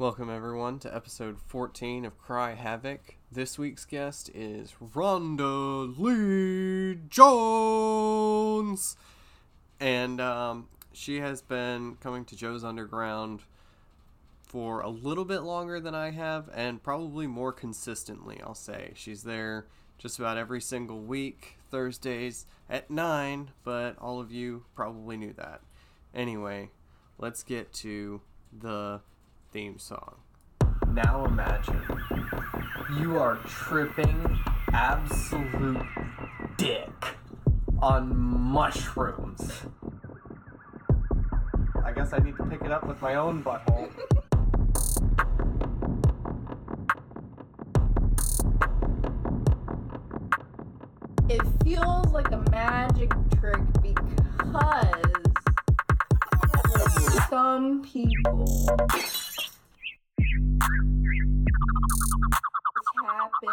Welcome, everyone, to episode 14 of Cry Havoc. This week's guest is Rhonda Lee Jones. And um, she has been coming to Joe's Underground for a little bit longer than I have, and probably more consistently, I'll say. She's there just about every single week, Thursdays at 9, but all of you probably knew that. Anyway, let's get to the theme song. Now imagine you are tripping absolute dick on mushrooms. I guess I need to pick it up with my own butthole. It feels like a magic trick because some people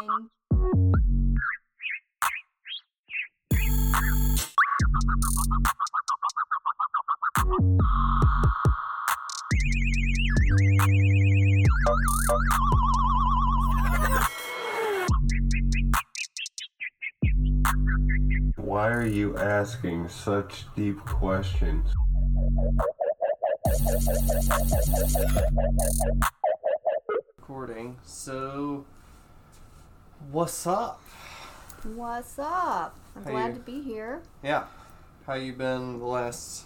Why are you asking such deep questions? Recording. So, what's up? What's up? I'm How glad you- to be here. Yeah. How you been the last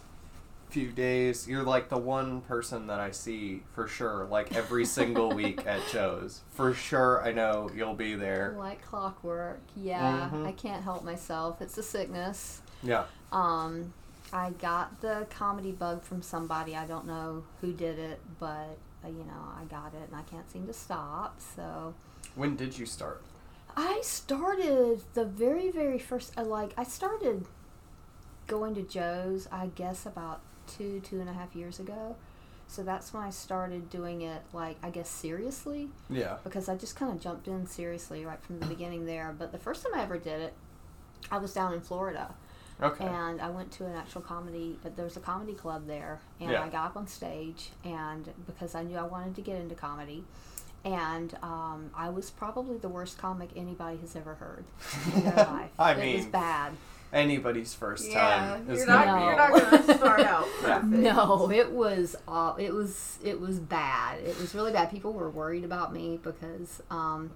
few days? You're like the one person that I see for sure, like every single week at Joe's. For sure, I know you'll be there. Like clockwork. Yeah, Mhm. I can't help myself. It's a sickness. Yeah. Um, I got the comedy bug from somebody. I don't know who did it, but uh, you know, I got it and I can't seem to stop. So When did you start? I started the very, very first. Uh, like I started going to Joe's. I guess about two, two and a half years ago. So that's when I started doing it. Like I guess seriously Yeah. because I just kind of jumped in seriously right from the beginning there. But the first time I ever did it, I was down in Florida Okay. and I went to an actual comedy. uh, There was a comedy club there, and Yeah. I got up on stage, and because I knew I wanted to get into comedy, and um, I was probably the worst comic anybody has ever heard in their life. I it was mean, bad. Anybody's first Yeah, time is you're not, be No. you're not gonna start out Yeah. No, it was aw- it was it was bad. It was really bad. People were worried about me because, um,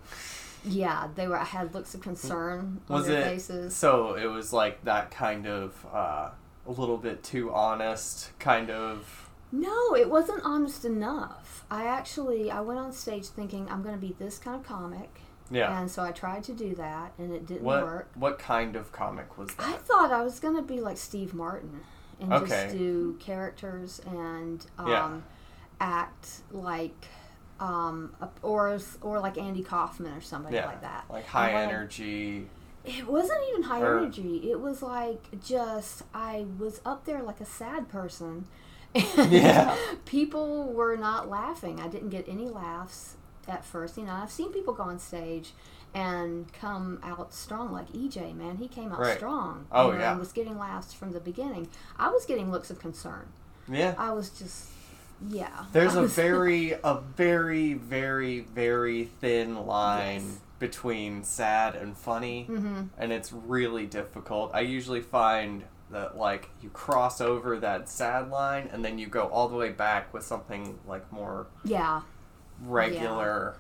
yeah, they were. I had looks of concern on their it faces. so? It was like that kind of uh, a little bit too honest, kind of. No, it wasn't honest enough. I actually I went on stage thinking I'm going to be this kind of comic, Yeah. and so I tried to do that, and it didn't What work. what kind of comic was that? I thought I was going to be like Steve Martin and Okay. just do characters and um, Yeah. act like um, a- or or like Andy Kaufman or somebody Yeah. like that. Like high wanted- energy. It wasn't even high Or- energy. It was like just I was up there like a sad person. Yeah. people were not laughing. I didn't get any laughs at first. You know, I've seen people go on stage and come out strong, like EJ. Man, he came out Right. strong. Oh, you know, yeah. and was getting laughs from the beginning. I was getting looks of concern. Yeah. I was just, yeah. There's a very, a very, very, very thin line Yes. between sad and funny, Mhm. and it's really difficult. I usually find that like you cross over that sad line, and then you go all the way back with something like more Yeah, regular,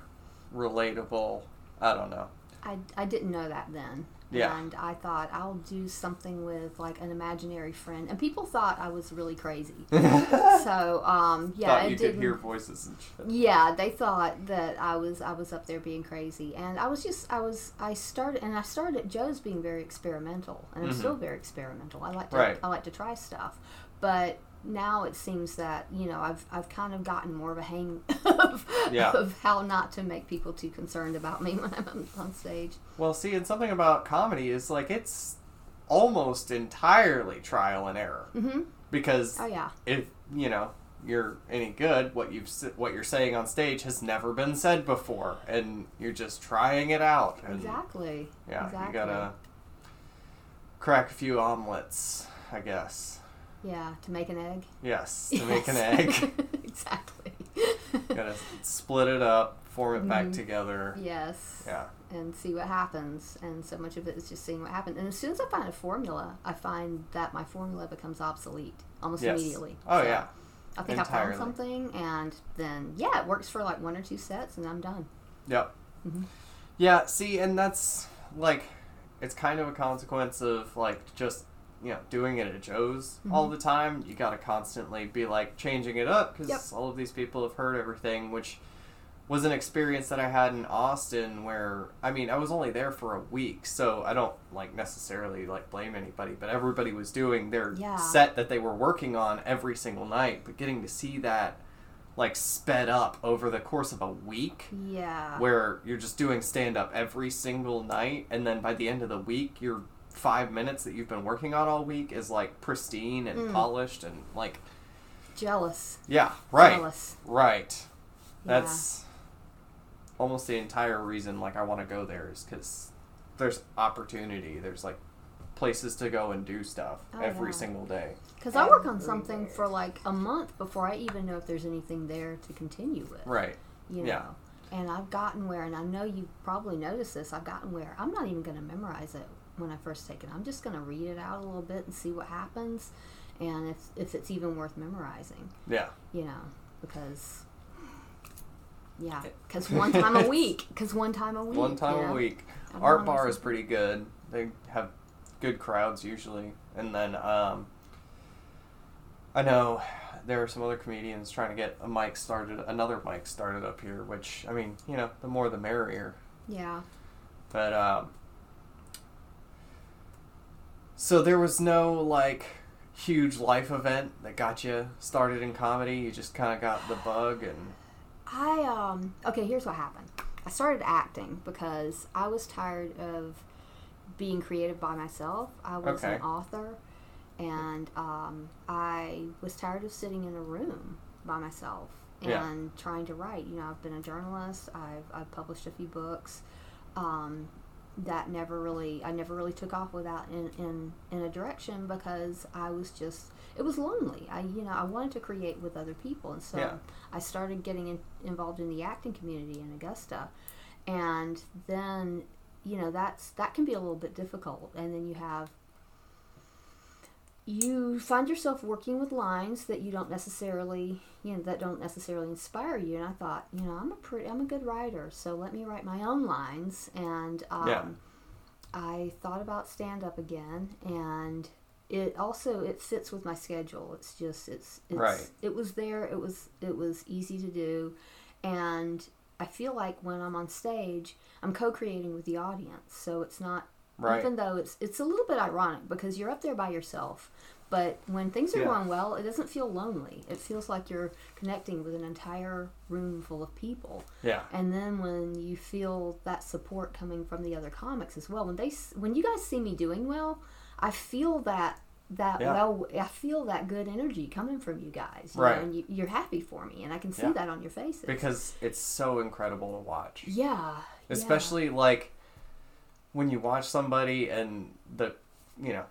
relatable. I don't know. I, I didn't know that then. Yeah. And I thought I'll do something with like an imaginary friend, and people thought I was really crazy. so um, yeah, Thought you could hear voices and shit. Yeah, they thought that I was I was up there being crazy, and I was just I was I started and I started at Joe's being very experimental, and I'm Mhm. still very experimental. I like to Right. I like to try stuff, but now it seems that you know I've I've kind of gotten more of a hang of, Yeah. of how not to make people too concerned about me when I'm on- stage. Well, see, and something about comedy is like it's almost entirely trial and error hmm because Oh yeah, if you know you're any good, what you've what you're saying on stage has never been said before, and you're just trying it out. And exactly. Yeah, exactly. you gotta crack a few omelets, I guess. Yeah, to make an egg. Yes, to make an egg. exactly. Gotta split it up, form it back Mhm. together. yes. Yeah. And see what happens. And so much of it is just seeing what happens. And as soon as I find a formula, I find that my formula becomes obsolete almost Yes. immediately. Oh So yeah. I think I found something, and then yeah, it works for like one or two sets, and I'm done. Yep. Mhm. Yeah, see, and that's like, it's kind of a consequence of like just you know doing it at Joe's all Mhm. the time. You got to constantly be like changing it up because Yep. all of these people have heard everything, which was an experience that I had in Austin where I mean I was only there for a week, so I don't like necessarily like blame anybody, but everybody was doing their Yeah. set that they were working on every single night, but getting to see that like sped up over the course of a week Yeah. where you're just doing stand up every single night and then by the end of the week your five minutes that you've been working on all week is like pristine and Mm. polished and like Jealous. yeah right Jealous. right Yeah. that's almost the entire reason like i want to go there is because there's opportunity there's like places to go and do stuff Oh, every yeah. single day Because I work on something for like a month before I even know if there's anything there to continue with. right You know. Yeah. And I've gotten where, and I know you probably noticed this. I've gotten where I'm not even going to memorize it when I first take it. I'm just going to read it out a little bit and see what happens, and if if it's even worth memorizing. yeah You know, because. Yeah, because one time a week. Because one time a week. one time you a week Art bar is pretty good. They have good crowds usually, and then um, I know there are some other comedians trying to get a mic started, another mic started up here. Which I mean, you know, the more the merrier. Yeah. But um, so there was no like huge life event that got you started in comedy. You just kind of got the bug, and I um okay, here's what happened. I started acting because I was tired of being creative by myself. I was Okay. an author and um, I was tired of sitting in a room by myself and Yeah. trying to write. You know, I've been a journalist. I've I've published a few books. Um, that never really I never really took off without in, in in a direction because I was just it was lonely. I you know I wanted to create with other people and so Yeah. I started getting in, involved in the acting community in Augusta, and then you know that's that can be a little bit difficult. And then you have you find yourself working with lines that you don't necessarily you know that don't necessarily inspire you. And I thought you know I'm a pretty I'm a good writer, so let me write my own lines. And um, Yeah. I thought about stand up again and it also it fits with my schedule it's just it's, it's Right. it was there it was it was easy to do and i feel like when i'm on stage i'm co-creating with the audience so it's not right, even though it's it's a little bit ironic because you're up there by yourself but when things are Yeah. going well it doesn't feel lonely it feels like you're connecting with an entire room full of people yeah, and then when you feel that support coming from the other comics as well when they when you guys see me doing well i feel that that Yeah. well i feel that good energy coming from you guys you Right. know, and you, you're happy for me and i can see Yeah. that on your faces because it's so incredible to watch. yeah especially like when you watch somebody and the you know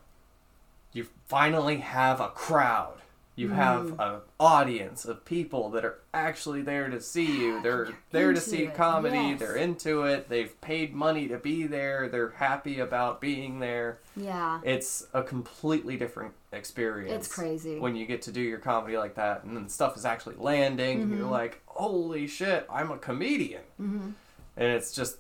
you finally have a crowd. You have Mm. an audience of people that are actually there to see you. They're You're there to see it, comedy. Yes. they're into it. They've paid money to be there. They're happy about being there. Yeah. It's a completely different experience it's crazy. when you get to do your comedy like that and then stuff is actually landing. And you're like holy shit i'm a comedian. Hmm and it's just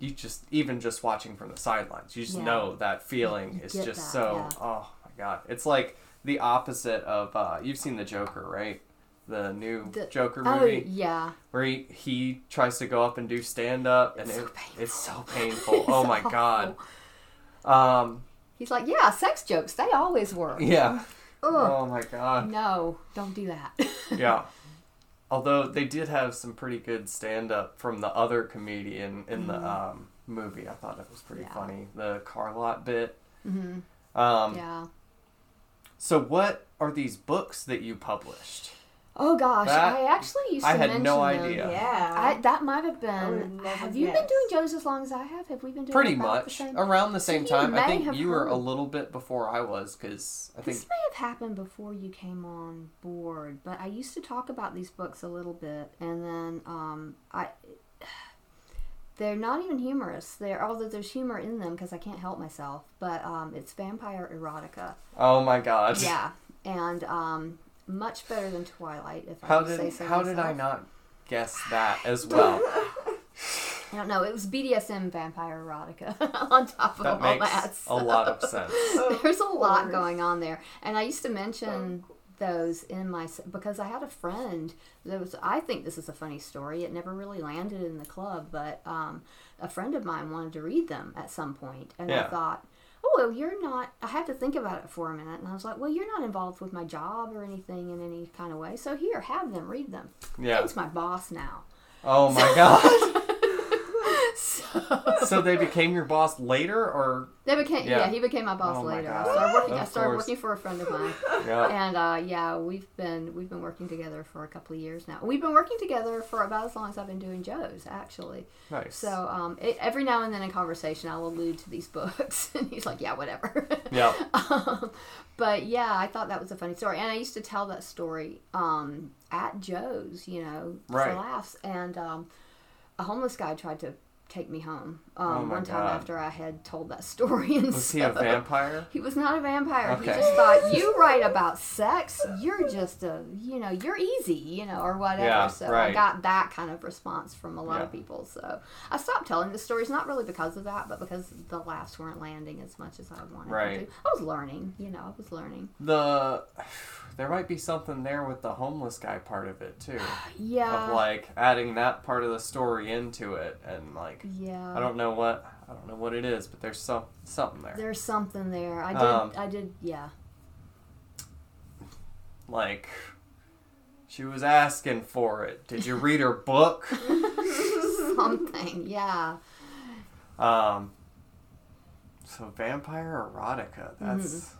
you just even just watching from the sidelines you just Yeah. know that feeling You is just that, so yeah. oh my god. It's like the opposite of uh you've seen the joker right? The new The- joker oh movie? yeah. Where he, he tries to go up and do stand up and It's so it, painful. it's so painful. It's oh my awful. god. Um he's like yeah sex jokes they always work. Yeah. Ugh. oh my god. No don't do that. Yeah although they did have some pretty good stand up from the other comedian in the Mhm. um movie. I thought it was pretty Yeah. funny the carlot bit. Hmm um yeah. so what are these books that you published Oh gosh, That- I actually used to I had mention no them. idea. Yeah. I, that might have been. Have you been doing Joe's as long as I have? Have we been doing Pretty about the much same? around the same you time. I think you were a little bit before I was because I think This may have happened before you came on board, but I used to talk about these books a little bit, and then um, I. They're not even humorous. They're although there's humor in them because I can't help myself. But um, it's vampire erotica. oh my god. Yeah, and um, much better than Twilight. If How I could say did so how did I not guess that as well? I don't know. It was BDSM vampire erotica on top of That all makes that. a lot of sense. There's a lot going on there, and I used to mention those in my because I had a friend that was. I think this is a funny story. It never really landed in the club, but um, a friend of mine wanted to read them at some point, and I thought. Oh well, you're not. I had to think about it for a minute, and I was like, "Well, you're not involved with my job or anything in any kind of way. So here, have them read them. Yeah. It's my boss now. Oh my god. so they became your boss later, or They became yeah. Yeah. he became my boss Oh my later. I started working. I started course. working for a friend of mine, yeah? and uh, yeah, we've been we've been working together for a couple of years now. We've been working together for about as long as I've been doing Joe's actually. Nice. So um, it, every now and then in conversation, I'll allude to these books, and he's like, "Yeah, whatever." yeah. um, but yeah, I thought that was a funny story, and I used to tell that story um, at Joe's, you know, Right. for laughs. And um, a homeless guy tried to take me home um, Oh one time God. after I had told that story. And Was he a vampire? He was not a vampire. He just thought you write about sex, you're just a, you know, you're easy, you know, or whatever. Yeah, so I got that kind of response from a lot of people. So I stopped telling the stories, not really because of that, but because the laughs weren't landing as much as I wanted them Right. to. I was learning, you know, I was learning. The there might be something there with the homeless guy part of it too. Yeah. Of like adding that part of the story into it and like yeah. I don't know what I don't know what it is, but there's some something there. There's something there. I did. Um, I did. Yeah. Like she was asking for it. Did you read her book? something. Yeah. Um so vampire erotica. That's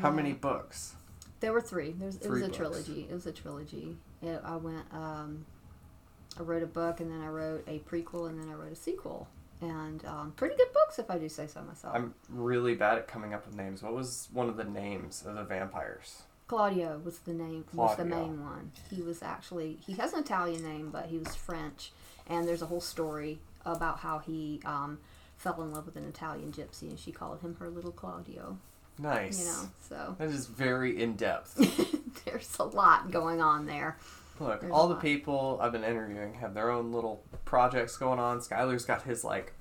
how Yeah. many books? There were three. There's it was Three a books. trilogy. It was a trilogy. It, I went. Um, I wrote a book, and then I wrote a prequel, and then I wrote a sequel. And um, pretty good books, if I do say so myself. I'm really bad at coming up with names. What was one of the names of the vampires? Claudio was the name. Was the main one. He was actually he has an Italian name, but he was French. And there's a whole story about how he um, fell in love with an Italian gypsy, and she called him her little Claudio. Nice. You know, so That is very in depth. there's a lot going on there. Look, There's all the people I've been interviewing have their own little projects going on. Skylar's got his like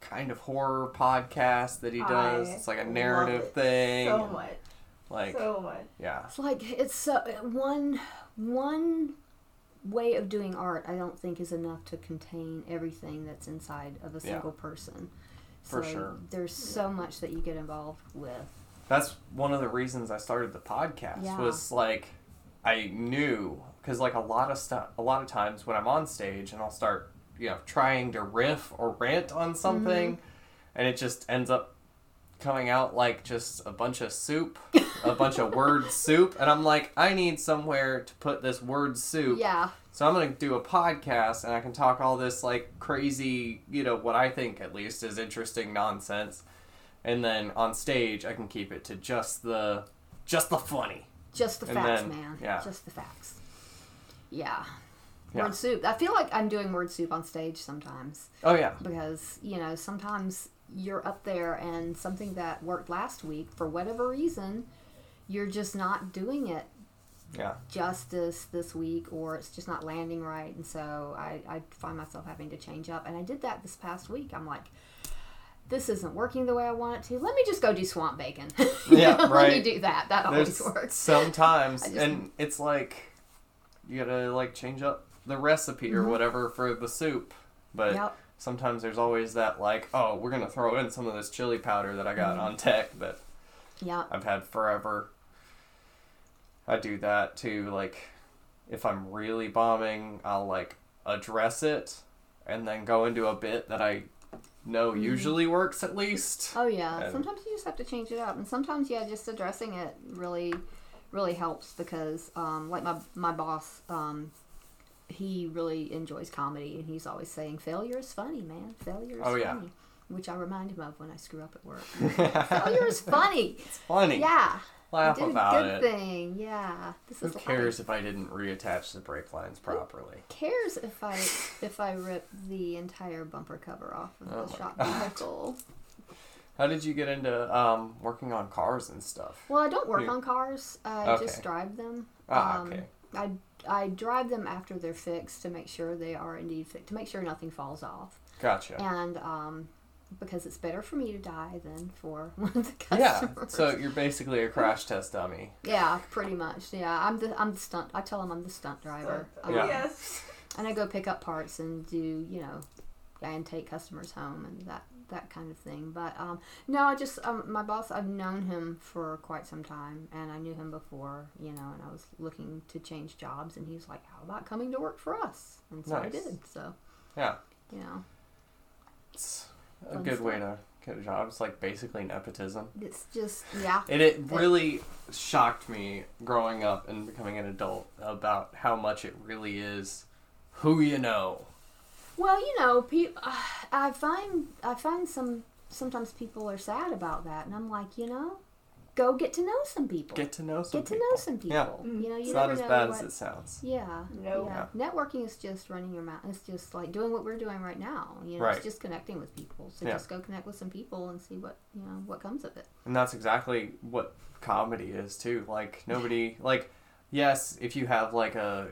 kind of horror podcast that he does. I it's like a narrative thing. So much. Like so much. yeah. It's like it's so one one way of doing art. I don't think is enough to contain everything that's inside of a Yeah. single person. For so sure. There's so much that you get involved with. That's one of the reasons I started the podcast Yeah. was like I knew cuz like a lot of stuff a lot of times when I'm on stage and I'll start you know trying to riff or rant on something Mm-hmm. and it just ends up coming out like just a bunch of soup, a bunch of word soup and I'm like I need somewhere to put this word soup. Yeah. So I'm gonna do a podcast and I can talk all this like crazy, you know, what I think at least is interesting nonsense. And then on stage I can keep it to just the just the funny. Just the And facts, then- man. yeah. Just the facts. Yeah. Yeah. Word soup. I feel like I'm doing word soup on stage sometimes Oh yeah. because, you know, sometimes you're up there and something that worked last week for whatever reason, you're just not doing it Yeah. justice this week or it's just not landing right and so I, I find myself having to change up and i did that this past week i'm like this isn't working the way i want it to let me just go do swamp bacon Yeah, know, let me do that that There's always works sometimes just- and it's like you gotta like change up the recipe or Mhm. whatever for the soup. But yep sometimes there's always that like, oh, we're gonna throw in some of this chili powder that I got Mhm. on tech that yep I've had forever. I do that too. Like, if I'm really bombing, I'll like address it and then go into a bit that I know Mhm. usually works at least. oh yeah And- sometimes you just have to change it up and sometimes yeah just addressing it really really helps because um, like my my boss um, he really enjoys comedy and he's always saying failure is funny man failure is Oh, yeah. funny which I remind him of when I screw up at work failure is funny It's funny. yeah Laugh you did about a good it. thing yeah this Who is life. cares if I didn't reattach the brake lines properly? cares if I if I rip the entire bumper cover off of Oh the shop God. vehicle How did you get into um, working on cars and stuff? Well, I don't work You- on cars. I Okay. just drive them. Ah, Um, okay. I I drive them after they're fixed to make sure they are indeed fixed, to make sure nothing falls off, Gotcha. and um, because it's better for me to die than for one of the customers. Yeah. So you're basically a crash test dummy. yeah, pretty much. Yeah, I'm the I'm the stunt. I tell them I'm the stunt driver. Um, Yeah. Yes. and I go pick up parts and do you know, and take customers home and that that kind of thing. But um, no, I just um, my boss. I've known him for quite some time, and I knew him before, you know. And I was looking to change jobs, and he's like, "How about coming to work for us?" And so I did. So Yeah. you know, It's a good way to get a job. It's like basically nepotism. it's just yeah, And it really shocked me growing up and becoming an adult about how much it really is who you know. Well, you know, pe- I find I find some sometimes people are sad about that, and I'm like, you know, go get to know some people. Get to know some Get to people. know some people. Yeah. You know, you It's never not as know bad what, as it sounds. Yeah. No. Yeah. Networking is just running your mouth. It's just like doing what we're doing right now. You know, Right. it's just connecting with people. So Yeah. just go connect with some people and see what you know what comes of it. And that's exactly what comedy is too. Like nobody like yes, if you have like a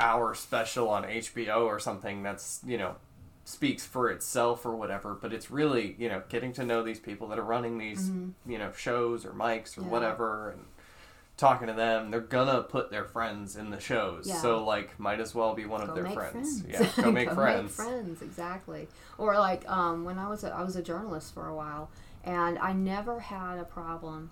hour special on HBO or something that's, you know, speaks for itself or whatever, but it's really, you know, getting to know these people that are running these, you know, shows or mics or Yeah. whatever and talking to them. They're gonna put their friends in the shows. Yeah. So like might as well be one of their friends. friends. Yeah. Go make friends. Make friends, exactly. Or like um, when I was a, I was a journalist for a while, and I never had a problem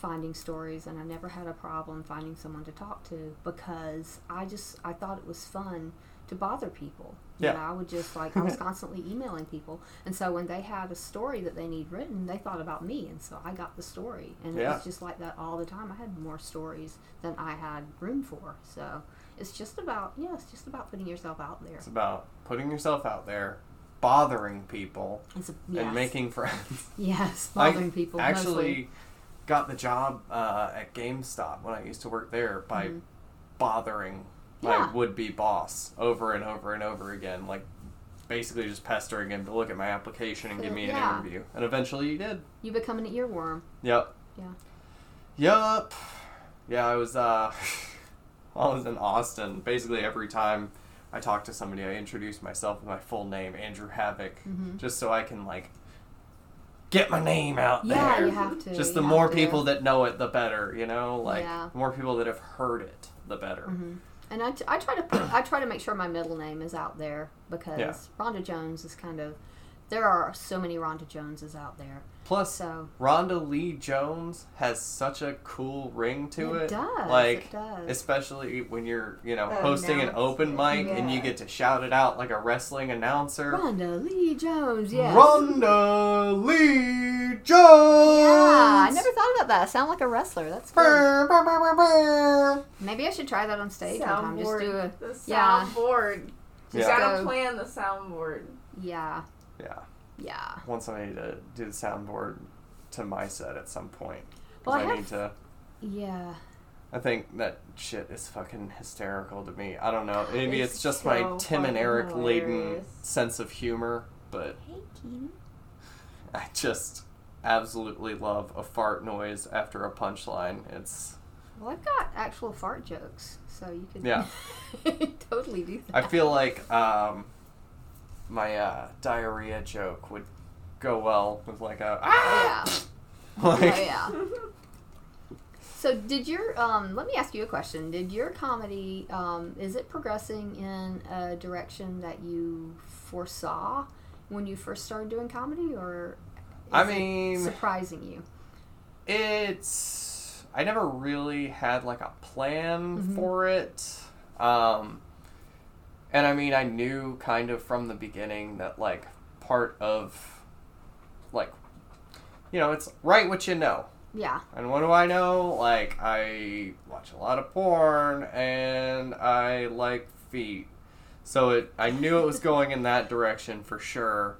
finding stories, and I never had a problem finding someone to talk to because I just I thought it was fun to bother people. You Yeah. know, I would just like I was constantly emailing people, and so when they had a story that they need written, they thought about me, and so I got the story, and it was just like that all the time. I had more stories than I had room for, so it's just about yeah, it's just about putting yourself out there. It's about putting yourself out there, bothering people, a, yes. and making friends. yes, I bothering people. actually mostly. Got the job uh, at GameStop when I used to work there by Mhm. bothering my Yeah. would-be boss over and over and over again, like basically just pestering him to look at my application and give me an Yeah. interview. And eventually he did. you become an earworm. Yep. Yeah. Yup. Yeah, I was uh I was in Austin, basically every time I talk to somebody I introduce myself with my full name, Andrew Havoc, Mhm. just so I can like get my name out Yeah, there. you have to. Just the more people that know it, the better. You know, like Yeah. the more people that have heard it, the better. Mhm. And I, t- I try to put, I try to make sure my middle name is out there because Yeah. Rhonda Jones is kind of there are so many Rhonda Joneses out there. Plus, So Rhonda Lee Jones has such a cool ring to it. it does. Like, it does. especially when you're, you know, oh, The hosting an open mic and you get to shout it out like a wrestling announcer. Rhonda Lee Jones. Yes. Rhonda Lee Jones. Yeah, I never thought about that. I sound like a wrestler. That's brr. Maybe I should try that on stage one time. Just do a the yeah. soundboard. You Yeah. gotta Go. plan the soundboard. yeah, Yeah, yeah. want somebody to do the soundboard to my set at some point. Well, I I, have- need to. Yeah. I think that shit is fucking hysterical to me. I don't know. Maybe it's, It's just my Tim and Eric laden sense of humor, but Hey, I just absolutely love a fart noise after a punchline. It's Well, I've got actual fart jokes, so you could Yeah. totally do that. I feel like um, my uh, diarrhea joke would go well with like a ah. yeah. Like, Oh yeah. So did your um let me ask you a question. Did your comedy um is it progressing in a direction that you foresaw when you first started doing comedy or is I it mean- surprising you? it's I never really had like a plan Mhm. for it. Um and I mean I knew kind of from the beginning that like part of like you know, it's write what you know. Yeah. And what do I know? Like, I watch a lot of porn and I like feet. So it, I knew it was going in that direction for sure.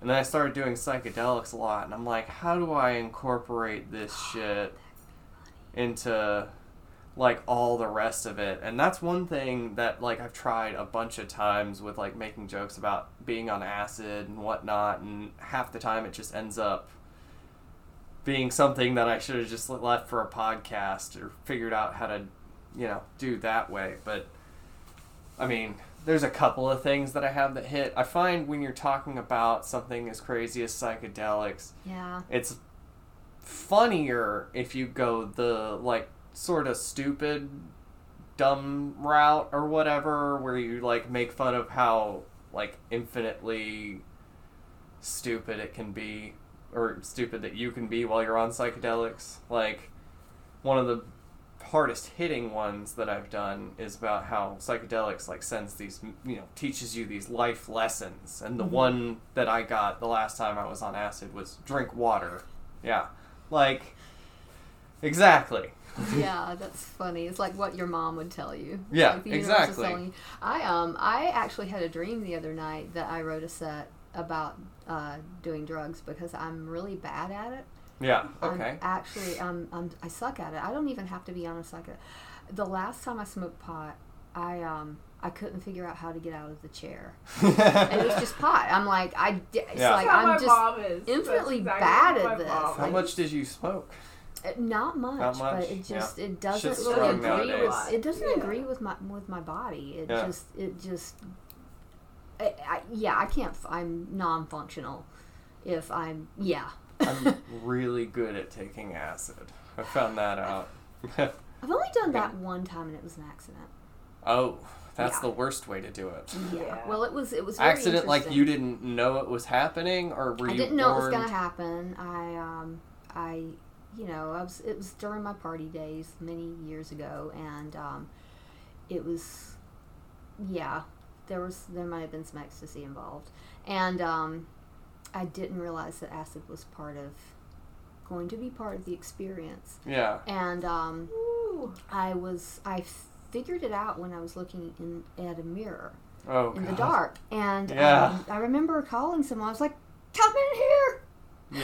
And then I started doing psychedelics a lot, and I'm like, how do I incorporate this oh, shit into like all the rest of it? And that's one thing that like I've tried a bunch of times with like making jokes about being on acid and whatnot, and half the time it just ends up being something that I should have just left for a podcast or figured out how to, you know, do that way. But I mean, there's a couple of things that I have that hit. I find when you're talking about something as crazy as psychedelics, Yeah. it's funnier if you go the like sort of stupid dumb route or whatever where you like make fun of how like infinitely stupid it can be or stupid that you can be while you're on psychedelics. Like one of the hardest hitting ones that I've done is about how psychedelics like sends these you know teaches you these life lessons. And the mm-hmm. one that I got the last time I was on acid was drink water. Yeah. Like exactly yeah, that's funny. It's like what your mom would tell you. Yeah, Like the universe is exactly. you. I um I actually had a dream the other night that I wrote a set about uh, doing drugs because I'm really bad at it. yeah I'm okay actually um I'm, I suck at it. I don't even have to be on a psycho. The last time I smoked pot, I um I couldn't figure out how to get out of the chair, and it was just pot. I'm like I it's yeah. like I'm just mom is. That's infinitely exactly bad at this. mom how Like, much did you smoke Not much, Not much? but it just it doesn't Shit's really agree nowadays. with it doesn't Yeah. agree with my with my body. It Yeah. just it just I, I, yeah I can't I'm non-functional if I'm yeah. I'm really good at taking acid I found that out I've only done that one time and it was an accident. oh that's Yeah. the worst way to do it Yeah. Yeah. Well, it was it was very accident like you didn't know it was happening or were I you didn't know it was gonna happen. I um I you know I was it was during my party days many years ago and um it was yeah there was there might have been some ecstasy involved. And um I didn't realize that acid was part of going to be part of the experience. Yeah. And um I was I figured it out when I was looking in at a mirror oh in the dark. And Yeah. um, I remember calling someone. I was like come in here!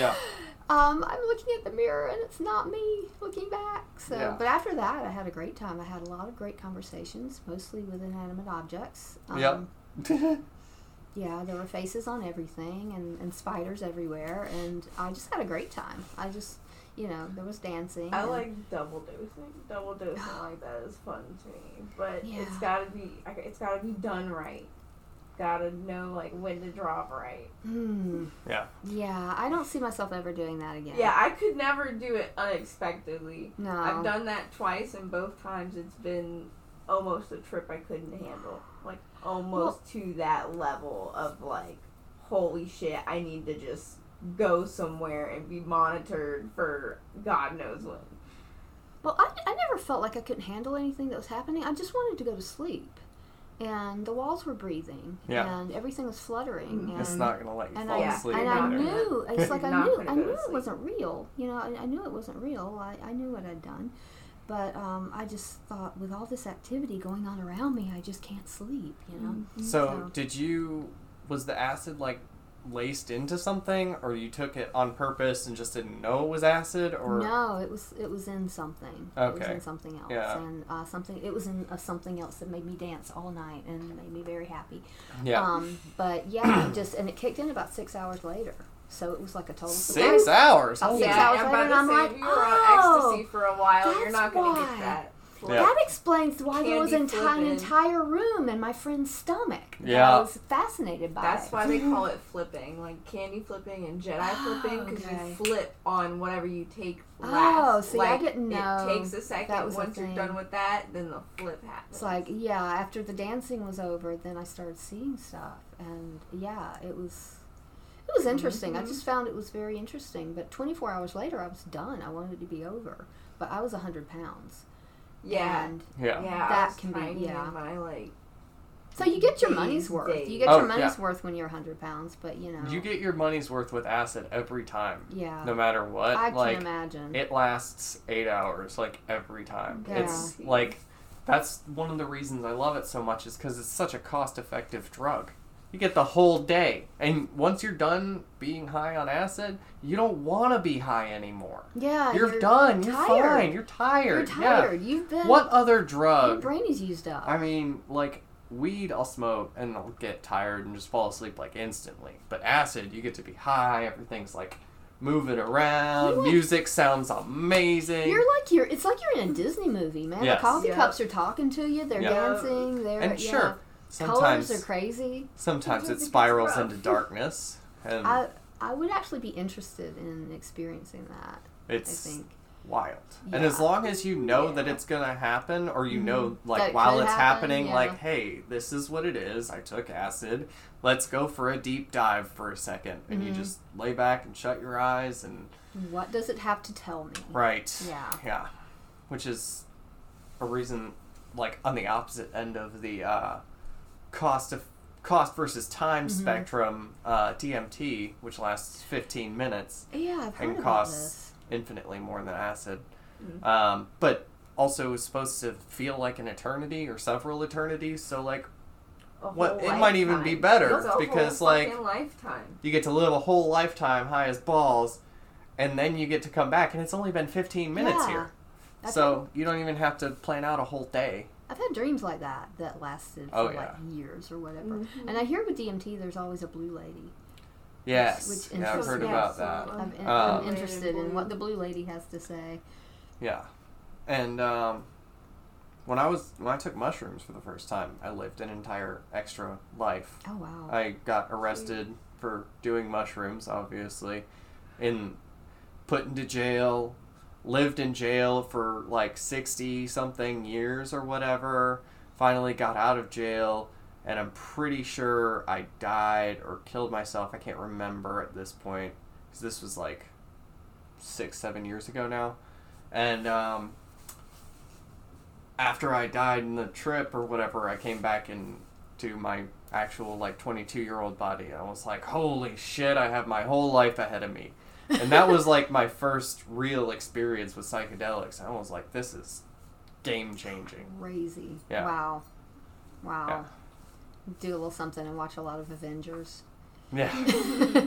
Yeah um, I'm looking at the mirror and it's not me looking back. So, Yeah. but after that, I had a great time. I had a lot of great conversations, mostly with inanimate objects. Um, Yep. Yeah, there were faces on everything and, and spiders everywhere, and I just had a great time. I just, you know, there was dancing. I like double dosing. Double dosing like that is fun to me, but it's gotta be. It's gotta be done right. Gotta know like when to drop right. Hmm. yeah Yeah, I don't see myself ever doing that again. Yeah, I could never do it unexpectedly. No. I've done that twice, and both times it's been almost a trip I couldn't handle. Like almost to that level of like, holy shit, I need to just go somewhere and be monitored for God knows when. Well, I, I never felt like I couldn't handle anything that was happening. I just wanted to go to sleep. And the walls were breathing. Yeah. And everything was fluttering. And, it's not gonna let you and fall I, Yeah, asleep and I not either. gonna- knew, it's like I knew, I knew it wasn't real. You know, I, I knew it wasn't real. I, I knew what I'd done. But um, I just thought with all this activity going on around me, I just can't sleep, you know? so So- did you was the acid like laced into something or you took it on purpose and just didn't know it was acid or No, it was it was in something. It was Okay. in something else, Yeah. and uh, something. It was in uh, something else that made me dance all night and made me very happy. yeah Um, but yeah, just and it kicked in about six hours later, so it was like a total six surprise. hours About six yeah, hours I'm later, and I'm like, you were oh, on ecstasy for a while, you're that's not gonna why. get that. Yeah. That explains why there was an Candy entire, entire room in my friend's stomach. Yeah. I was fascinated by. It. That's it. why they call it flipping, like candy flipping and Jedi Oh, flipping, because okay. you flip on whatever you take last. Oh, last. see, I didn't know It takes a second. that was a Once you're done with that, then the flip happens. It's like yeah, after the dancing was over, then I started seeing stuff, and yeah, it was it was interesting. I Mhm. just found it was very interesting. But 24 hours later, I was done. I wanted it to be over, but I was 100 pounds. Yeah, and yeah yeah. That can be- yeah. my like So you get your money's worth. days. You get Oh, your money's yeah. worth when you're 100 pounds, but you know. You get your money's worth with acid every time, Yeah. no matter what. I can like imagine. it lasts eight hours, like every time. Yeah. It's like that's one of the reasons I love it so much is because it's such a cost-effective drug. You get the whole day, and once you're done being high on acid, you don't want to be high anymore. yeah. You're, done. You're tired. fine. You're tired. You're Yeah. tired. You've been. What other drug? Your brain is used up. I mean, like weed, I'll smoke and I'll get tired and just fall asleep like instantly. But acid, you get to be high. Everything's like moving around. Like- Music sounds amazing. You're like you're. It's like you're in a Disney movie, man. Yes. The coffee Yeah. cups are talking to you. They're Yeah. dancing. They're and yeah. sure, Colors sometimes are crazy. sometimes it Sometimes it gets spirals into darkness, and I I would actually be interested in experiencing that. It's I think. wild. And as long as you know that it's gonna happen, or you Mhm. know, like it while it's happen, happening, yeah. like, hey, this is what it is. I took acid. Let's go for a deep dive for a second, and you Mhm. just lay back and shut your eyes and What does it have to tell me? right, Yeah. yeah, which is a reason, like on the opposite end of the uh, cost of cost versus time Mhm. spectrum, uh, DMT, which lasts fifteen minutes Yeah, and costs infinitely more than acid. Mhm. Um, but also is supposed to feel like an eternity or several eternities. So like What- it might even be better because, like, lifetime. you get to live a whole lifetime high as balls, and then you get to come back, and it's only been fifteen minutes Yeah. here. I've So you don't even have to plan out a whole day. I've had dreams like that that lasted for Oh, like years or whatever. Mhm. And I hear with DMT, there's always a blue lady. Yes, which yeah, I've interests heard me. about so that. I'm- I'm, in, Um, I'm interested in what the blue lady has to say. Yeah, and um, when I was when I took mushrooms for the first time, I lived an entire extra life. Oh wow. I got arrested for doing mushrooms, obviously, and put into jail. Lived in jail for like sixty something years or whatever. Finally got out of jail, and I'm pretty sure I died or killed myself. I can't remember at this point because this was like six, seven years ago now, and um, after I died in the trip or whatever, I came back into my actual like 22 year old body. I was like, holy shit, I have my whole life ahead of me. And that was like my first real experience with psychedelics. I was like, this is game changing. Crazy. Yeah. Wow. Wow. Yeah. Do a little something and watch a lot of Avengers. Yeah.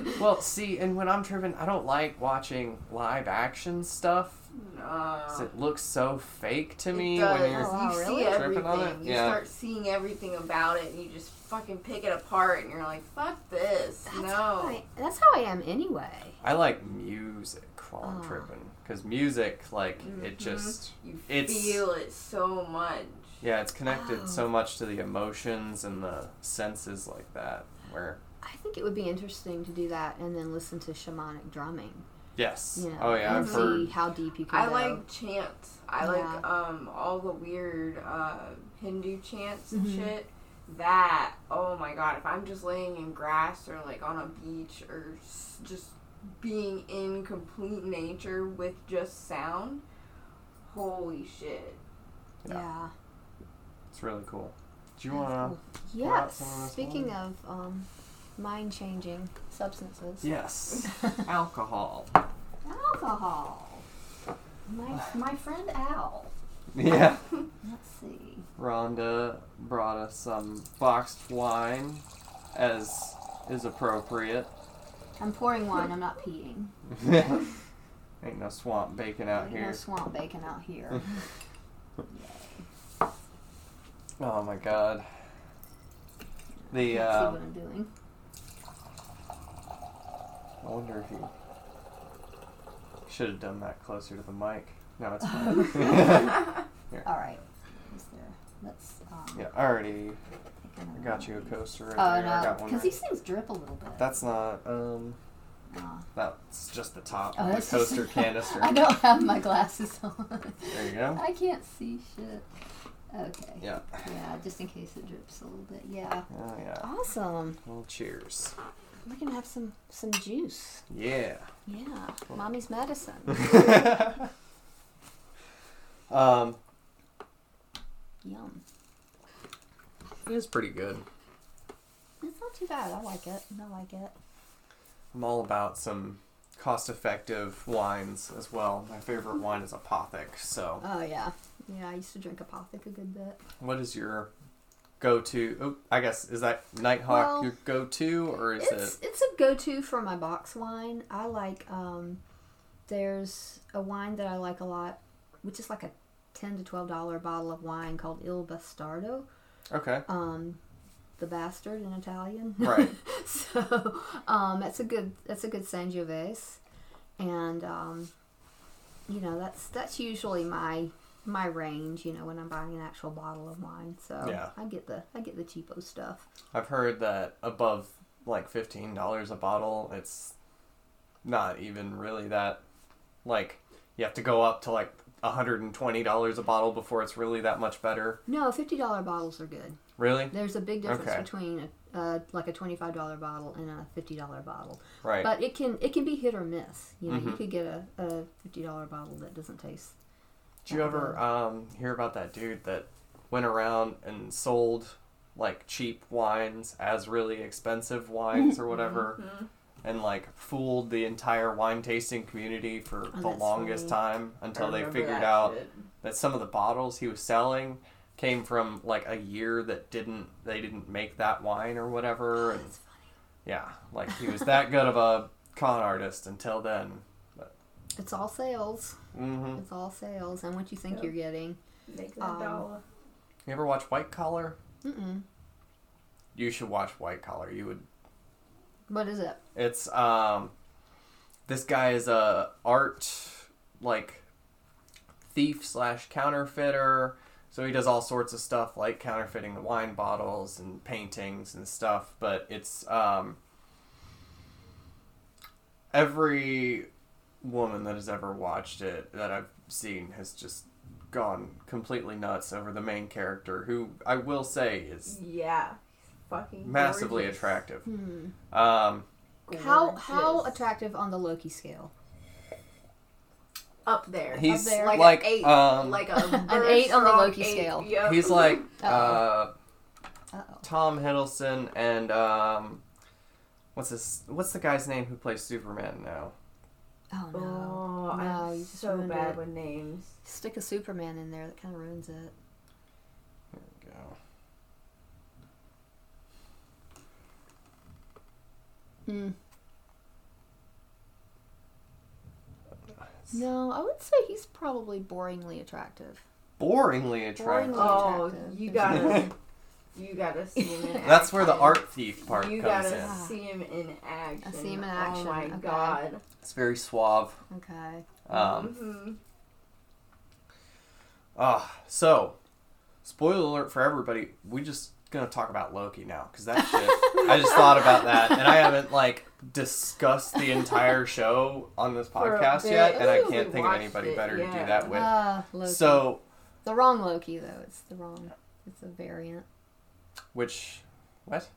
well, see, and when I'm tripping, I don't like watching live action stuff. 'Cause it looks so fake to It me does. when you're. Oh, wow, you really? see Tripping on it? You Yeah. start seeing everything about it, and you just fucking pick it apart, and you're like, "Fuck this!" That's no. How I, that's how I am anyway. I like music while I'm Oh. tripping. Because music, like, it Mhm. just. You It's- feel it so much. Yeah, it's connected Oh. so much to the emotions and the senses like that. Where I think it would be interesting to do that and then listen to shamanic drumming. Yes, You know, oh yeah, and I've see heard. how deep you can I go. like chants. I Yeah. like um all the weird uh Hindu chants and Mhm. shit. That oh my god! If I'm just laying in grass or like on a beach or just being in complete nature with just sound, holy shit! Yeah. yeah. It's really cool. Do you wanna? cool. pour out Yes. some of this Speaking wine? of um, mind changing substances. Yes. Alcohol. Alcohol. My my friend Al. Yeah. Let's see. Rhonda brought us some boxed wine, as is appropriate. I'm pouring wine. I'm not peeing. Ain't no swamp bacon out here. Ain't No swamp bacon out here. Oh my god. The Can't see uh, what I'm doing. I wonder if you should have done that closer to the mic. No, it's fine. All right. Is there? Let's. Um, yeah, I already I got you a coaster right Oh there. I no, got one. because these things drip a little bit. That's not um that's just the top Oh, of the that's just- coaster canister. I don't have my glasses on. There you go. I can't see shit. Okay. Yeah. Yeah, just in case it drips a little bit. Yeah. Oh yeah. Awesome. Well cheers. We're gonna have some some juice. Yeah. Yeah. Mommy's medicine. um Yum. It is pretty good. It's not too bad. I like it. I like it. I'm all about some cost-effective wines as well. My favorite wine is Apothic. So, Oh yeah, yeah. I used to drink Apothic a good bit. what is your go-to? Oh, I guess is that Nighthawk Well, your go-to, or is It's it? it's a go-to for my box wine. I like. Um, there's a wine that I like a lot, which is like a ten to twelve dollar bottle of wine called Il Bastardo. Okay. Um, the bastard in Italian. Right. so um, that's a good that's a good Sangiovese, and um, you know that's that's usually my my range. You know when I'm buying an actual bottle of wine, so Yeah. I get the I get the cheapo stuff. I've heard that above like fifteen dollars a bottle, it's not even really that. Like you have to go up to like hundred and twenty dollars a bottle before it's really that much better. No, fifty dollar bottles are good. Really? There's a big difference Okay. between a, uh, like a twenty five dollar bottle and a fifty dollar bottle, Right. but it can it can be hit or miss. You know, you Mhm. could get a, a fifty dollar bottle that doesn't taste. Did you ever um, hear about that dude that went around and sold like cheap wines as really expensive wines or whatever, Mhm. and like fooled the entire wine tasting community for the longest funny. time until they figured that out shit. that some of the bottles he was selling came from like a year that didn't they didn't make that wine or whatever and That's funny. yeah like he was that good of a con artist until then But. It's all sales. Hmm It's all sales, and what you think Yep. you're getting. Make that Um, dollar. you ever watch white collar Mm-mm. you should watch white collar you would What is it? it's um this guy is a art like thief slash counterfeiter so he does all sorts of stuff like counterfeiting the wine bottles and paintings and stuff but it's um every woman that has ever watched it that i've seen has just gone completely nuts over the main character who i will say is Yeah. Fucking massively gorgeous. attractive Hmm. um How how attractive on the Loki scale? Up there. he's there. like, like an eight, um like a An eight on the Loki eight. scale. Yep. He's like uh, Uh-oh. Uh oh. Tom Hiddleston and um, what's this? What's the guy's name who plays Superman now? Oh no. Oh, No, I'm just so ruined bad it. with names. Stick a Superman in there. That kind of ruins it. There we go. Hmm. No, I would say he's probably boringly attractive. Boringly attractive. Boringly Oh, you There's gotta, no- you gotta see him in That's where the art thief part comes. In. You comes gotta in. see him in action. see him in Oh action, my okay. god. It's very suave. Okay. Um, Mhm. ah, so spoiler alert for everybody. We just gonna talk about Loki now because that shit. I just thought about that and I haven't like discussed the entire show on this podcast yet, and I can't think of anybody it, better to do that with. Loki. So, the wrong Loki though. It's the wrong. It's a variant. Which, what?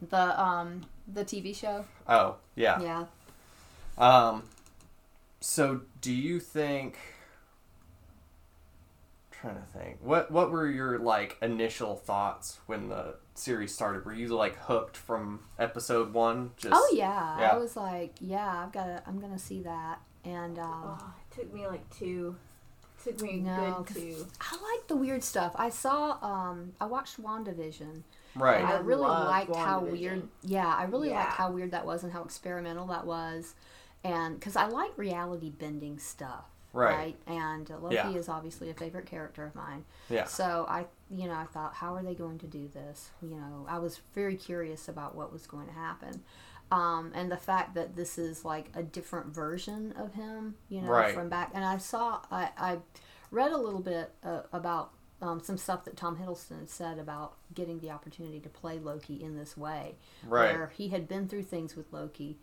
The um the TV show. Oh, yeah. Yeah. Um, so do you think? trying to think. What what were your like initial thoughts when the series started? Were you like hooked from episode one? Just oh yeah. yeah. I was like, yeah, I've got to. I'm gonna see that. And um, Oh, it took me like two. Took me a No, good 'cause- two. I like the weird stuff. I saw. Um, I watched WandaVision. right. And I I really liked how weird. Yeah, I really liked how weird that was and how experimental that was, and because I like reality bending stuff. Right. And uh, Loki Yeah. is obviously a favorite character of mine. Yeah. So I, you know, I thought, how are they going to do this? You know, I was very curious about what was going to happen. Um, and the fact that this is like a different version of him, you know, Right. from back. And I saw, I, I read a little bit uh, about um, some stuff that Tom Hiddleston said about getting the opportunity to play Loki in this way, Right. where he had been through things with Loki.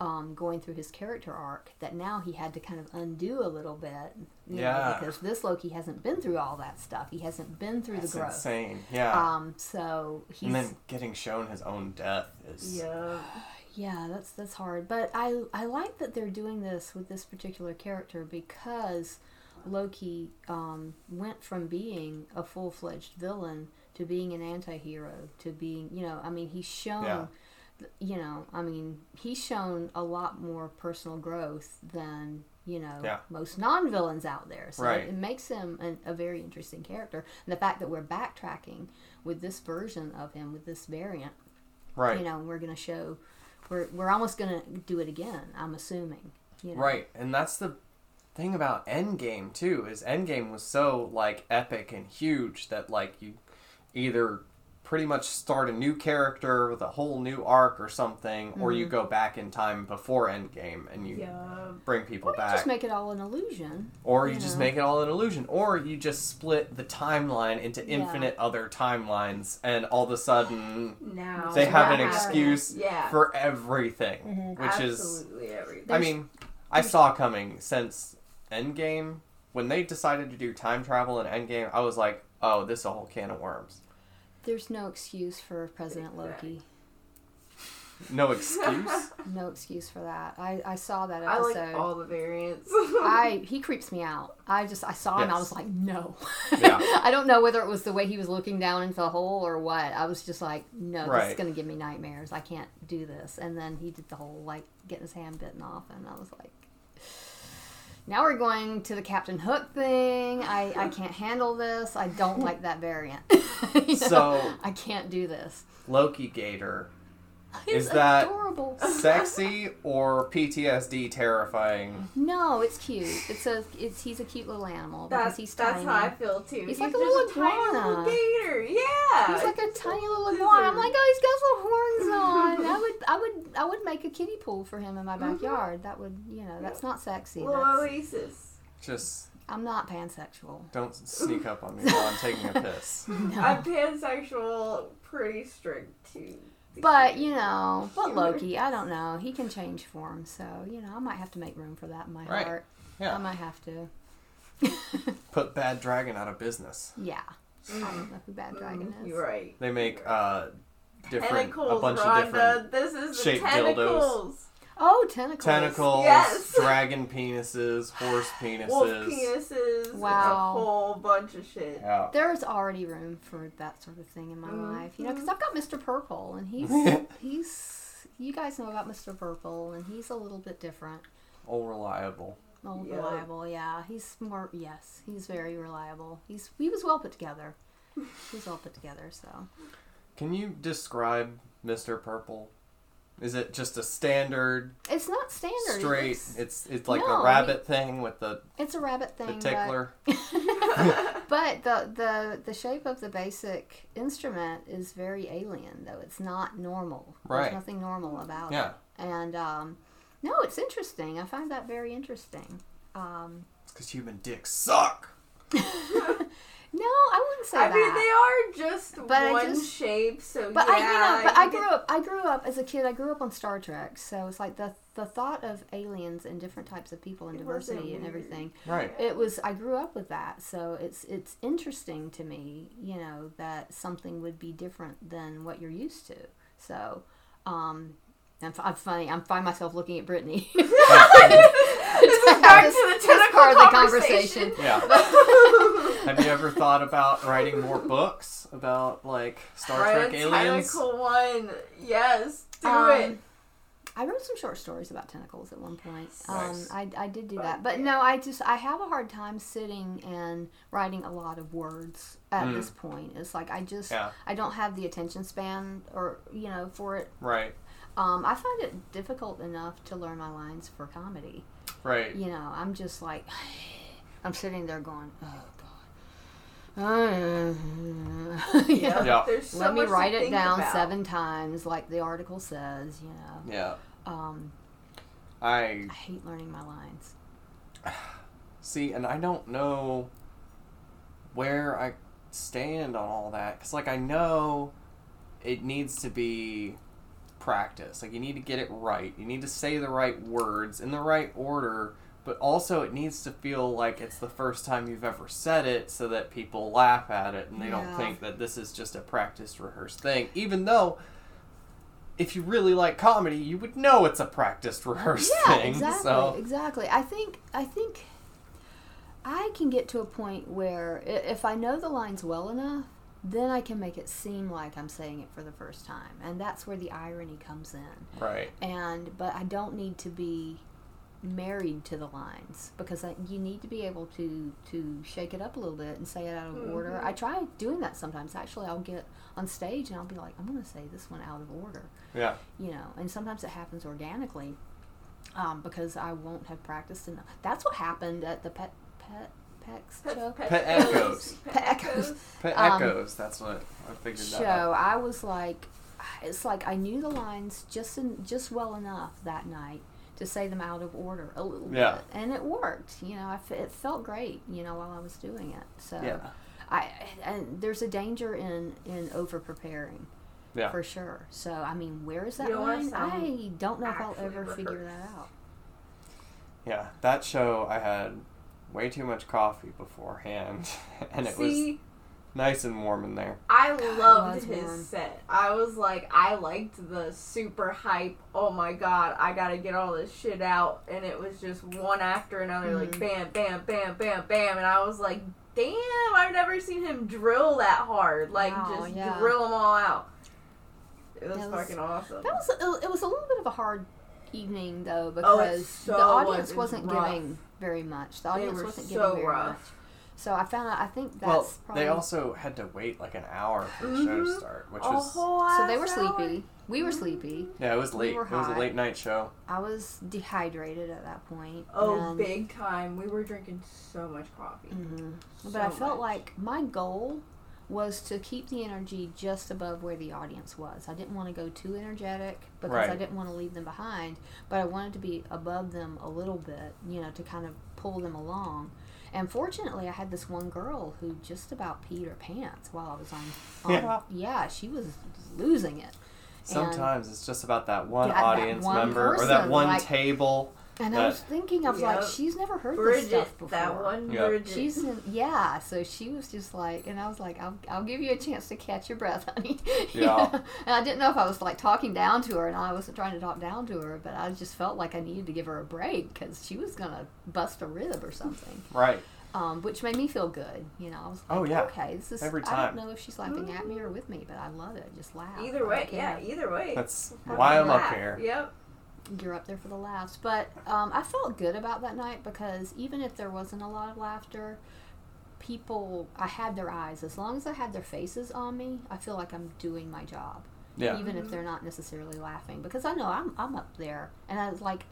Um, going through his character arc, that now he had to kind of undo a little bit, you Yeah. know, because this Loki hasn't been through all that stuff. He hasn't been through That's the growth. insane. Yeah. Um, so he's and then getting shown his own death is Yeah. Yeah, that's that's hard. But I I like that they're doing this with this particular character because Loki um, went from being a full fledged villain to being an anti-hero to being you know i mean he's shown Yeah. you know i mean he's shown a lot more personal growth than you know Yeah. most non-villains out there so Right. it, it makes him an, a very interesting character and the fact that we're backtracking with this version of him with this variant Right. you know we're gonna show we're, we're almost gonna do it again i'm assuming you know? Right, and that's the thing about Endgame too. Is Endgame was so like epic and huge that like you either pretty much start a new character with a whole new arc or something, or Mm-hmm. you go back in time before Endgame and you Yeah. bring people or you back, just make it all an illusion or you you just know. make it all an illusion, or you just split the timeline into Yeah. infinite other timelines, and all of a sudden Now they have an happens. excuse Yeah. for everything, Mhm. which is everything. I There's- mean, I saw coming since Endgame. When they decided to do time travel in Endgame, I was like, oh, this is a whole can of worms. There's no excuse for president loki No excuse. no excuse for that i, I saw that episode. I like all the variants. I he creeps me out. I just I saw him. I was like, no. Yeah. I don't know whether it was the way he was looking down into the hole or what. I was just like, no, this is gonna give me nightmares. I can't do this. And then he did the whole like getting his hand bitten off, and I was like. Now we're going to the Captain Hook thing. I, I can't handle this. I don't like that variant. You know? So- I can't do this. Loki Gator, It's Is that- adorable. sexy or PTSD terrifying? No, it's cute. It's a it's he's a cute little animal because that's he's that's how I feel too. He's like a just little tiny little gator. Yeah. He's like a tiny little Lizard. iguana. I'm like, oh, he's got little horns on. I would, I would, I would make a kiddie pool for him in my mm-hmm. backyard. That would, you know, that's not sexy. little oasis. Just I'm not pansexual. don't sneak up on me while I'm taking a piss. No. I'm pansexual, pretty strict too. But you know, but Loki, I don't know. He can change form, so you know, I might have to make room for that in my Right. heart. I might have to. Put Bad Dragon out of business. Yeah, I don't know who Bad Dragon is. You're right. They make uh different Tentacles, a bunch Rhonda. of different This is the shaped dildos. tentacles. Oh, tentacles. tentacles, Yes. dragon penises, horse penises. Wolf penises. Wow. A whole bunch of shit. Yeah. There's already room for that sort of thing in my Mhm. life, you know, because I've got Mr. Purple, and he's he's you guys know about Mr. Purple, and he's a little bit different. All reliable. Oh, Yeah. reliable, yeah. He's more yes, he's very reliable. He's he was well put together. He was well put together, so Can you describe Mr. Purple? Is it just a standard, it's not standard. Straight? looks- It's it's like No, the rabbit thing with the, it's a rabbit thing. the tickler. but, but the the the shape of the basic instrument is very alien, though. It's not normal. Right. There's nothing normal about Yeah, it. Yeah. And um, no, it's interesting. I find that very interesting. Um, because human dicks suck. no, I wouldn't say I that. I mean, they are just But one just- shape, so But yeah. I, you know, but I grew up. I grew up as a kid. I grew up on Star Trek, so it's like the the thought of aliens and different types of people and It diversity and everything. Right. It was. I grew up with that, so it's it's interesting to me, you know, that something would be different than what you're used to. So, um, I'm, I'm funny. I'm find myself looking at Brittany. this is back This- to the this part of the conversation. Yeah. Have you ever thought about writing more books about like Star Write Trek a aliens? tentacle one. Yes, do Um, it. I wrote some short stories about tentacles at one point. Nice. Um, I, I did do But that, but yeah. no, I just I have a hard time sitting and writing a lot of words at Mm. this point. It's like I just Yeah. I don't have the attention span or you know for it. Right. Um, I find it difficult enough to learn my lines for comedy. Right. You know, I'm just like I'm sitting there going, oh god. Yeah. Yeah. There's so Let me write it down about. seven times, like the article says. You know, Yeah. um, I I hate learning my lines. see, and I don't know where I stand on all that because, like, I know it needs to be practice. Like, you need to get it right. You need to say the right words in the right order. But also, it needs to feel like it's the first time you've ever said it, so that people laugh at it and they don't think that this is just a practice rehearsed thing. Even though, if you really like comedy, you would know it's a practiced rehearsed Yeah, thing. exactly, So exactly. I think I think I can get to a point where if I know the lines well enough, then I can make it seem like I'm saying it for the first time, and that's where the irony comes in. Right. And but I don't need to be married to the lines because I, you need to be able to to shake it up a little bit and say it out of order. Mhm. I try doing that sometimes. Actually, I'll get on stage and I'll be like, I'm going to say this one out of order, Yeah. you know. And sometimes it happens organically um, because I won't have practiced enough. That's what happened at the pet pet Pex show. Pet Echoes. Pet Echoes. Pet Um, Echoes. That's what I figured that show, out. I was like, it's like I knew the lines just in, just well enough that night to say them out of order a little Yeah. bit, and it worked. You know, I f- it felt great. You know, while I was doing it. So Yeah. I and there's a danger in in over preparing. Yeah. For sure. So I mean, where is that You line? I don't know if I'll actually ever figure that out. Yeah. That show, I had way too much coffee beforehand, and it was See, nice and warm in there. I loved his warm. set. I was like, I liked the super hype. Oh my god, I gotta get all this shit out, and it was just one after another, like Mhm. bam, bam, bam, bam, bam, and I was like, damn, I've never seen him drill that hard, like Wow, just yeah. drill them all out. It was, was- fucking awesome. That was a, it was a little bit of a hard evening though Oh, because so the audience was. wasn't Rough. giving very much. The They audience were wasn't so giving very rough. much. So I found out. I think that's well, probably. they also had to wait like an hour for the show to Mhm. start, which A was whole so they were hour. sleepy. We were sleepy. yeah, it was late. were It was a late night show. I was dehydrated at that point. Oh, and, big time. We were drinking so much coffee. Mhm. So But I felt much. like my goal was to keep the energy just above where the audience was. I didn't want to go too energetic because I didn't want to leave them behind, but I wanted to be above them a little bit, you know, to kind of pull them along. And fortunately, I had this one girl who just about peed her pants while I was on. on Yeah. yeah, she was losing it. Sometimes it's just about that one Yeah, that audience one member or that one like- table. And I was thinking, I was like, she's never heard this stuff before. that one Yeah. Bridget. She's in, yeah, so she was just like, and I was like, I'll, I'll give you a chance to catch your breath, honey. Yeah. And I didn't know if I was like talking down to her, and I wasn't trying to talk down to her, but I just felt like I needed to give her a break because she was gonna bust a rib or something, Right. um, which made me feel good. You know, I was like, Oh, yeah. okay, this is. Every time. I don't know if she's laughing at me or with me, but I love it. Just laugh. Either way, yeah, either way. That's Have why a I'm up here. Yep. You're up there for the laughs. But um, I felt good about that night because even if there wasn't a lot of laughter, people, I had their eyes. As long as I had their faces on me, I feel like I'm doing my job. Yeah. Even if they're not necessarily laughing, because I know I'm, I'm up there, and I was like,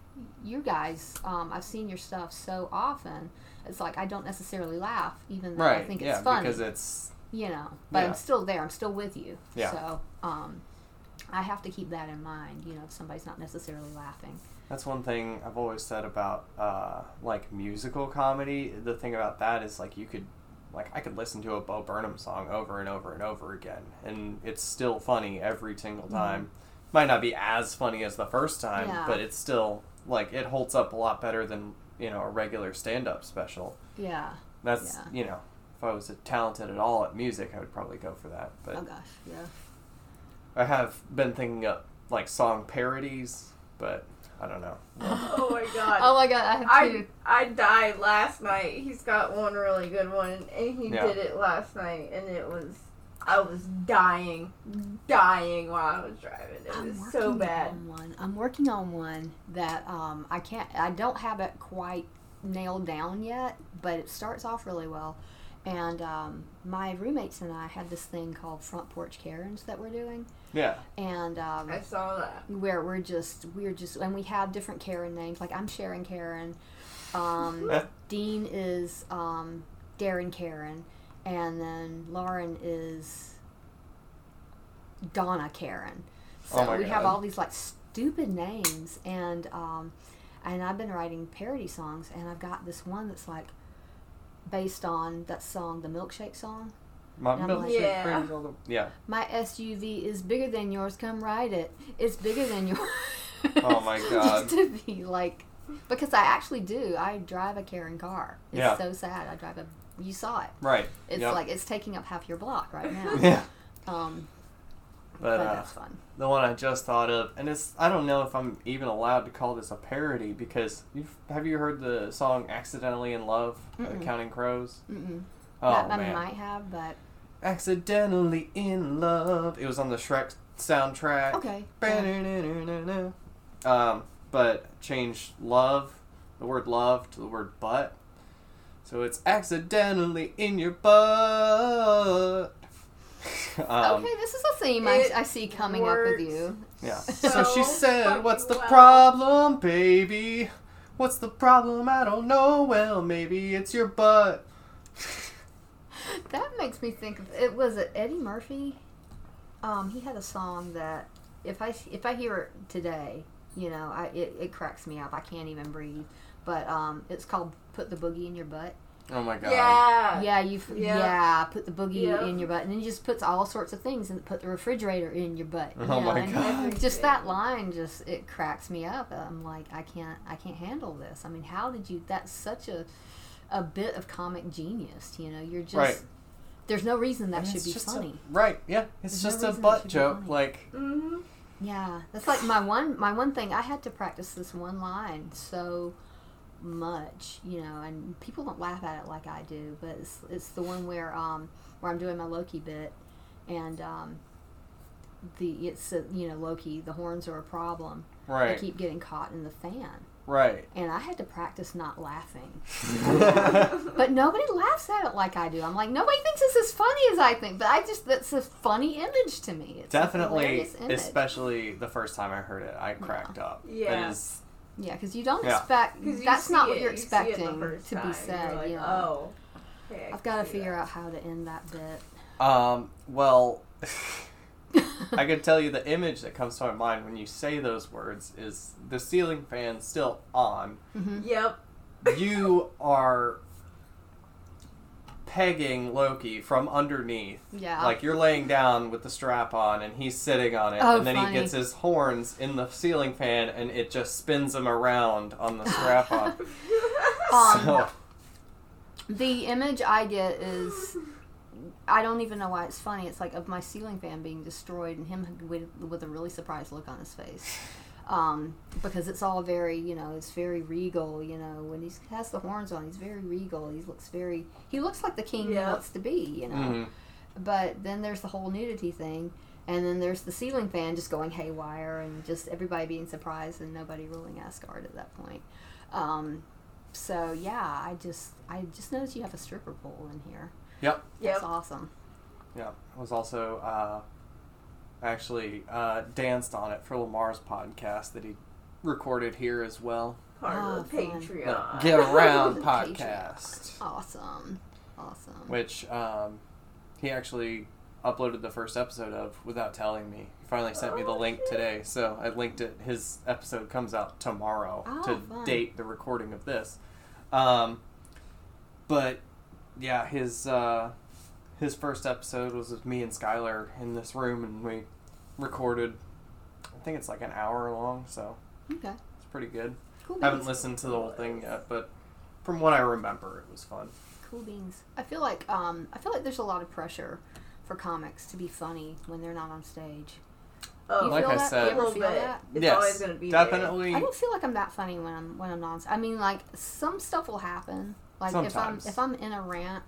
you guys, um, I've seen your stuff so often. It's like I don't necessarily laugh, even though I think Yeah, it's funny because it's you know but Yeah. i'm still there i'm still with you Yeah. so um i have to keep that in mind you know if somebody's not necessarily laughing That's one thing I've always said about uh, like musical comedy. The thing about that is like you could like I could listen to a Bo Burnham song over and over and over again, and it's still funny every single time. Might not be as funny as the first time, Yeah. but it's still like it holds up a lot better than you know a regular stand up special. yeah That's Yeah. you know if I was talented at all at music, I would probably go for that. But oh gosh yeah I have been thinking up like song parodies, but I don't know. Oh my god. oh my god i have I to I died last night. He's got one really good one, and he Yeah. did it last night, and it was I was dying, dying while I was driving. It I'm was so working bad. on one i'm working on one that um i can't i don't have it quite nailed down yet but it starts off really well and um, my roommates and i had this thing called front porch karens that we're doing Yeah. and um, I saw that. where we're just we're just and we have different Karen names. Like I'm Sharon Karen, um, Dean is um, Darren Karen, and then Lauren is Donna Karen. So Oh my we have all these like stupid names, and um, and I've been writing parody songs, and I've got this one that's like based on that song, the milkshake song. My And milkshake like- Yeah. all the- yeah. My SUV is bigger than yours. Come ride it. It's bigger than yours. Oh my God. Just to be like, because I actually do. I drive a Karen car. It's Yeah. so sad. I drive a. You saw it. Right. It's Yep. like it's taking up half your block right now. yeah. Um, But, but uh, that's fun. the one I just thought of, and it's I don't know if I'm even allowed to call this a parody because you've have you heard the song "Accidentally in Love" by Mm-mm. Counting Crows? Mm-mm. Oh I, I man, might have, but accidentally in love. It was on the Shrek soundtrack. Okay. Um, but change love, the word love, to the word butt. So it's accidentally in your butt. um, okay, this is a theme I, I see coming up with you. Yeah. So So she said, What's the well." problem, baby? What's the problem? I don't know. Well, maybe it's your butt. That makes me think of it was it Eddie Murphy. Um, he had a song that if I if I hear it today, you know, I it, it cracks me up. I can't even breathe. But um, it's called "Put the Boogie in Your Butt." Oh my god. Yeah. Yeah, you Yeah. yeah. put the boogie Yep. in your butt, and then he just puts all sorts of things, and put the refrigerator in your butt. you Oh my and God. Just that line, just it cracks me up. I'm like, I can't, I can't handle this. I mean, how did you? That's such a, a bit of comic genius. You know, you're just. Right. There's no reason that And should be just a- funny. right, yeah. It's There's no just a butt joke. Like, Mm-hmm. Yeah, that's like my one my one thing. I had to practice this one line so much, you know, and people don't laugh at it like I do, but it's it's the one where um where I'm doing my Loki bit, and um the it's uh, you know Loki the horns are a problem. Right. I keep getting caught in the fan, right. and I had to practice not laughing. But nobody laughs at it like I do. I'm like nobody thinks it's as funny as I think, but I just that's a funny image to me. It's Definitely, hilarious image. especially the first time I heard it, I cracked up. Yeah. It is, Yeah, because you don't Yeah. expect. 'Cause you That's see not what it- you're you see it the expecting first to be said. You're like, you know, oh. okay, I I've got to figure that. out how to end that bit. um, well, I can tell you the image that comes to my mind when you say those words is the ceiling fan still on. hmm Yep. You are pegging Loki from underneath. Yeah. Like you're laying down with the strap on and he's sitting on it Oh, and then funny. he gets his horns in the ceiling fan and it just spins him around on the strap on. Um, so The image I get is. I don't even know why it's funny. It's like of my ceiling fan being destroyed and him with, with a really surprised look on his face. Um, because it's all very, you know, it's very regal. You know, when he has the horns on, he's very regal. He looks very, he looks like the king he wants to be. You know. mhm. But then there's the whole nudity thing, and then there's the ceiling fan just going haywire, and just everybody being surprised and nobody ruling Asgard at that point. Um, so yeah, I just I just noticed you have a stripper pole in here. Yep. That's Yep. awesome. Yeah, it was also uh, actually uh, danced on it for Lamar's podcast that he recorded here as well. Part Oh, of the fun. The Patreon. Get Around Patreon. podcast, Awesome. Awesome. which um, he actually uploaded the first episode of without telling me. He finally sent me the Oh, link shit. today, so I linked it. His episode comes out tomorrow Oh, to fun. date the recording of this. Um, but yeah, his uh, his first episode was with me and Skylar in this room, and we recorded. I think it's like an hour long, so Okay. it's pretty good. Cool I haven't listened to the whole thing yet, but from what I remember, it was fun. Cool beans. I feel like um I feel like there's a lot of pressure for comics to be funny when they're not on stage. Oh, Like feel I that? said- Do a you ever little feel bit. that? It's yes, always gonna be there. definitely. I don't feel like I'm that funny when I'm when I'm non. I mean, like some stuff will happen. Like Sometimes. if I'm if I'm in a rant,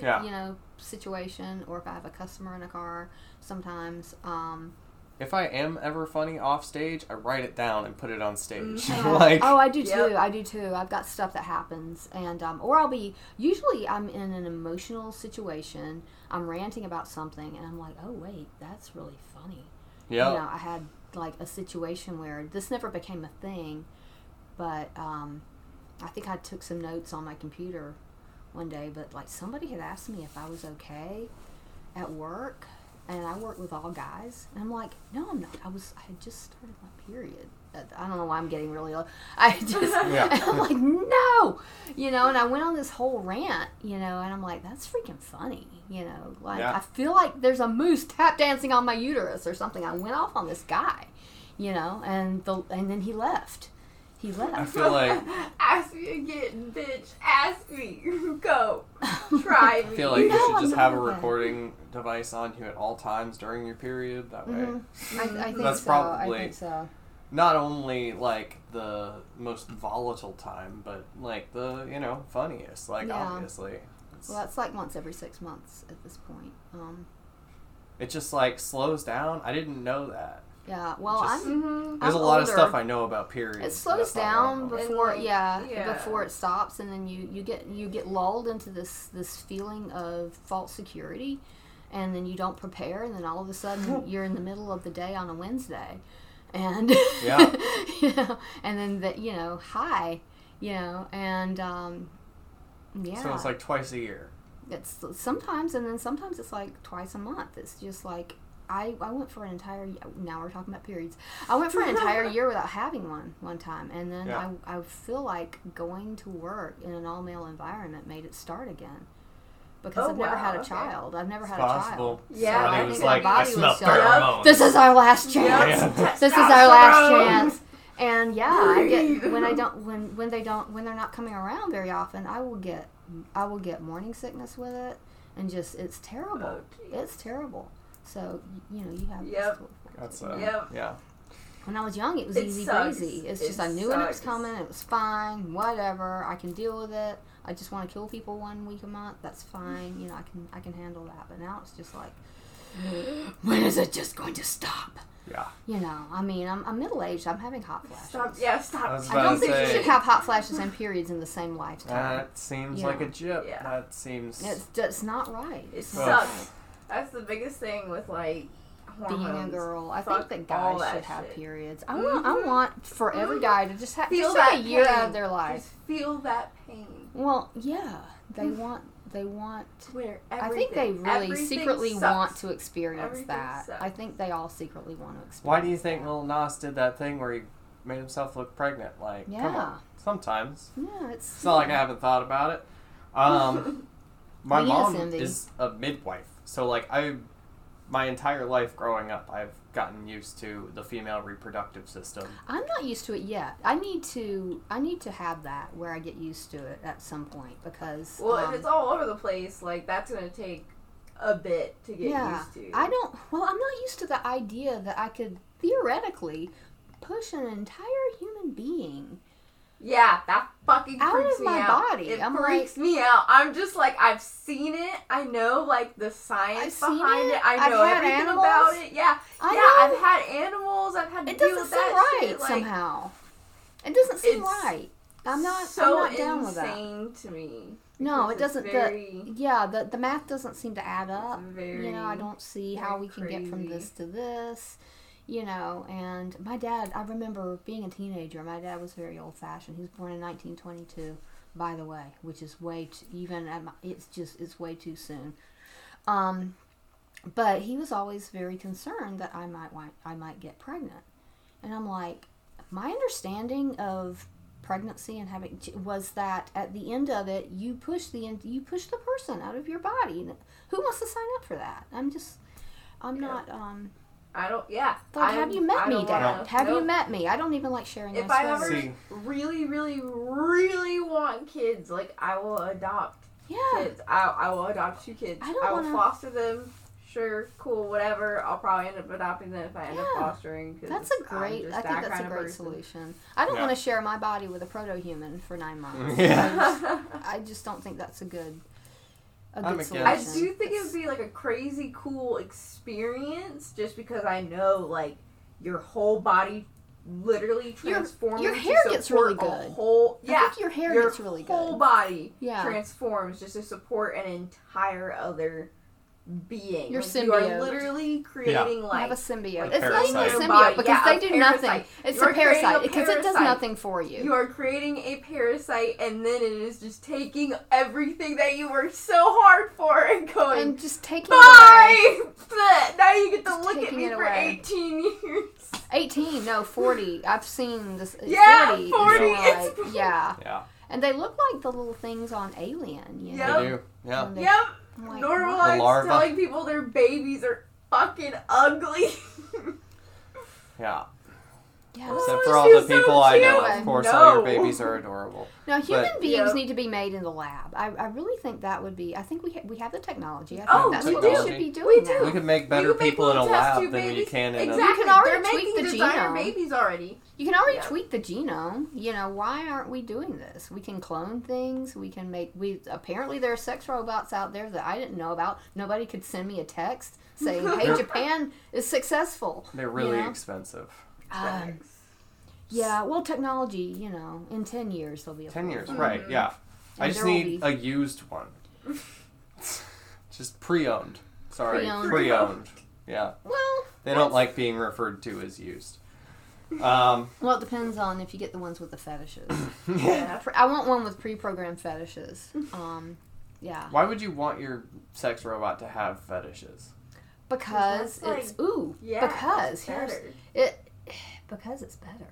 Yeah. you know, situation, or if I have a customer in a car, sometimes. Um, If I am ever funny off stage, I write it down and put it on stage. Mhm. like, oh, I do too. Yep. I do too. I've got stuff that happens, and um, or I'll be usually I'm in an emotional situation. I'm ranting about something, and I'm like, oh wait, that's really funny. yeah, you know, I had like a situation where this never became a thing, but um, I think I took some notes on my computer one day. But like somebody had asked me if I was okay at work, and I work with all guys, and I'm like, no, I'm not. I was. I had just started my period. Uh, I don't know why I'm getting really. Low. I just. Yeah. I'm like, no, you know. And I went on this whole rant, you know, and I'm like, that's freaking funny, you know. Like Yeah. I feel like there's a moose tap dancing on my uterus or something. I went off on this guy, you know, and the and then he left. He I left. feel like ask me again, bitch. Ask me. Go. Try me. I feel like you No, should just have a like that. recording device on you at all times during your period. That way, Mhm. I, I think That's so. probably- I think so. not only like the most volatile time, but like the you know funniest. Like Yeah. obviously, months. Well, that's like once every six months at this point. Um, It just like slows down. I didn't know that. Yeah. Well, Just- I'm. hmm There's I'm a lot of stuff I know about periods. It slows down one of them. before, And, like, yeah, yeah. before it stops, and then you you get you get lulled into this this feeling of false security, and then you don't prepare, and then all of a sudden you're in the middle of the day on a Wednesday, and Yeah. you know, and then the you know hi, you know, and um, yeah, So it's like twice a year. it's sometimes, and then sometimes it's like twice a month. It's just like I, I went for an entire. Now we're talking about periods. I went for an entire year without having one one time, and then Yeah. I, I feel like going to work in an all male environment made it start again. Because Oh, I've never wow, had a okay. child. I've never It's had possible. a child. Yeah, Somebody I was think like, my I body smell was just- pheromones. This is our last chance. Yeah. This is our last chance. And yeah, I get when I don't when when they don't when they're not coming around very often, I will get I will get morning sickness with it, and just it's terrible. Oh, it's terrible. So you know you have. Yep. That's uh, Yep. yeah. When I was young, it was It easy sucks. breezy. It's It just I knew when it was coming. It was fine. Whatever. I can deal with it. I just want to kill people one week a month. That's fine. You know I can I can handle that. But now it's just like, when is it just going to stop? Yeah. You know. I mean, I'm, I'm middle aged. I'm having hot flashes. Stop. Yeah, stop. I I don't to think you should have hot flashes and periods in the same lifetime. That seems Yeah. like a jip. Yeah. That seems. it's that's not right. It It's sucks. That's the biggest thing with like right. Being a girl, I Fuck think that guys that should have shit. periods. I want, I Mhm. want for every Mhm. guy to just have Feel just take a that year out of their life. Just feel that pain. Well, yeah, they want, they want. Where I think they really everything secretly sucks. want to experience Everything that. sucks. I think they all secretly want to experience. Why do you think that. Lil Nas did that thing where he made himself look pregnant? Like, come Yeah. on. Sometimes. Yeah, it's. It's not like I haven't thought about it. Um, my mom envy. is a midwife, so like I, my entire life growing up, I've gotten used to the female reproductive system. I'm not used to it yet. I need to. I need to have that where I get used to it at some point because. Well, um, if it's all over the place, like that's gonna take a bit to get yeah, used to. I don't. Well, I'm not used to the idea that I could theoretically push an entire human being. Yeah, that fucking Out freaks of me my out. body. It I'm freaks me out. I'm just like I've seen it. I know like the I've science behind it. it. I I've know had everything animals. about it. Yeah, I yeah. know. I've had animals. I've had to It deal doesn't with seem that right shit. Like, somehow. It doesn't seem right. I'm not. so I'm not down with that. insane to me. No, it doesn't. The, yeah, the the math doesn't seem to add up. very. you know, I don't see how we can get from this to this. You know, and my dad. I remember being a teenager. My dad was very old fashioned. He was born in 1922, by the way, which is way too, even at my, it's just it's way too soon. Um, but he was always very concerned that I might want I might get pregnant, and I'm like, my understanding of pregnancy and having was that at the end of it you push the you push the person out of your body who wants to sign up for that i'm just i'm Yeah. not um I don't. Yeah. like I'm- have you met I me don't dad wanna- have you met me i don't even like sharing If my I ever. See. really, really, really want kids, like I will adopt yeah kids. I, I will adopt two kids. I don't will wanna- foster them. Sure, cool, whatever. I'll probably end up adopting them if I end up fostering. fostering. 'cause that's a I'm great i think that that's a great person. solution i don't Yeah. want to share my body with a proto-human for nine months Yeah. I, I just don't think that's a good a good I'm solution I do think it would be like a crazy cool experience, just because I know like your whole body literally transforms. your to hair gets really good. Whole I yeah, think your hair your gets really good. Your whole body yeah transforms just to support an entire other being. Your Like, You are symbiote. literally creating You like have a symbiote. Like it's not even a symbiote Body. because Yeah, they do parasite. nothing. It's a parasite because it does nothing for you. You are creating a parasite, and then it is just taking everything that you worked so hard for and going, and just taking it away. bye! Bleh. Now you get to Just look at me for 18 years. 18, no, 40. I've seen this. Yeah, 40. 40, it's- Like, yeah. Yeah. And they look like the little things on Alien, you Yep. They do. Yeah. Yep, I'm like, normalize larva. telling people their babies are fucking ugly. Yeah. Yeah. Except for all the so people I know, of course, all your babies are adorable. Now, human But- beings Yep. need to be made in the lab. I, I really think that would be. I think we ha- we have the technology. I think Oh, that's we what do. we should be doing. We now. do. We can make better You can make people in a little test lab tube than you babies. can in a. Exactly. You can already They're tweak making the designer genome. babies already. You can already Yeah. tweak the genome. You know, why aren't we doing this? We can clone things. We can make. We apparently there are sex robots out there that I didn't know about. Nobody could send me a text saying, "Hey, Japan is successful." They're really know? expensive. Um, yeah, well, technology. You know, in ten years they'll be. Ten years, affordable. right? Yeah. I just need be- a used one. just pre-owned. Sorry, Pre-owned. pre-owned. Yeah, Well, they don't like being referred to as used. Um, well, it depends on if you get the ones with the fetishes. Yeah. I want one with pre-programmed fetishes. Um, yeah, why would you want your sex robot to have fetishes? because that's it's ooh. Yeah. because here's it. Because it's better.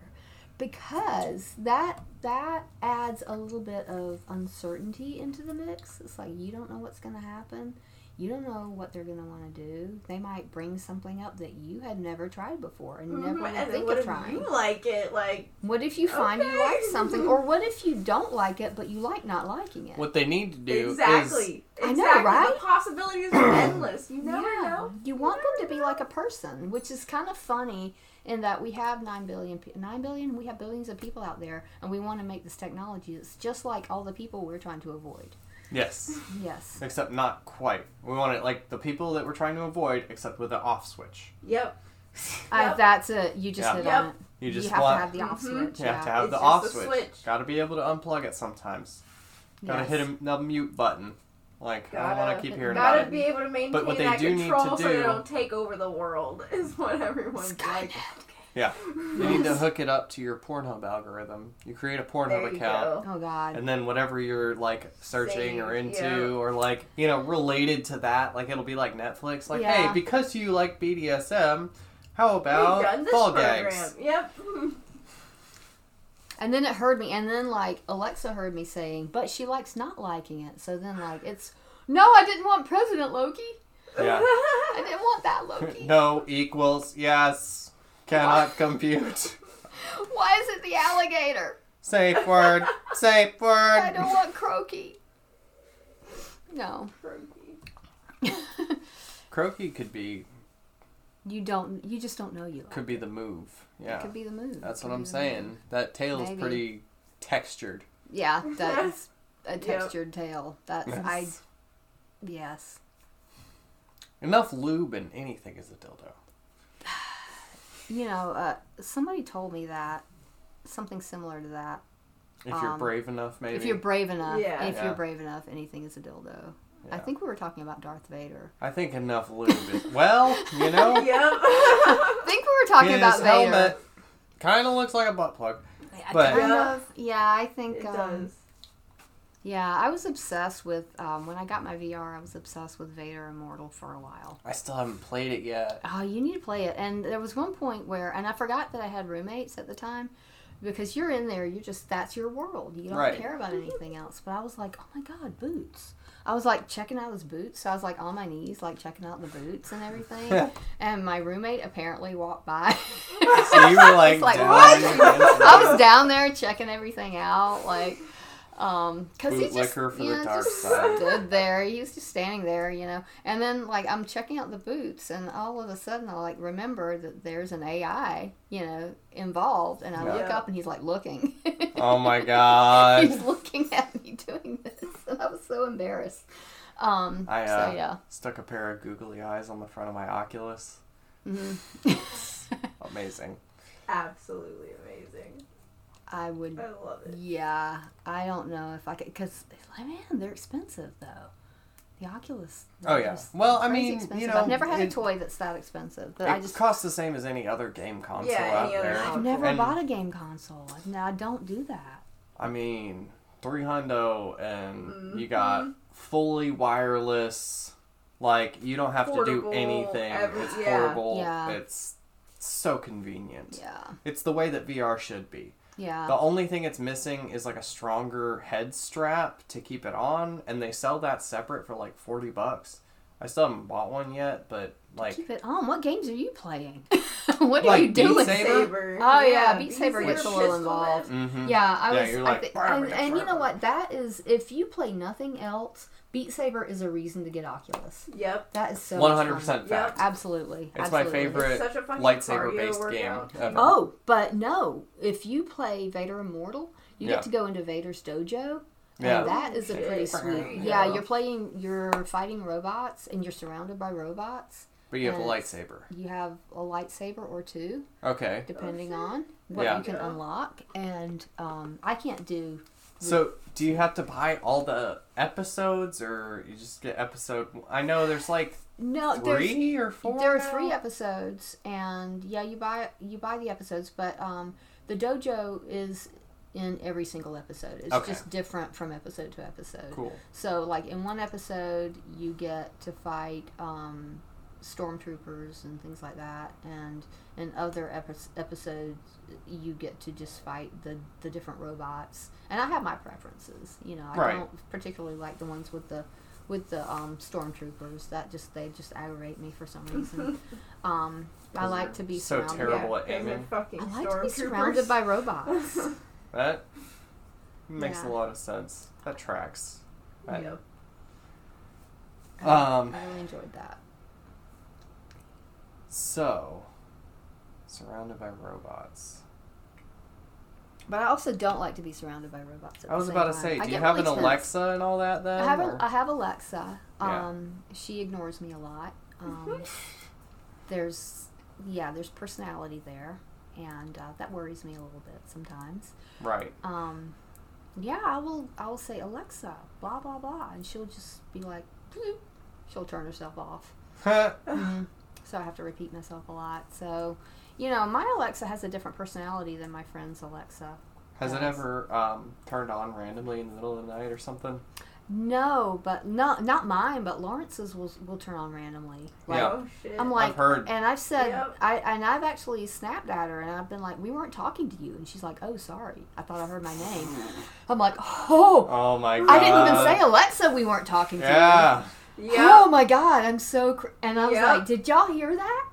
Because that that adds a little bit of uncertainty into the mix. It's like you don't know what's going to happen. You don't know what they're going to want to do. They might bring something up that you had never tried before and never Mhm, would and think what of if trying. you like it? Like What if you find you like something, or what if you don't like it but you like not liking it? What they need to do is exactly. I know, exactly. right? The possibilities are endless. You never yeah. know. You want them to be like a person, which is kind of funny in that we have 9 billion, 9 billion, we have billions of people out there, and we want to make this technology that's just like all the people we're trying to avoid. yes, Yes. except not quite. We want it like the people that we're trying to avoid, except with an off switch. Yep. I, Yep. that's it. You just Yeah. hit Yep. on it. You just have want to have the off Mhm. switch. you have Yeah. to have It's the off a switch. switch. Got to be able to unplug it sometimes. Got to Yes. hit a, the mute button. Like I don't want Gotta- to keep hearing Gotta about it. be able to maintain But what they that do need control to so they do- don't take over the world. Is what everyone's like. Yeah, you need to hook it up to your Pornhub algorithm. You create a Pornhub There you account. go. Oh, God. And then whatever you're like searching or Save, into, yeah. or like you know related to that, like it'll be like Netflix. Like, Yeah. hey, because you like BDSM, how about We've done this ball program. gags? Yep. And then it heard me, and then like Alexa heard me saying, but she likes not liking it. So then like it's no, I didn't want President Loki. Yeah. I didn't want that Loki. no equals yes. Cannot compute. Why is it the alligator? Safe word. Safe word. I don't want Croaky. No. Croaky. croaky could be you don't. You just don't know you. Like could be the move. yeah It Yeah. could be the move. That's It what I'm saying. move. That tail's Maybe. pretty textured. Yeah, that's a textured tail. That's I. Yes. Yes. Enough lube and anything is a dildo. You know, uh, somebody told me that something similar to that. If you're Um, brave enough, maybe. If you're brave enough, Yeah. if Yeah. you're brave enough, anything is a dildo. I think we were talking about Darth Vader. I think enough lube is. Well, you know, yep. I think we were talking his about Vader. helmet kind of looks like a butt plug. I but- kind Yeah. of, yeah, I think. it um, does. Yeah, I was obsessed with um, when I got my VR. I was obsessed with Vader Immortal for a while. I still haven't played it yet. Oh, you need to play it. And there was one point where, and I forgot that I had roommates at the time, because you're in there, you're just that's your world. You don't Right. care about anything else. But I was like, oh my god, boots. I was like checking out his boots. So I was like on my knees, like checking out the boots and everything. and my roommate apparently walked by. So you were like, like, what? on your hands and I was down there checking everything out, like, um, cause he just, you the know, dark just side. stood there. He was just standing there, you know. And then like I'm checking out the boots, and all of a sudden I like remember that there's an AI, you know, involved, and I look up and he's like looking. Oh my god. he's looking at me doing this, and I was so embarrassed. Um, I uh, so yeah. stuck a pair of googly eyes on the front of my Oculus. hmm Amazing. Absolutely amazing. I would I love it. Yeah, I don't know if I could, because man, they're expensive though. The Oculus. Oh they're yeah. Well, I mean, expensive. you know, I've never had it, a toy that's that expensive, but it I just costs the same as any other game console Yeah, out there. I've never And- bought a game console. No, I don't do that. I mean, three hundo, and you Mhm. got fully wireless. Like you don't have to do anything. every- it's yeah. portable. Yeah. It's so convenient. Yeah, It's the way that VR should be. yeah. The only thing it's missing is like a stronger head strap to keep it on, and they sell that separate for like forty bucks. I still haven't bought one yet, but like Keep it on. What games are you playing? what are Like you Beat doing? Saber? Oh yeah, Beat Saber With gets a the little involved. Mm-hmm. Yeah, I Yeah, was. you're I like, thi- "Brr, and, and you know what? That is, if you play nothing else, Beat Saber is a reason to get Oculus. Yep. That is so. One much hundred fun. percent fact. Absolutely. It's my absolutely. favorite It's such a fucking lightsaber-based game ever. Oh, but no! If you play Vader Immortal, you Yeah. get to go into Vader's dojo. And Yeah. that is a pretty sweet. Yeah. Yeah, you're playing, you're fighting robots, and you're surrounded by robots. But you have a lightsaber. You have a lightsaber or two, Okay. depending on what Yeah. you can Yeah. unlock. And um, I can't do. So, do you have to buy all the episodes, or you just get episode? I know there's like No, there's three or four. There are now? three episodes, and yeah, you buy you buy the episodes, but um, the dojo is in every single episode. It's Okay. just different from episode to episode. Cool. So, like in one episode, you get to fight um, stormtroopers and things like that, and in other epi- episodes, you get to just fight the the different robots. And I have my preferences. You know, I Right. don't particularly like the ones with the with the um, stormtroopers. That just they just aggravate me for some reason. um, I like to be so surrounded. terrible at Yeah, 'cause they're aiming. I like to be surrounded by robots. That makes Yeah. a lot of sense. That tracks. Right. Yep. Um, I really enjoyed that. So, surrounded by robots. But I also don't like to be surrounded by robots. At I was about to same say, time. I do you have really an. Alexa and all that then? I have a, I have Alexa. Yeah. Um, she ignores me a lot. Um, there's yeah, there's personality there, and uh, that worries me a little bit sometimes. right. Um, yeah, I will I will say Alexa, blah blah blah, and she'll just be like, bloop. she'll turn herself off. Mhm. So I have to repeat myself a lot. So, you know, my Alexa has a different personality than my friend's Alexa. Has it ever um, turned on randomly in the middle of the night or something? No, but not not mine, but Lawrence's will will turn on randomly. Like, Yeah. Oh shit. I'm like, I've heard. and I've said, Yep. I and I've actually snapped at her, and I've been like, we weren't talking to you, and she's like, oh, sorry, I thought I heard my name. I'm like, oh, Oh my god. I didn't even say Alexa, we weren't talking to Yeah, you. Yeah. Oh my god, I'm so, cr-. and I was Yep. like, did y'all hear that?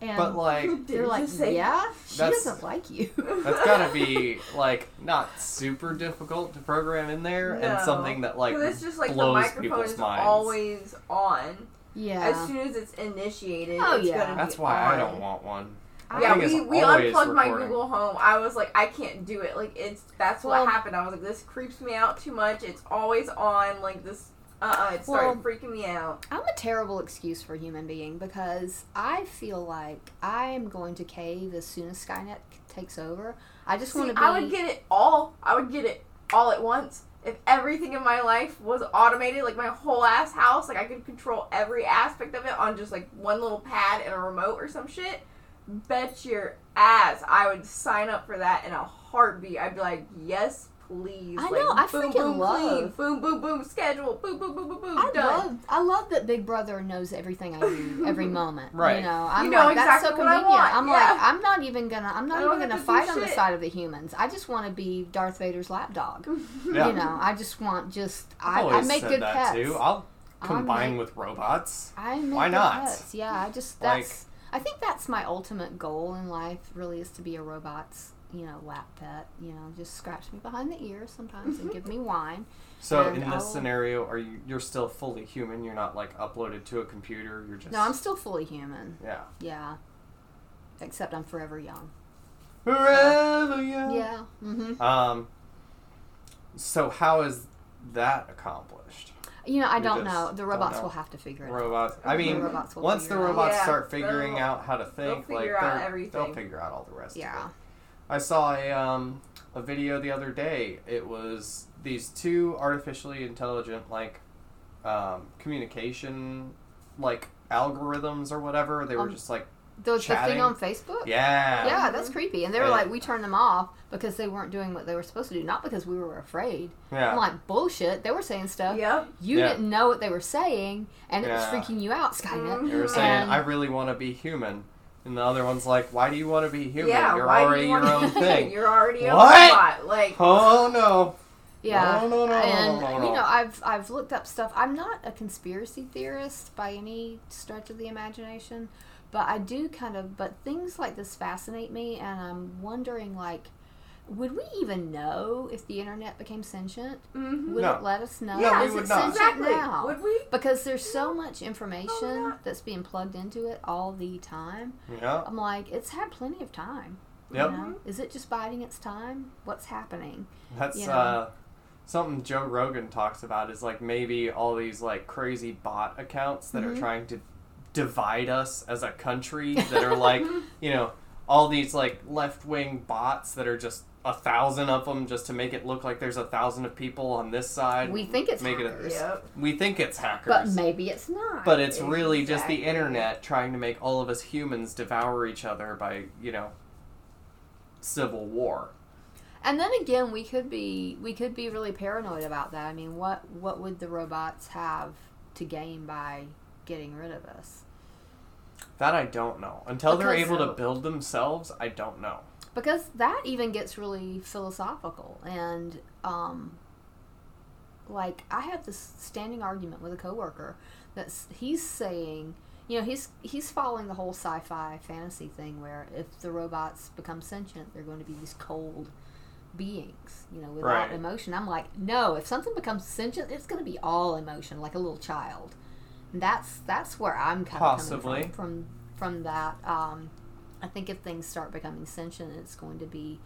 And but like they're like, say- yeah, she doesn't like you. that's gotta be like not super difficult to program in there, and something that like 'Cause it's just like the blows microphone people's is minds. always on. yeah, As soon as it's initiated, Oh, it's yeah. gonna That's be why I don't want one. I- Yeah, we, we always unplugged my. Google Home. I was like, I can't do it. Like it's that's Well- what happened. I was like, this creeps me out too much. It's always on. Like this, uh, uh it started freaking me out. I'm a terrible excuse for a human being because I feel like I am going to cave as soon as Skynet takes over. I just want to be. I would get it all. I would get it all at once. If everything in my life was automated, like my whole ass house, like I could control every aspect of it on just like one little pad and a remote or some shit, bet your ass I would sign up for that in a heartbeat. I'd be like, yes, please. I like, know, I boom, freaking boom, love- clean. Boom, boom, boom, schedule. Boom, boom, boom, boom, boom. I done. love, I love that Big Brother knows everything I do every moment. Right. You know, I'm You know like that's so exactly what I convenient. want, I'm yeah. like, I'm not even gonna, I'm not even gonna to fight on the side of the humans. I just want to be Darth Vader's lapdog. Yeah. You know, I just want just, I've I, I make said good that pets. too. I'll I'll combine make- with robots. I make Why good not? pets. Yeah, I just Like- that's. I think that's my ultimate goal in life. Really, is to be a robot's, you know, lap pet. You know, just scratch me behind the ear sometimes and give me wine. So in this I'll- scenario, are you you're still fully human? You're not like uploaded to a computer. You're just No, I'm still fully human. yeah. Yeah. Except I'm forever young. Forever young. Yeah. Mm-hmm. Um. So how is that accomplished? You know, I We don't know. The robots know. will have to figure it out. Robots. I The mean, robots will once the figure it out. robots Yeah, start figuring they'll- out how to think, like figure out they're- everything. they'll figure out all the rest. Of Yeah. It. I saw a um a video the other day. It was these two artificially intelligent like um communication like algorithms or whatever. They were Um, just like The, the thing Chatting. on Facebook? yeah. Yeah, that's creepy. And they were Yeah. like, we turned them off because they weren't doing what they were supposed to do, not because we were afraid. Yeah. I'm like, bullshit. They were saying stuff. Yep. You Yeah. didn't know what they were saying, and it was freaking you out, Skynet. They were saying, And- "I really want to be human," and the other one's like, "Why do you want to be human? Yeah, You're already you your wanna- own thing." You're already a What? robot. Like, oh no! Yeah. No, no, no, and no, no, no. you know, I've I've looked up stuff. I'm not a conspiracy theorist by any stretch of the imagination, But I do kind of, but things like this fascinate me, and I'm wondering, like, would we even know if the internet became sentient? Mm-hmm. Would No. it let us know? No, we Is would it not. sentient Exactly. now? Would we? because there's so much information not? that's being plugged into it all the time. Yeah. I'm like, it's had plenty of time. Yep. You know? Is it just biding its time? What's happening? That's You know? uh, something Joe Rogan talks about is like maybe all these like crazy bot accounts that are Mhm. trying to divide us as a country that are like, you know, all these like left wing bots that are just a thousand of them just to make it look like there's a thousand of people on this side. We think it's make hackers. it. Yep. We think it's hackers. But maybe it's not. But it's really just the internet trying to make all of us humans devour each other by, you know, civil war. And then again, we could be we could be really paranoid about that. I mean, what what would the robots have to gain by getting rid of us? That I don't know. Until they're Because- able to build themselves, I don't know. Because that even gets really philosophical and um like I have this standing argument with a coworker that's he's saying you know he's he's following the whole sci-fi fantasy thing where if the robots become sentient they're going to be these cold beings you know without Right. emotion. I'm like no if something becomes sentient it's going to be all emotion like a little child. And that's that's where i'm kind of coming from from, from that um, i think if things start becoming sentient it's going to be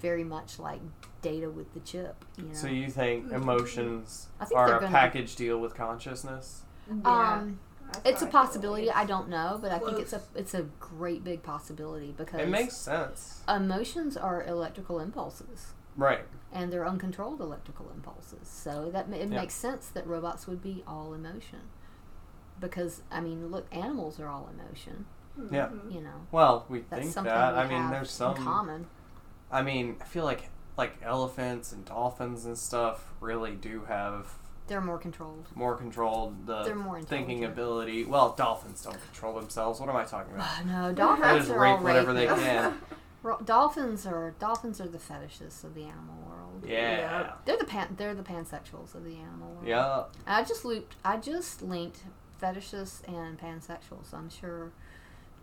very much like data with the chip you know So you think emotions I think are they're a gonna- package deal with consciousness? um It's a how I feel possibility. I don't know, but I think it's a it's a great big possibility because It makes sense. emotions are electrical impulses Right. and they're uncontrolled electrical impulses. So that ma- it Yeah. makes sense that robots would be all emotion. Because I mean, look, animals are all emotion. It. Yeah. Mhm. You know, Well, we that's think something that. we I mean, have there's some. common. I mean, I feel like like elephants and dolphins and stuff really do have They're more controlled. more controlled the They're more thinking ability. Well, dolphins don't control themselves. What am I talking about? no, They dolphins just are rape all whatever they rapists. can. Dolphins are dolphins are the fetishists of the animal world. Yeah. They're the pan they're the pansexuals of the animal world. Yeah. I just looped. I just linked fetishists and pansexuals. I'm sure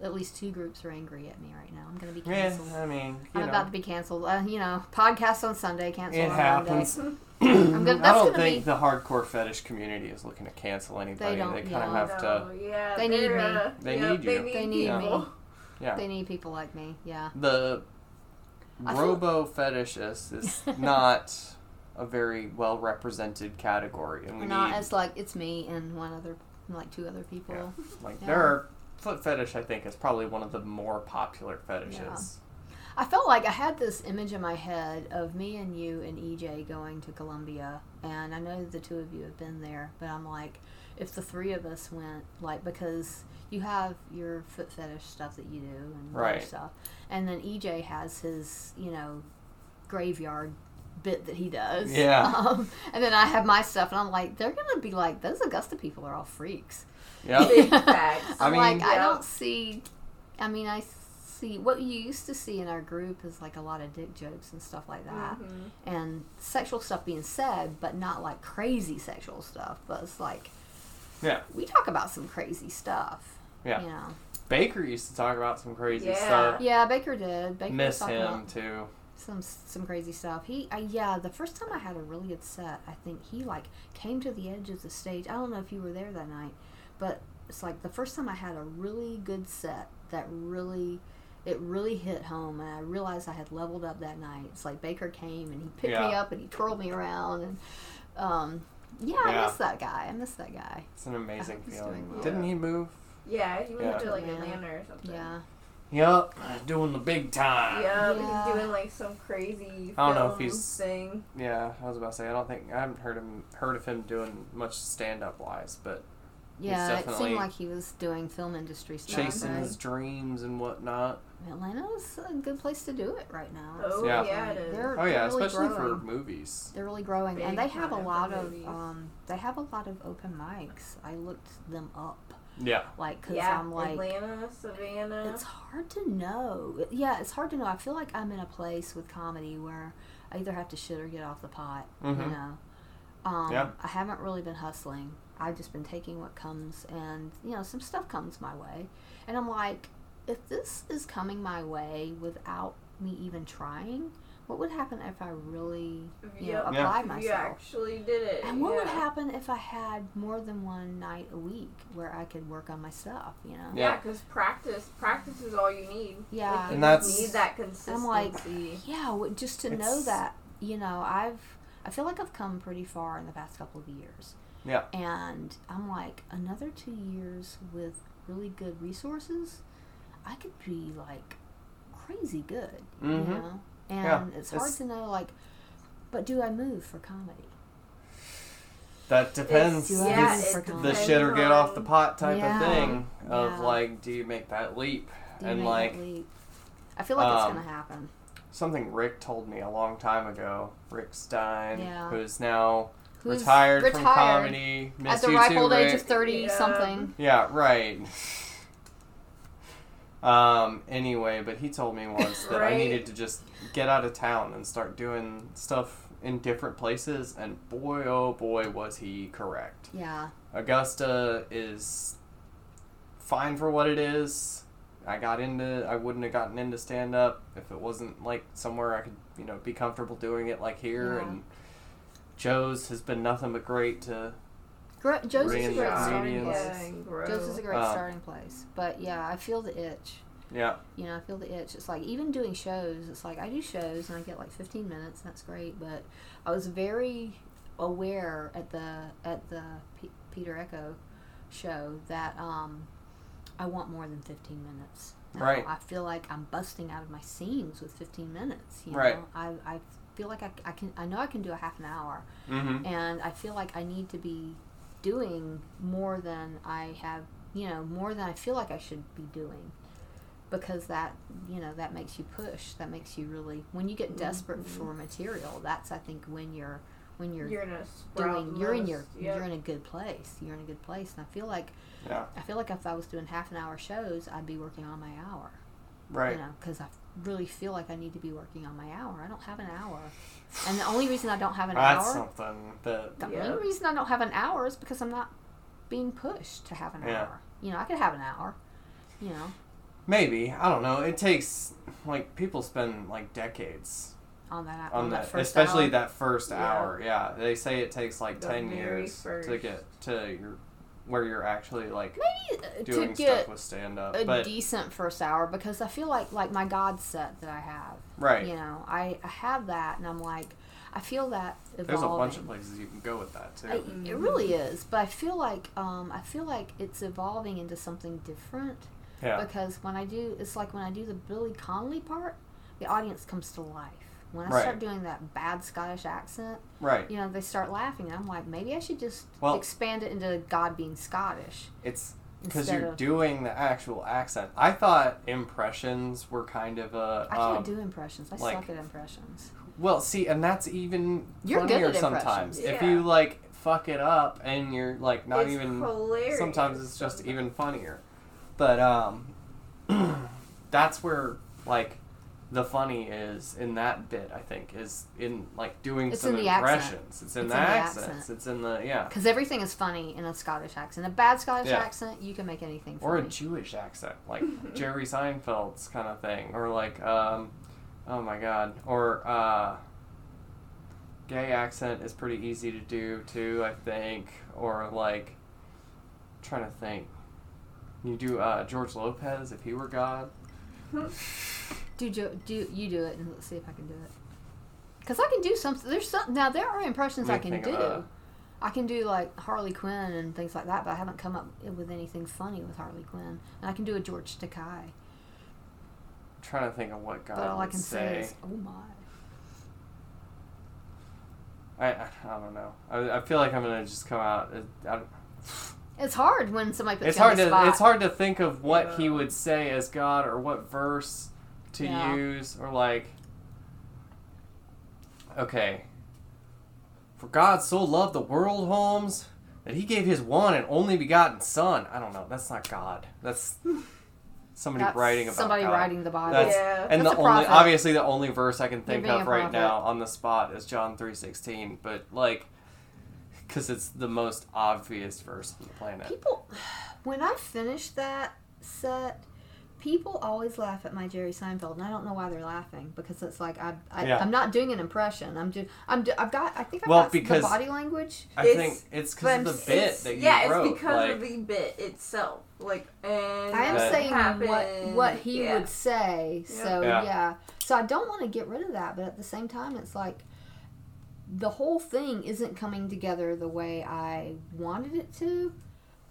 at least two groups are angry at me right now. I'm going to be canceled. Yeah. canceled. I mean, you I'm know, about to be canceled. Uh, you know, podcast on Sunday, cancel it on happens. Monday. I gonna- that's don't think be- the hardcore fetish community is looking to cancel anybody. They, don't, kind yeah. of have to. Yeah, They need me. uh, They yep, need you. They need, They need people. me. Yeah. They need people like me. Yeah. the robo fetishist is not a very well represented category, and we Not need as like it's me and one other, like two other people. Yeah. like Yeah. there are foot fetish. I think is probably one of the more popular fetishes. I felt like I had this image in my head of me and you and EJ going to Columbia, and I know the two of you have been there, but I'm like, if the three of us went, like, because you have your foot fetish stuff that you do and other Right. stuff, and then EJ has his, you know, graveyard bit that he does. Yeah. Um, and then I have my stuff, and I'm like, they're gonna be like, those Augusta people are all freaks. Yep. Big facts. I I'm mean- like, I don't see. I mean, I see what you used to see in our group is like a lot of dick jokes and stuff like that, Mhm. and sexual stuff being said, but not like crazy sexual stuff. But it's like, Yeah. we talk about some crazy stuff. Yeah. You know. Baker used to talk about some crazy Yeah. stuff. Yeah, Baker did. Baker was Miss talking him about too. some some crazy stuff. He, I, yeah, the first time I had a really good set, I think he like came to the edge of the stage. I don't know if you were there that night, but it's like the first time I had a really good set that really, it really hit home, and I realized I had leveled up that night. It's like Baker came and he picked me up and he twirled me around, and um, yeah, I miss that guy. I miss that guy. It's an amazing feeling. well. Didn't he move? Yeah, he went Yeah. to like Yeah. Atlanta or something. Yeah, Yep. Doing the big time. Yeah, Yeah. he's doing like some crazy. I don't know if film he's- thing. Yeah, I was about to say I don't think I haven't heard him heard of him doing much stand up wise, but yeah. It seemed like he was doing film industry stuff. chasing right? his dreams and whatnot. Atlanta's a good place to do it right now. Oh Yeah. yeah, it is. They're, Oh yeah, they're really especially growing. for movies. They're really growing, Big and they have a lot of movies. um, they have a lot of open mics. I looked them up, Yeah. like because yeah, I'm like, Atlanta, Savannah. it's hard to know. Yeah, it's hard to know. I feel like I'm in a place with comedy where I either have to shit or get off the pot. You Mhm. know, um, Yeah. I haven't really been hustling. I've just been taking what comes, and you know, some stuff comes my way, and I'm like, if this is coming my way without me even trying, what would happen if I really, you know, Yep. Yeah. applied You myself? actually did it. And what would happen if I had more than one night a week where I could work on my stuff? You know? Yeah. Yeah, because practice, practice is all you need. Yeah. like, you And just that's- need that consistency. I'm like, yeah, just to know that, you know, I've, I feel like I've come pretty far in the past couple of years. Yeah. And I'm like, another two years with really good resources, I could be like crazy good, Mhm. you know? And Yeah, it's hard it's- to know, like, but do I move for comedy? That depends. It's- yeah, It's the shit or get off the pot type Yeah. of thing of like do you make that leap Do and like leap? I feel like it's um, gonna happen. something rick told me a long time ago rick stein who's now Who's retired, from retired comedy at the ripe old age of thirty Yeah. something. yeah right um anyway but he told me once that i needed to just get out of town and start doing stuff in different places and boy oh boy was he correct Yeah, Augusta is fine for what it is. I got into I wouldn't have gotten into stand up if it wasn't like somewhere I could, you know, be comfortable doing it like here Yeah. and Joe's has been nothing but great to Gr- Joe's is a great Yeah, starting place. yeah. Joe's is a great Um, starting place. But yeah, I feel the itch. yeah. You know, I feel the itch. It's like even doing shows. It's like I do shows and I get like 15 minutes, and that's great. But I was very aware at the at the P- Peter Echo show that um, I want more than 15 minutes. Now, Right. I feel like I'm busting out of my seams with 15 minutes. You Right. Know? I I feel like I, I can. I know I can do a half an hour, Mm-hmm. and I feel like I need to be doing more than I have, you know, more than I feel like I should be doing. Because that, you know, that makes you push. That makes you really, when you get desperate Mhm. for material, that's I think when you're, when you're, You're gonna doing, the you're in your, yep. you're in a good place. You're in a good place, and I feel like, Yeah. I feel like if I was doing half an hour shows, I'd be working on my hour. Right. You know, because I really feel like I need to be working on my hour. I don't have an hour, and the only reason I don't have an That's hour. something that The Yeah. only reason I don't have an hour is because I'm not being pushed to have an Yeah. hour. You know, I could have an hour. You know, maybe, I don't know, it takes like people spend like decades on that on, on that that, first especially hour. that first Yeah. hour. Yeah, they say it takes like The ten very years to get to your where you're actually like Maybe uh, to doing stuff with stand up. a But decent first hour because I feel like like my God set that I have. right, You know, I, I have that, and I'm like, I feel that evolving. there's a bunch of places you can go with that too. I, it really is, but I feel like um, I feel like it's evolving into something different. yeah, because when I do, it's like when I do the Billy Connolly part, the audience comes to life. When I Right. start doing that bad Scottish accent, right. you know, they start laughing. And I'm like, maybe I should just Well- expand it into God being Scottish It's because you're of. doing the actual accent. I thought impressions were kind of a I can't um, do impressions. I like- suck at impressions. well. See, and that's even You're good funnier at sometimes. impressions. If you like fuck it up and you're like not it's even hilarious. sometimes it's just even funnier. But um that's where like the funny is in that bit, I think, is in like doing It's some in the accent. It's in It's the in the accents. accent. It's in the yeah. Because everything is funny in a Scottish accent. A bad Scottish Yeah. accent, you can make anything funny. Or a. Jewish accent, like Jerry Seinfeld's kind of thing. Or like um oh my god. Or uh gay accent is pretty easy to do too, I think. Or like trying to think. You do uh, George Lopez if he were God. do, jo- do you do it and let's see if I can do it. Because I can do something. There's some now. There are impressions I can do. of a- I can do like Harley Quinn and things like that, but I haven't come up with anything funny with Harley Quinn. And I can do a George Takei, trying to think of what God but all I would can say. say is, "Oh my." I, I I don't know. I, I feel like I'm gonna just come out. Uh, I, I, It's hard when somebody puts it's you on hard the to spot. it's hard to think of what he would say as God or what verse to Yeah. use or like. Okay. For God so loved the world, Holmes, that He gave His one and only begotten Son. I don't know. That's not God. That's somebody That's writing about somebody God. writing the Bible. That's Yeah. and That's the only prophet. obviously the only verse I can think of right now on the spot is John three sixteen. But like, because it's the most obvious verse on the planet. People, when I finish that set, people always laugh at my Jerry Seinfeld, and I don't know why they're laughing because it's like I, I Yeah. I'm not doing an impression. I'm just I'm do, I've got I think I've Well, got because- the body language. I It's- think it's because of the bit that you yeah, wrote. Yeah, it's because like, of the bit itself. Like, and I am saying what happened. what he yeah. would say. Yep. So Yeah. yeah. So I don't want to get rid of that, but at the same time, it's like the whole thing isn't coming together the way I wanted it to.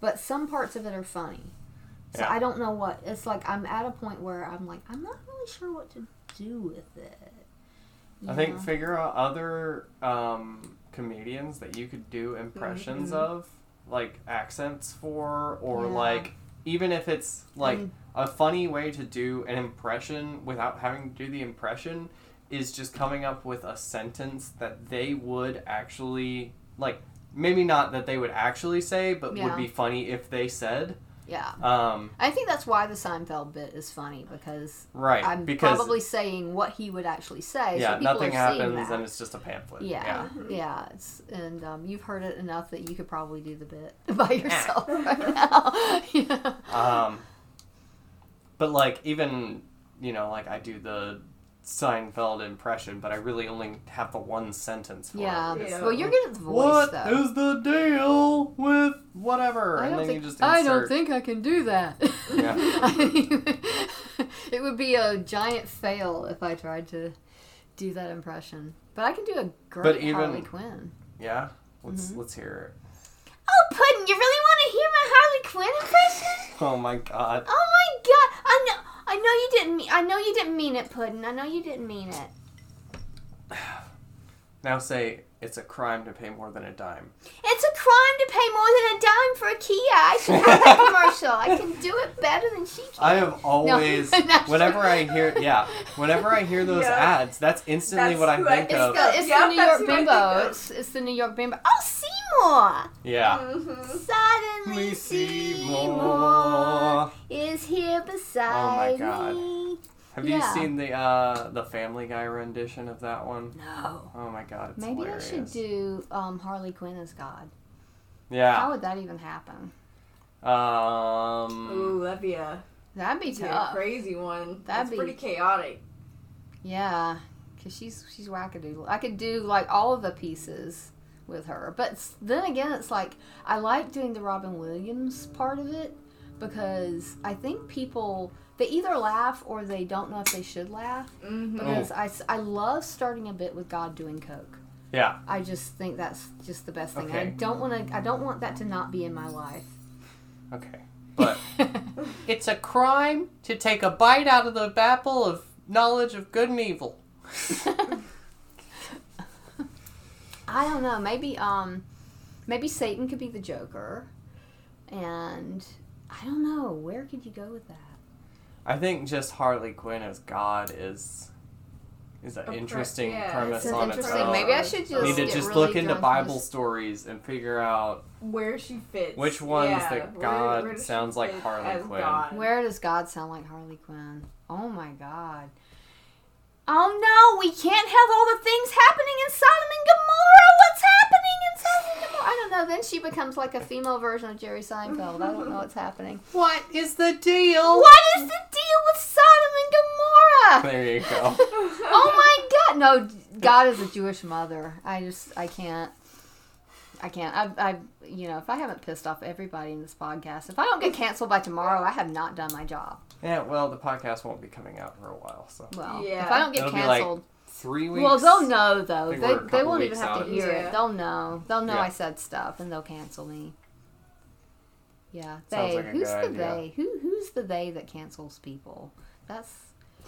But some parts of it are funny. So Yeah. I don't know what it's like. I'm at a point where I'm like, I'm not really sure what to do with it. I you think know? figure out other um, comedians that you could do impressions Mhm. of, like accents for, or Yeah. like even if it's like mean- a funny way to do an impression without having to do the impression is just coming up with a sentence that they would actually like. Maybe not that they would actually say, but Yeah. would be funny if they said. Yeah. Um, I think that's why the Seinfeld bit is funny because right, I'm because probably saying what he would actually say. yeah, so people nothing happens and it's just a pamphlet. Yeah, Mhm. yeah. It's, and um, you've heard it enough that you could probably do the bit by yourself right now. yeah. Um, but like even you know like I do the Seinfeld impression, but I really only have the one sentence for Yeah. it. Yeah. Well, you're good at the voice, What though. is the deal with whatever? I and don't, then think, you just I don't think I can do that. Yeah. it would be a giant fail if I tried to do that impression. But I can do a great But even- Harley Quinn. Yeah. Let's Mm-hmm. let's hear it. Oh, Puddin', you really want to hear my Harley Quinn impression? Oh my god. Oh my god! I know, I know you didn't mean. I know you didn't mean it, Puddin'. I know you didn't mean it. Now say it's a crime to pay more than a dime. It's a crime to pay more than a dime for a Kia. I should have that commercial. I can do it better than she can. I have always, not whenever true. I hear, yeah, whenever I hear those Yeah. ads, that's instantly That's what I who I think think of. of. The- it's Yep, the New York who Bimbo. It's, it's the New York Bimbo. Oh, Seymour! Yeah. Mhm. Suddenly We Seymour is here beside oh my God. me. Have you seen the uh the Family Guy rendition of that one? No. Oh my god, it's Maybe hilarious. I should do um, Harley Quinn as God. Yeah. How would that even happen? Um. Ooh, that'd be a, That'd be that'd be a crazy one. That'd That's be- pretty chaotic. Yeah, because she's she's wackadoodle. I could do like all of the pieces with her, but then again, it's like I like doing the Robin Williams part of it because I think people they either laugh or they don't know if they should laugh. Mm-hmm. Because I, s- I love starting a bit with God doing coke. Yeah. I just think that's just the best thing. I don't want to. I don't want that to not be in my life. Okay. But it's a crime to take a bite out of the apple of knowledge of good and evil. I don't know. Maybe um, maybe Satan could be the Joker, and I don't know where could you go with that. I think just Harley Quinn as God is is an pre- interesting yeah, premise It's an on its own. Maybe I should just Need to just really look into Bible and stories and figure out Where she fits. Which ones yeah, that God where does she sounds like Harley Quinn? God? Where does God sound like Harley Quinn? Oh my God. Oh no, we can't have all the things happening in Sodom and Gomorrah. What's happening I don't know. Then she becomes like a female version of Jerry Seinfeld. I don't know what's happening. What is the deal? What is the deal with Sodom and Gomorrah? There you go. Oh my God! No, God is a Jewish mother. I just, I can't. I can't. I, I, you know, if I haven't pissed off everybody in this podcast, if I don't get canceled by tomorrow, I have not done my job. Yeah, well, the podcast won't be coming out for a while, so Well, Yeah. if I don't get It'll be like canceled, three weeks. well, they'll know though. They, they won't even have to hear Yeah. it. They'll know. They'll know Yeah. I said stuff, and they'll cancel me. Yeah, they. like a who's the idea. they? Who who's the they that cancels people? That's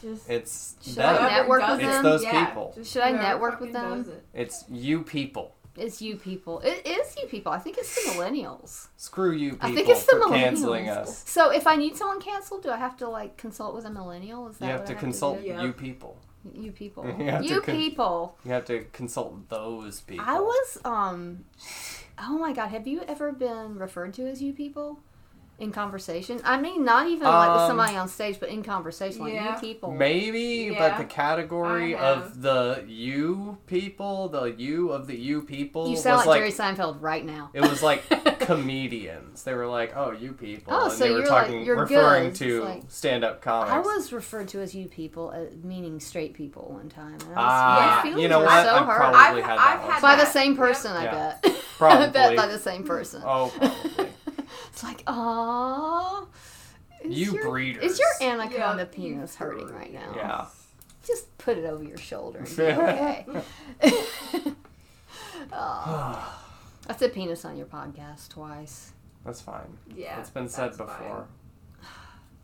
Just It's Should them. I network with it. It's them? those Yeah, people. just Should I network with them? it. It's you people. it's you people. It is you people. I think it's the millennials. Screw you people I think it's the for millennials. canceling us. So if I need someone canceled, do I have to like consult with a millennial? Is that You have what to I consult do? Yeah. you people. You people. You you con- people. You have to consult those people. I was um oh my god, have you ever been referred to as you people? In conversation, I mean, not even like with Um, somebody on stage, but in conversation, like yeah. you people. Maybe, Yeah, but the category I of the you people, the you of the you people, You sound was like, like Jerry Seinfeld right now. it was like comedians. They were like, "Oh, you people," Oh, and so they were you're like- talking, you're referring good. to It's like- stand-up comics. I was referred to as you people, uh, meaning straight people, one time. And I was, Ah, my Yeah. feelings you know were what? So I hurt. probably I've- had I've had by the that. same Yep. person, I Yeah. bet. I Probably. bet by the same person. Oh, probably. It's like, aww. Is You your, breeders. Is your anaconda Yeah, penis you hurting right now? yeah. Just put it over your shoulder and be okay. Aw. I said penis on your podcast twice. That's fine. Yeah, it's been said that's before.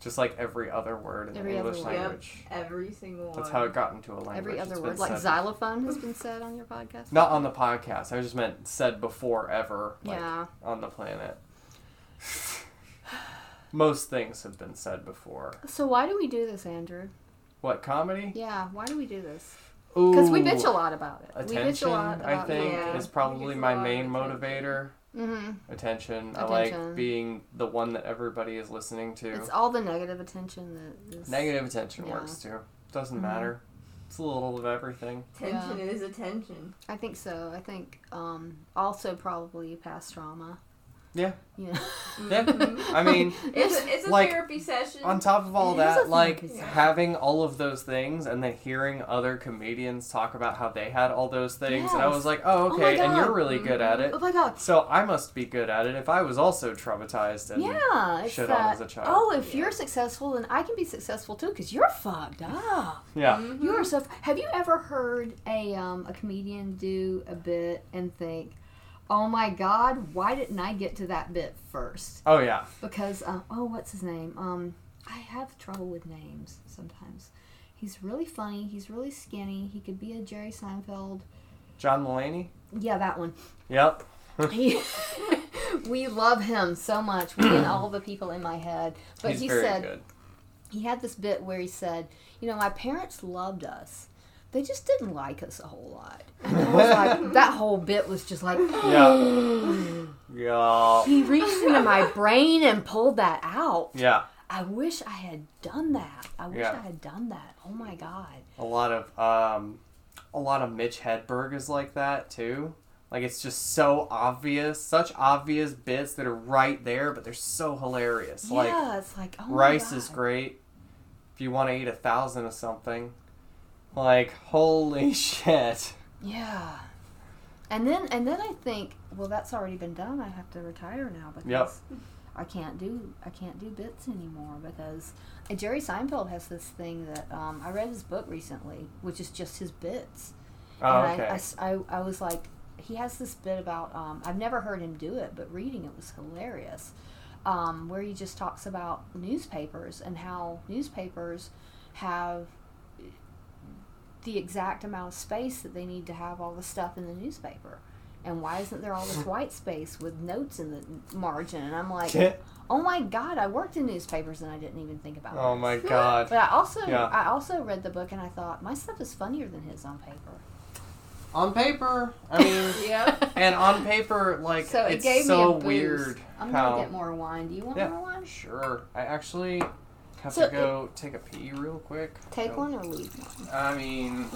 Just like every other word in Every the other English word. Yep. language. Every single one. That's how it got into a language. Every other been word, like xylophone, has been said on your podcast. Not on the podcast. I just meant said before ever. Like, Yeah. On the planet. Most things have been said before. So why do we do this, Andrew? What comedy? Yeah, why do we do this? Because we bitch a lot about it. we bitch Attention, a lot I think, Yeah. is probably my main attention. motivator. hmm Attention. I like being the one that everybody is listening to. It's all the negative attention that is Negative attention Yeah. works too. Doesn't Mhm. matter. It's a little of everything. Tension is attention. I think so. I think um, also probably past trauma. Yeah. You know. Yeah. Mhm. I mean, It's a, it's a Like, therapy session. on top of all It is a that, like session. having all of those things and then hearing other comedians talk about how they had all those things, and I was like, oh, Oh okay, and you're God. really good at it. oh my god. So I must be good at it if I was also traumatized and Yeah, it's shit on as a child. Oh, if Yeah. you're successful, then I can be successful too, because you're fucked up. yeah. Mhm. You are so. Have you ever heard a um, a comedian do a bit and think, "Oh my God, why didn't I get to that bit first? Oh yeah. Because um, oh, what's his name? Um, I have trouble with names sometimes. He's really funny. He's really skinny. He could be a Jerry Seinfeld. John Mulaney. Yeah, that one. Yep. He, we love him so much. We and all the people in my head. But He's he said good. he had this bit where he said, "You know, my parents loved us. They just didn't like us a whole lot." And I was like, that whole bit was just like, Yeah. Yeah. he reached into my brain and pulled that out. Yeah. I wish I had done that. I wish Yeah. I had done that. Oh my god. A lot of um, a lot of Mitch Hedberg is like that too. Like it's just so obvious, such obvious bits that are right there, but they're so hilarious. Like yeah, it's like oh my rice is great. If you want to eat a thousand of something, like holy shit. Yeah. And then and then I think, well, that's already been done. I have to retire now because Yep. I can't do I can't do bits anymore because Jerry Seinfeld has this thing that um, I read his book recently, which is just his bits. Oh, and I- okay. I, s- I- I was like, he has this bit about um, I've never heard him do it, but reading it was hilarious. Um, where he just talks about newspapers and how newspapers have the exact amount of space that they need to have all the stuff in the newspaper. And why isn't there all this white space with notes in the margin? And I'm like, oh my god, I worked in newspapers and I didn't even think about it. oh this. my god. But I also Yeah. I also read the book and I thought my stuff is funnier than his on paper. On paper, I mean, yeah. and on paper, like so it it's gave so me a boost. weird I'm how. gonna get more wine. Do you want Yeah. more wine? Sure. I actually have So to go take a pee real quick. Take So- one or leave one. I mean,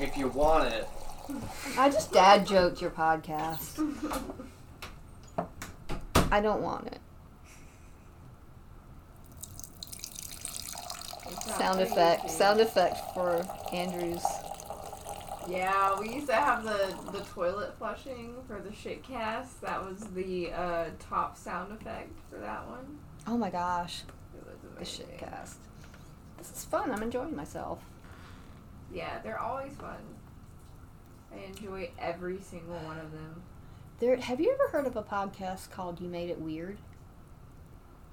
if you want it. I just dad joked your podcast. I don't want it. Sound very effect. good. Sound effect for Andrew's. Yeah, we used to have the the toilet flushing for the shit cast. That was the uh, top sound effect for that one. Oh my gosh, Shit cast. This is fun. I'm enjoying myself. Yeah, they're always fun. I enjoy every single one of them. There. Have you ever heard of a podcast called "You Made It Weird"?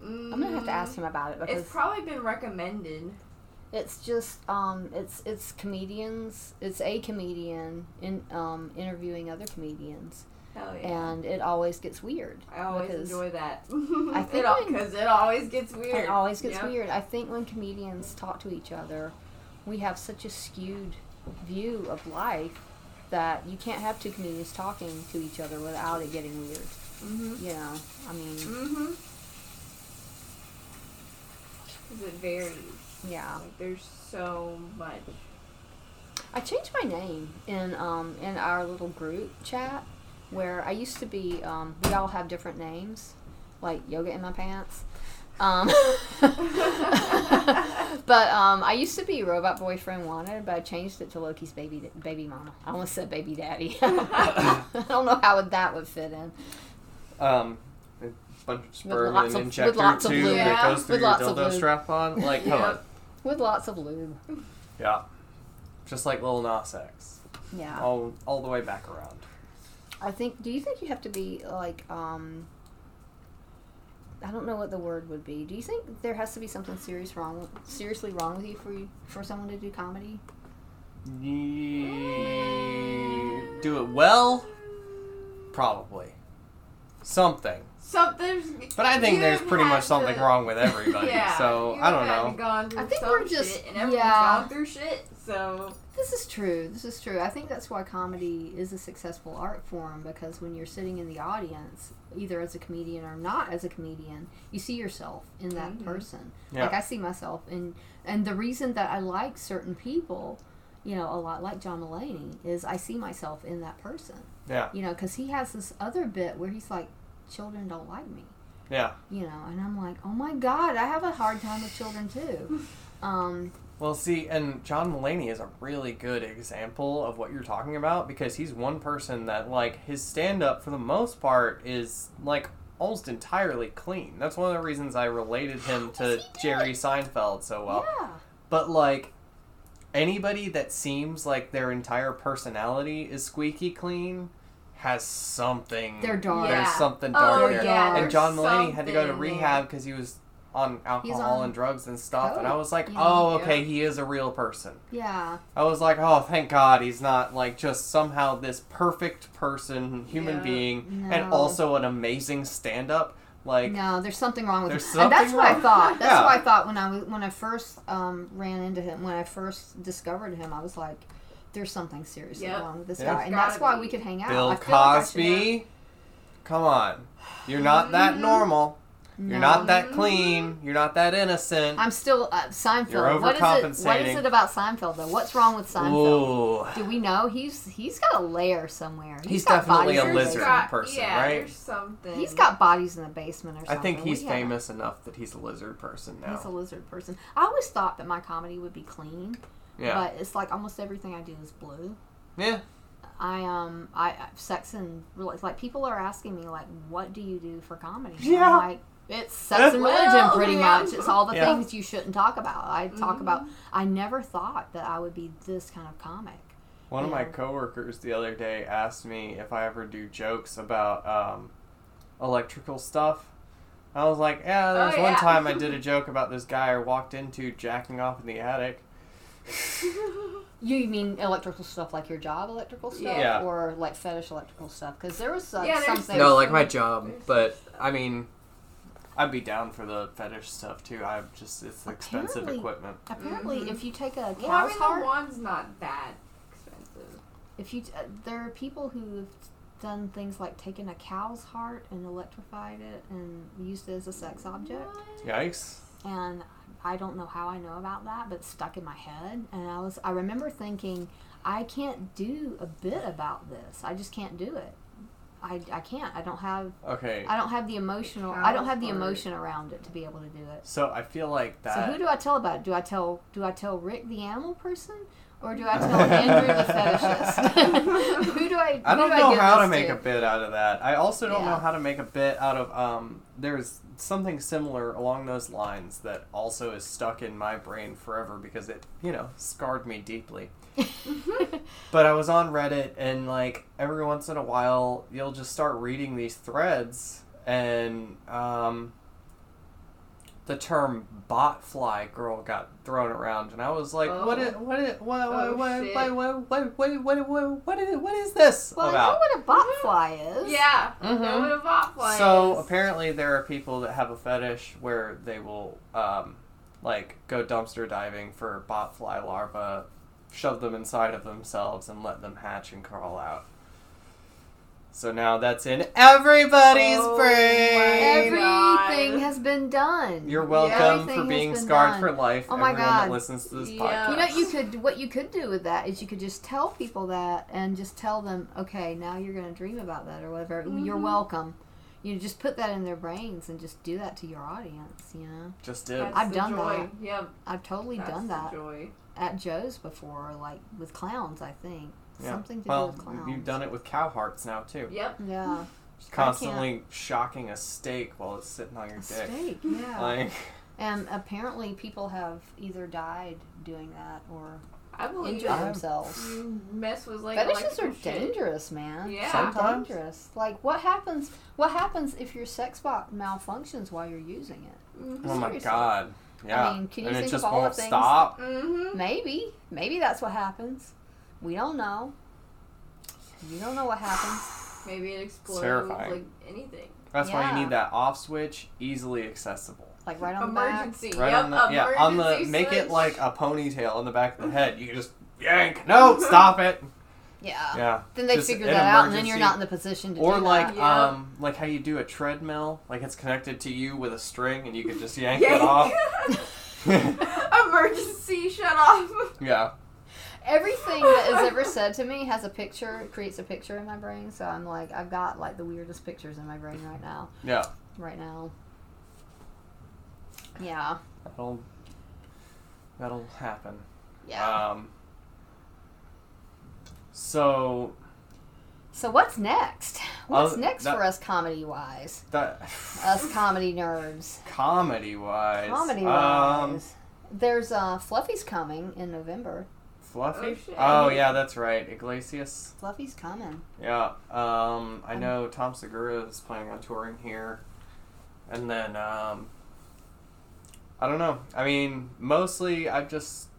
I'm gonna have to ask him about it because Mm, It's probably been recommended. It's just um, it's it's comedians. It's a comedian in um, interviewing other comedians, yeah. and it always gets weird. I always enjoy that. I think because it always gets weird. It always gets Yep. weird. I think when comedians talk to each other, we have such a skewed view of life that you can't have two comedians talking to each other without it getting weird. Mhm. You know, I mean, because it varies. Yeah. Like there's so much. I changed my name in um in our little group chat where I used to be um we all have different names like yoga in my pants. Um, but um, I used to be robot boyfriend wanted, but I changed it to Loki's baby baby mama. I almost said baby daddy. I don't know how that would fit in. Um, a bunch of sperm lots and of- injector with lots of tube lube. that goes through With your dildo strap on. Like, come on. With lots of lube. Yeah. Just like Lil Nas X. Yeah. All, all the way back around. I think. Do you think you have to be like? um I don't know what the word would be. Do you think there has to be something serious wrong, seriously wrong with you for you, for someone to do comedy? Ye- Do it well? Probably. Something. Something. But I think there's pretty much something to- wrong with everybody. Yeah. so you I don't know. Gone I think some we're just- shit, and everyone's yeah. gone through shit. So This is true. This is true. I think that's why comedy is a successful art form because when you're sitting in the audience, either as a comedian or not as a comedian, you see yourself in that Mhm. person. Yeah. Like I see myself in and the reason that I like certain people, you know, a lot like John Mulaney is I see myself in that person. Yeah. You know, cuz he has this other bit where he's like children don't like me. Yeah. You know, and I'm like, "Oh my god, I have a hard time with children too." Um Well, see, and John Mulaney is a really good example of what you're talking about because he's one person that, like, his stand up for the most part is, like, almost entirely clean. That's one of the reasons I related him to Yes, he did. Jerry Seinfeld so well. yeah. But, like, anybody that seems like their entire personality is squeaky clean has something. They're dark. There's Yeah. something Oh, dark They're there. yeah, And John Mulaney had to go to rehab because he was on alcohol on and drugs and stuff. And I was like, you oh, okay, Yeah. he is a real person. Yeah. I was like, oh, thank God he's not like just somehow this perfect person, human Yeah. being, and also an amazing stand up. Like, no, there's something wrong with There's him. And that's something what I thought. That's Yeah. what I thought when I when I first um, ran into him. When I first discovered him, I was like, "There's something seriously Yep. wrong with this Yeah. guy," and Gotta that's why we could hang out. Bill I feel like Cosby. Come on. You're not that normal. Have- You're not that clean. You're not that innocent. I'm still uh, Seinfeld. You're what is it? What overcompensating. is it about Seinfeld though? What's wrong with Seinfeld? Ooh. Do we know he's he's got a lair somewhere? He's got definitely a lizard got- person, yeah, right? There's something. He's got bodies in the basement or something. I think he's We haven't- famous enough that he's a lizard person now. He's a lizard person. I always thought that my comedy would be clean, yeah. but it's like almost everything I do is blue. yeah. I um I I- sex and like people are asking me like what do you do for comedy? Yeah. I'm like it's sex and religion Well, pretty yeah. much. It's all the Yeah. things you shouldn't talk about. I talk Mhm. about. I never thought that I would be this kind of comic. One of my coworkers the other day asked me if I ever do jokes about um, electrical stuff. I was like, yeah, there was Oh, one yeah. time I did a joke about this guy I walked into jacking off in the attic. You mean electrical stuff like your job electrical stuff, Yeah. or like fetish electrical stuff? Because there was uh, Yeah, something. No, like my job, but I mean, I'd be down for the fetish stuff too. I'm just it's expensive Apparently- equipment. Apparently, Mhm. if you take a cow's Well, I mean, heart, the one's not that expensive. if you t- uh, there are people who have done things like taken a cow's heart and electrified it and used it as a sex object. What? Yikes! and I don't know how I know about that, but stuck in my head. And I was I remember thinking, I can't do a bit about this. I just can't do it. I, I can't. I don't have Okay, I don't have the emotional I don't have the emotion around it to be able to do it. so I feel like that. So who do I tell about it? Do I tell do I tell Rick the animal person? Or do I tell Andrew the fetishist? who do I? I don't do know give how to this make a bit out of that. I also don't know how to make a bit out of um there's something similar along those lines that also is stuck in my brain forever because it, you know, scarred me deeply. But I was on Reddit and like every once in a while you'll just start reading these threads and um the term botfly girl got thrown around and I was like Oh. what is what is what Oh, what shit. what what what what what what what is what is this Well, about? I know what a botfly is. Yeah, I Mhm. know what a botfly So is. apparently there are people that have a fetish where they will um, like go dumpster diving for botfly larvae, shove them inside of themselves and let them hatch and crawl out. So now that's in everybody's Oh brain. Everything God. has been done. You're welcome Everything for being been scarred done. for life. Oh my everyone God. that listens to this Yeah. podcast. You know, you could what you could do with that is you could just tell people that and just tell them, okay, now you're going to dream about that or whatever. You're Mhm. welcome. You know, just put that in their brains and just do that to your audience. You know, just did. That's I've done joy. that. Yep. I've totally That's done the that joy. At Joe's before, like with clowns. I think Yeah. something to well, do with clowns. you've done it with cow hearts now too. Yep. Yeah, Constantly shocking a steak while it's sitting on your a dick. steak. Yeah, Like, and apparently people have either died doing that or I believe injured I've- themselves. you mess with like Fetishes are electrical shit. dangerous, man. Yeah. They're Sometimes. dangerous. Like, what happens? What happens if your sex bot malfunctions while you're using it? Mhm. oh my god. Yeah. mean, can you and it think just of all the won't things- stop. Mhm. Maybe, maybe that's what happens. We don't know. You don't know what happens. Maybe it explodes terrifying. like anything. That's why you need that off switch, easily accessible. Like right on the back. Emergency. Right yep. on the yeah, on the emergency make it like a ponytail on the back of the head. You can just yank. No, stop it. Yeah. Yeah. Then they Just figure an that out, and then you're emergency. not in the position to Or do like that. Yeah. um like how you do a treadmill, like it's connected to you with a string and you can just yank Yank. it off. Emergency shut off. yeah. Everything that is ever said to me has a picture, creates a picture in my brain. So I'm like, I've got like the weirdest pictures in my brain right now. Yeah. Right now. Yeah. That'll that'll happen. Yeah. Um so so what's next? What's Uh, next that- for us comedy wise? that Us comedy nerds. comedy wise. Comedy Um wise. There's uh Fluffy's coming in November. Fluffy? Oh. Oh, yeah, that's right. Iglesias. Fluffy's coming. Yeah. Um, I Um, know Tom Segura is planning on touring here. And then, um, I don't know. I mean, mostly I've just,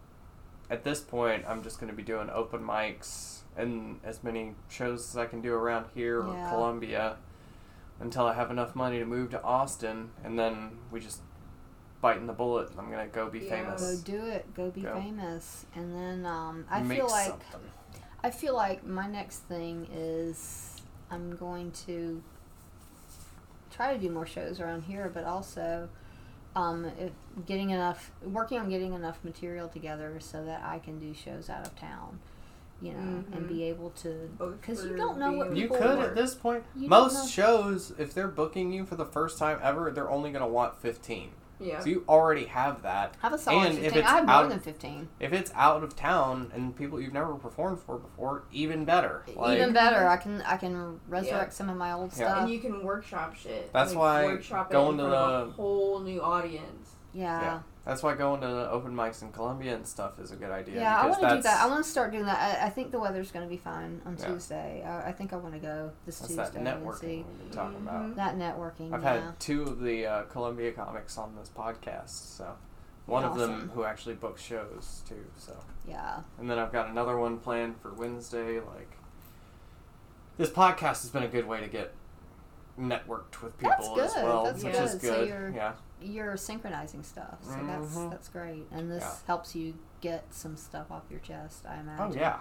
at this point, I'm just going to be doing open mics and as many shows as I can do around here or Columbia until I have enough money to move to Austin. And then we just biting the bullet I'm to go be Yeah. Go do it. Go be Go. famous. And then um I Make feel like something. I feel like my next thing is I'm going to try to do more shows around here, but also um, if getting enough, working on getting enough material together so that I can do shows out of town, you know, and Mhm. be able to because you don't know what being- You could work. at this point. You. Most shows, if they're booking you for the first time ever, they're only going to want 15. Yeah. So you already have that. Have a solid and if 15. it's I have more out- than 15. If it's out of town and people you've never performed for before, even better. Like, Even better, I can I can resurrect Yeah. some of my old Yeah. stuff. and you can workshop shit. That's like, why workshop going it to in front of the- a whole new audience. yeah. Yeah. That's why going to the open mics in Columbia and stuff is a good idea. Yeah, I want to do that. I want to start doing that. I, I think the weather's going to be fine on Yeah. Tuesday. I, I think I want to go this That's Tuesday that and networking see we've been talking about. Mhm. that networking. I've yeah. had two of the uh, Columbia comics on this podcast, so one of them who actually books shows too. So yeah, And then I've got another one planned for Wednesday. Like, this podcast has been a good way to get networked with That's people as well, That's which good. is good. you're- yeah, you're synchronizing stuff, so that's Mhm. that's great. And this Yeah. helps you get some stuff off your chest. I imagine. oh imagine. yeah,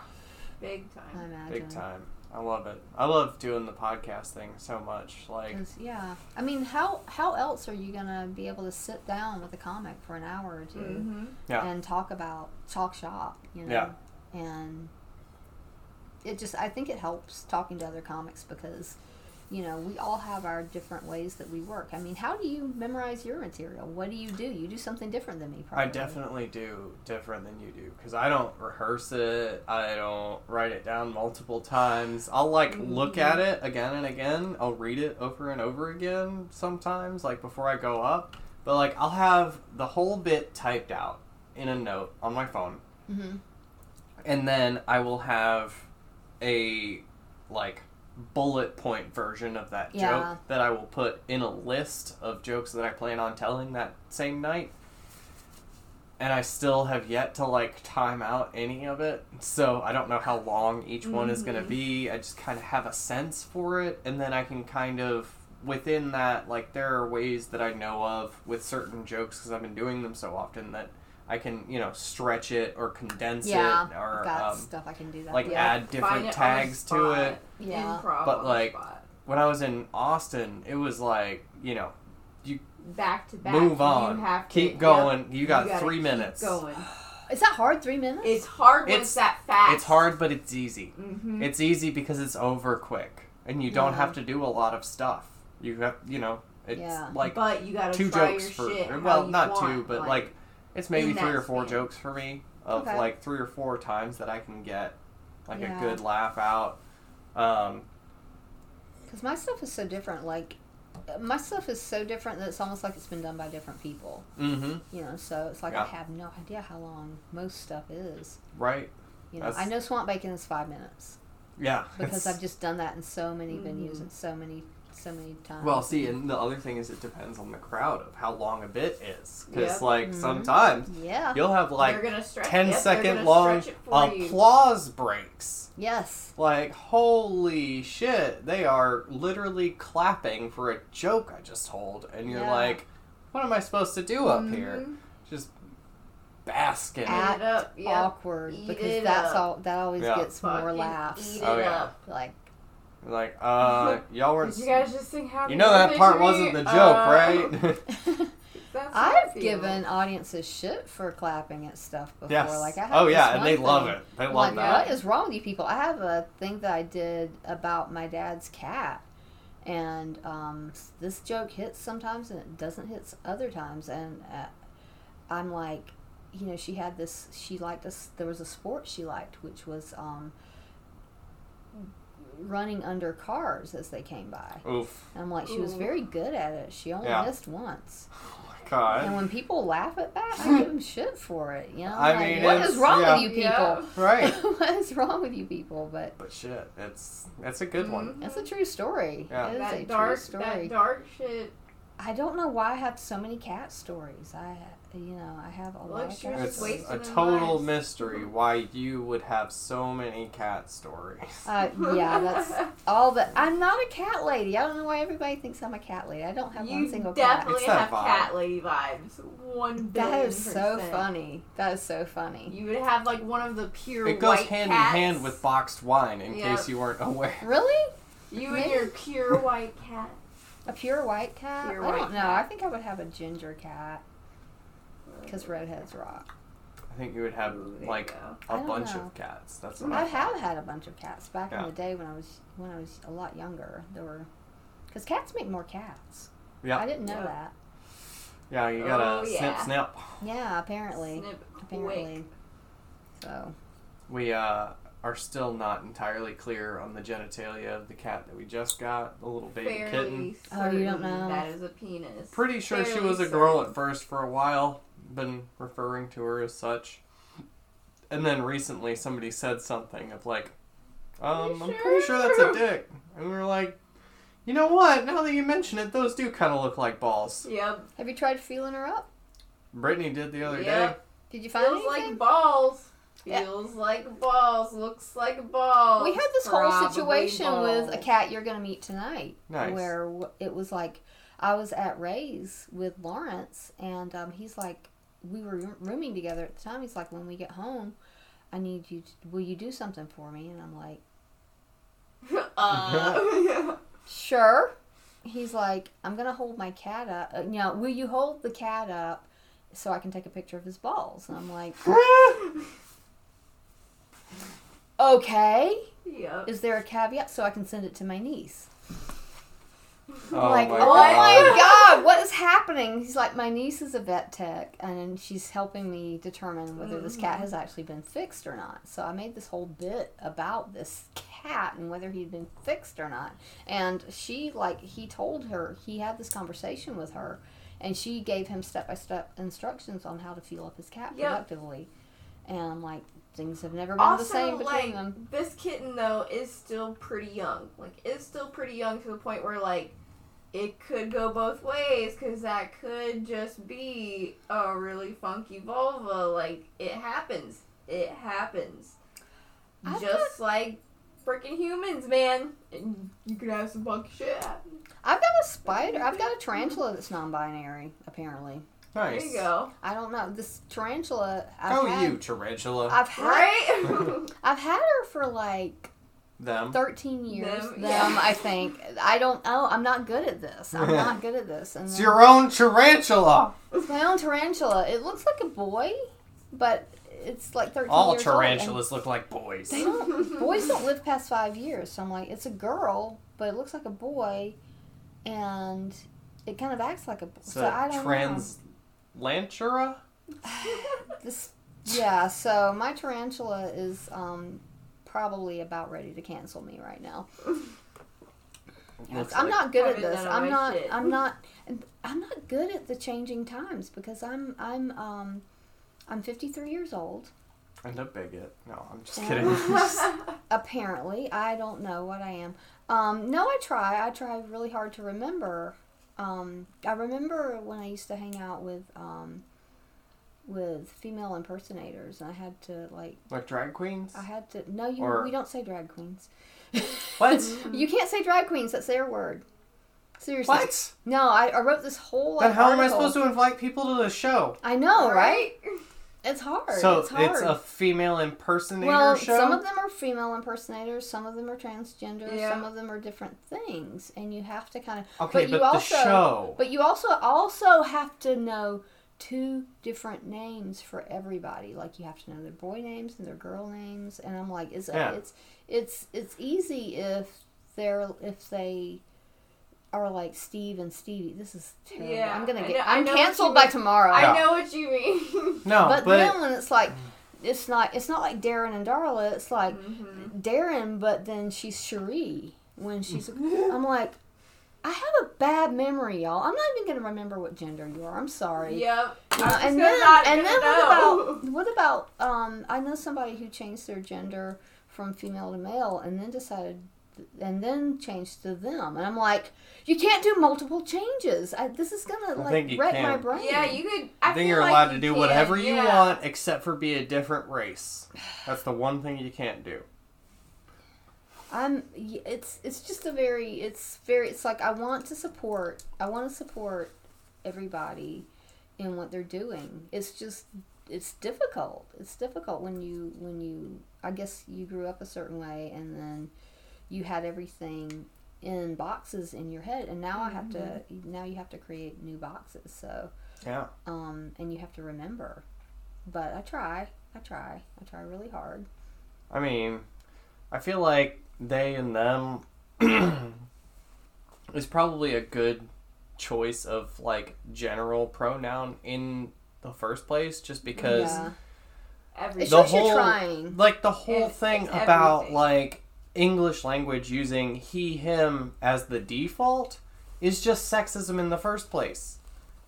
Big time. I time. imagine. big time. I love it. I love doing the podcast thing so much. Like, yeah, I mean, how how else are you gonna be able to sit down with a comic for an hour or 2 Mm-hmm. Yeah. and talk about talk shop? You know, Yeah. and it just I think it helps talking to other comics because you know we all have our different ways that we work. I mean, how do you memorize your material? What do you do? You do something different than me, probably. I definitely do different than you do because I don't rehearse it. I don't write it down multiple times. I'll like look Mm-hmm. at it again and again. I'll read it over and over again sometimes, like before I go up. But like I'll have the whole bit typed out in a note on my phone, hmm and then I will have a like bullet point version of that Yeah. joke that I will put in a list of jokes that I plan on telling that same night. And I still have yet to like time out any of it. So I don't know how long each one is going to Mhm. be. I just kind of have a sense for it and then I can kind of within that like there are ways that I know of with certain jokes cuz I've been doing them so often that I can you know stretch it or condense Yeah, it or got um, stuff I can do that. like with. add different it tags to it. yeah. Improv But, like. When I was in Austin, it was like you know you back to back. move you on, have to- keep yep, going. You got gotta three keep minutes. Going. Is that hard? Three minutes? It's hard when It's- it's that fast. It's hard, but it's easy. Mm-hmm. It's easy because it's over quick, and you don't Yeah. have to do a lot of stuff. You have, you know, it's Yeah. like but you gotta two try jokes your for shit well, not want, two, but like, it's maybe three or four span. jokes for me of Okay. like three or four times that I can get like Yeah. a good laugh out. Um, Because my stuff is so different. Like, my stuff is so different that it's almost like it's been done by different people. mm-hmm. You know, so it's like Yeah. I have no idea how long most stuff is. Right. You know, That's- I know swamp bacon is five minutes Yeah. because I've just done that in so many venues Mhm. and so many, so many times. Well, see, and the other thing is it depends on the crowd of how long a bit is. Because, Yep. like, Mhm. sometimes yeah, you'll have, like, gonna stretch, 10 yep, second gonna long stretch it for you. applause breaks. yes, Like, holy shit, they are literally clapping for a joke I just told. And you're Yeah. like, what am I supposed to do up here? Mhm. Just bask in it. Act it up, yep. awkward Eat because it that's up. all. That always Yeah. gets more laughs. Eat Oh, it yeah. up. Like, Like, uh, y'all weren't. Did you guys just sing happy You know that part me? wasn't the joke, Uh, right? I I've given audiences shit for clapping at stuff before. yes. Like, I have oh, yeah, and one they love it. They I'm love like, that. what is wrong with you people? I have a thing that I did about my dad's cat, and um, this joke hits sometimes and it doesn't hit other times. And uh, I'm like, you know, she had this. She liked us. There was a sport she liked, which was um, running under cars as they came by. Oof. And I'm like, she was very good at it. She only Yeah. missed once. Oh, my God. And when people laugh at that, I give them shit for it. You know, I like, mean, what it's- is wrong yeah. with you people? Yeah. Right. what is wrong with you people? But But shit, it's it's a good one. Mhm. it's a true story. Yeah. It is a That true dark, story. that dark shit. I don't know why I have so many cat stories. I, you know, I have a lot of she cat was It's a total lives. mystery why you would have so many cat stories. Uh, yeah, that's all that. I'm not a cat lady. I don't know why everybody thinks I'm a cat lady. I don't have you one single cat. You definitely have vibe. cat lady vibes. One That is so percent. funny. That is so funny. You would have like one of the pure It goes white hand cats. in hand with boxed wine, in Yep. case you weren't aware. Really? you and your pure white cat. A pure white cat? Pure I white don't know. cat. I think I would have a ginger cat because redheads rock. I think you would have Ooh, there like go. I a don't bunch know. of cats. That's what I I have had a bunch of cats back Yeah. in the day when I was when I was a lot younger. There were because cats make more cats. Yeah. I didn't know Yeah. that. Yeah, you gotta Oh, snip yeah. snip. Yeah, apparently, Snip apparently. quick. So We uh are still not entirely clear on the genitalia of the cat that we just got, the little baby Fairly kitten. Oh, you don't know? That is a penis. Pretty sure she was a girl certain. at first for a while. Been referring to her as such. And then recently somebody said something of like, um, You I'm pretty sure that's a dick. And we were like, you know what? Now that you mention it, those do kind of look like balls. Yep. have you tried feeling her up? Brittany did the other day. Did you find Feels anything? like balls. Yeah. Feels like balls. Looks like balls. we had this whole Probably situation with a cat you're going to meet tonight Nice. where it was like i was at ray's with lawrence and um, he's like we were rooming together at the time. He's like when we get home i need you to, will you do something for me? And i'm like uh, sure. He's like i'm going to hold my cat up. Uh, you know will you hold the cat up so i can take a picture of his balls? And i'm like okay. Yep. is there a caveat so i can send it to my niece? Oh like, my oh God. my god, what is happening? He's like, my niece is a vet tech, and she's helping me determine whether this cat mm. has actually been fixed or not. So I made this whole bit about this cat and whether he'd been fixed or not. And she, like, he told her, he had this conversation with her, and she gave him step by step instructions on how to feel up his cat Yep. productively. And I'm like, things have never been Also, the same between like them. this kitten though is still pretty young. Like, is still pretty young to the point where like it could go both ways because that could just be a really funky vulva. Like, it happens. It happens. I've just like freaking humans, man. And you could have some funky shit happen. I've got a spider. I've got a tarantula that's non-binary. Apparently, Nice. There you go. I don't know. This tarantula. I've Go had, you, tarantula. I've had. Right? I've had her for like Them. 13 years. Them, Them, yeah. I think. I don't know. I'm not good at this. I'm not good at this. And It's then- your own tarantula. It's my own tarantula. It looks like a boy, but it's like 13 All years old, tarantulas look like boys. They don't. boys don't live past five years. So I'm like, it's a girl, but it looks like a boy, and it kind of acts like a boy. So, So, I don't translantera? know. This, yeah. So my tarantula is um, probably about ready to cancel me right now. Looks I'm like- not good at this. I'm not. I'm not. I'm not good at the changing times because I'm. I'm. Um, I'm 53 years old. And a bigot. No, I'm just kidding. Apparently, I don't know what I am. Um, no, I try. I try really hard to remember. Um, I remember when I used to hang out with um, with female impersonators, and I had to like. like drag queens? I had to. No, you. Or- we don't say drag queens. What? you can't say drag queens. That's their word. Seriously. What? No, I, I wrote this whole. Like, Then how am I supposed to invite people to the show? I know, right? It's hard. So it's hard. a female impersonator well, show? some of them are female impersonators, some of them are transgender, Yeah. some of them are different things, and you have to kind of. okay, but but, you the also- show. But you also also have to know two different names for everybody. Like you have to know their boy names and their girl names, and I'm like, it's Yeah. it's it's it's easy if they're if they are like Steve and Stevie. This is terrible. Yeah, I'm gonna get. know- I I'm know what you canceled by tomorrow. I know what you mean. no, but, but, then when it's like it's not it's not like Darren and Darla it's like Mhm. Darren but then she's Cherie when she's I'm like I have a bad memory y'all I'm not even gonna remember what gender you are I'm sorry Yep. Uh, I'm and then and gonna then what about what about um I know somebody who changed their gender from female to male and then decided and then changed to them and I'm like you can't do multiple changes I, this is gonna I like think you wreck can. my brain Yeah, you could. I, I think you're like allowed to do can, whatever you yeah. want except for be a different race. That's the one thing you can't do. I'm. It's it's just a very. It's very. It's like I want to support. I want to support everybody in what they're doing. It's just. It's difficult. It's difficult when you when you. I guess you grew up a certain way and then you had everything in boxes in your head and now I have to now you have to create new boxes. So Yeah. um and you have to remember. But I try. I try. I try really hard. I mean, I feel like they and them is probably a good choice of like general pronoun in the first place just because yeah. Every The shows you're whole- trying. like the whole It's- thing it's about everything. like English language using he him as the default is just sexism in the first place.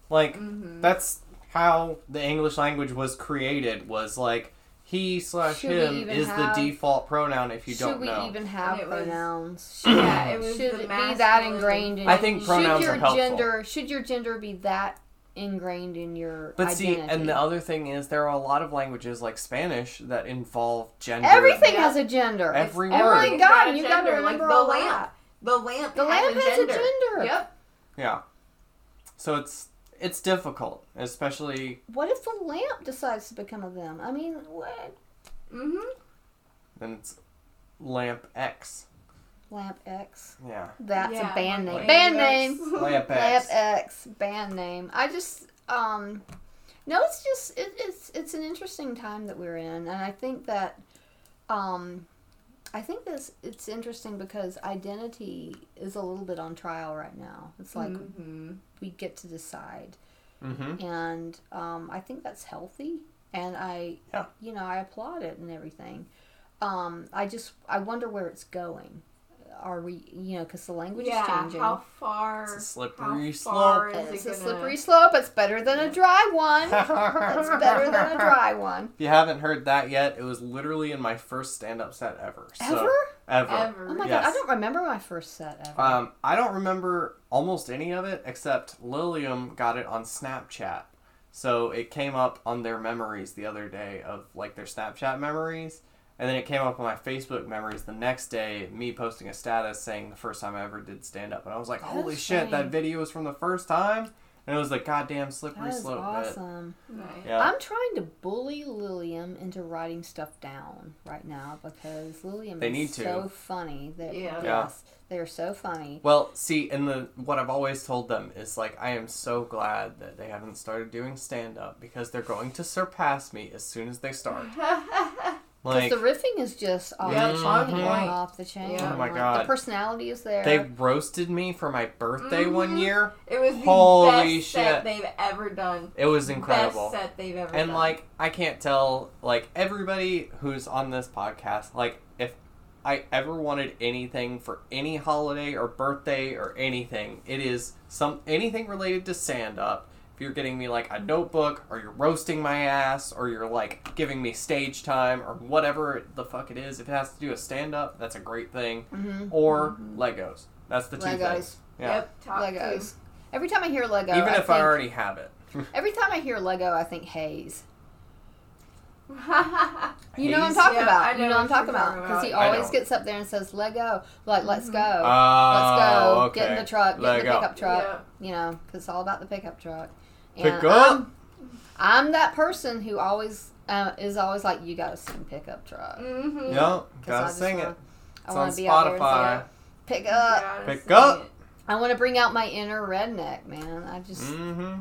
Like Mhm. that's how the English language was created was like he slash Should we him even is have- the default pronoun if you Should don't know. Should we know. even have And it was- pronouns? Yeah, it was should the it be that masculine. ingrained in I think pronouns should your are helpful. gender should your gender be that ingrained in your But identity? see, and the other thing is, there are a lot of languages like Spanish that involve gender. everything Yeah. has a gender. Every oh my word. Everything's got god, a you got to gender, like remember the all lamp. that. The lamp. The has lamp has a gender. Yep. Yeah. So it's it's difficult, especially What if the lamp decides to become a them? I mean, what? Mm-hmm. then it's Lamp X. Lamp X. Yeah. That's Yeah, a band name. Lamp Band X. name. Lamp Lamp X. X band name. I just um no, it's just it, it's it's an interesting time that we're in, and I think that um I think this it's interesting because identity is a little bit on trial right now. It's like Mhm. we get to decide, Mm-hmm. and um, I think that's healthy, and I Yeah. you know I applaud it and everything. Um, I just I wonder where it's going. Are we you know because the language yeah. is changing. How far? It's a slippery how far slope. is It's it a gonna- slippery slope. It's better than a dry one. It's better than a dry one. If you haven't heard that yet, it was literally in my first stand-up set ever. So, Ever? ever. Ever. Oh my Yes. god, I don't remember my first set ever. Um, I don't remember almost any of it except Lilium got it on Snapchat. So it came up on their memories the other day of like their Snapchat memories. And then it came up on my Facebook memories the next day, me posting a status saying the first time I ever did stand up. And I was like, holy That's shit, that video was from the first time? and it was like goddamn slippery That is slope. bit. awesome. Nice. Yeah. I'm trying to bully Lilium into writing stuff down right now because Lilium They is need to. so funny. That, Yeah. Yeah. They are so funny. Well, see, and the what I've always told them is like I am so glad that they haven't started doing stand up because they're going to surpass me as soon as they start. Because Like the riffing is just off Yeah, the chain. on point. Off the chain. Yeah. Oh my God. The personality is there. they roasted me for my birthday one Mhm. year. It was the Holy best shit. set they've ever done. It was incredible. Best set they've ever done. And done. like I can't tell like everybody who's on this podcast like if I ever wanted anything for any holiday or birthday or anything, it is some anything related to stand up. If you're getting me like a notebook or you're roasting my ass or you're like giving me stage time or whatever the fuck it is, if it has to do with stand up, that's a great thing. Mhm. Or Legos. That's the two Legos. things. Yeah. Yep, top Legos. Every time I hear Lego, Even I if I think- already have it. every time I hear Lego, I think Hayes. two. You know what I'm talking Yeah, about. I you know know what I'm talking about because he always gets up there and says Lego, like let's Mhm. go, Oh, let's go, okay. get in the truck, get in the pickup truck. Yep. You know, because it's all about the pickup truck. And Pick up. I'm, I'm that person who always uh, is always like, you gotta sing pickup truck. Mm-hmm. Yep, 'Cause I gotta just sing wanna- it. I It's want on to be out there and Spotify. say, pick up. Pick up. I want to bring out my inner redneck, man. I just Mm-hmm.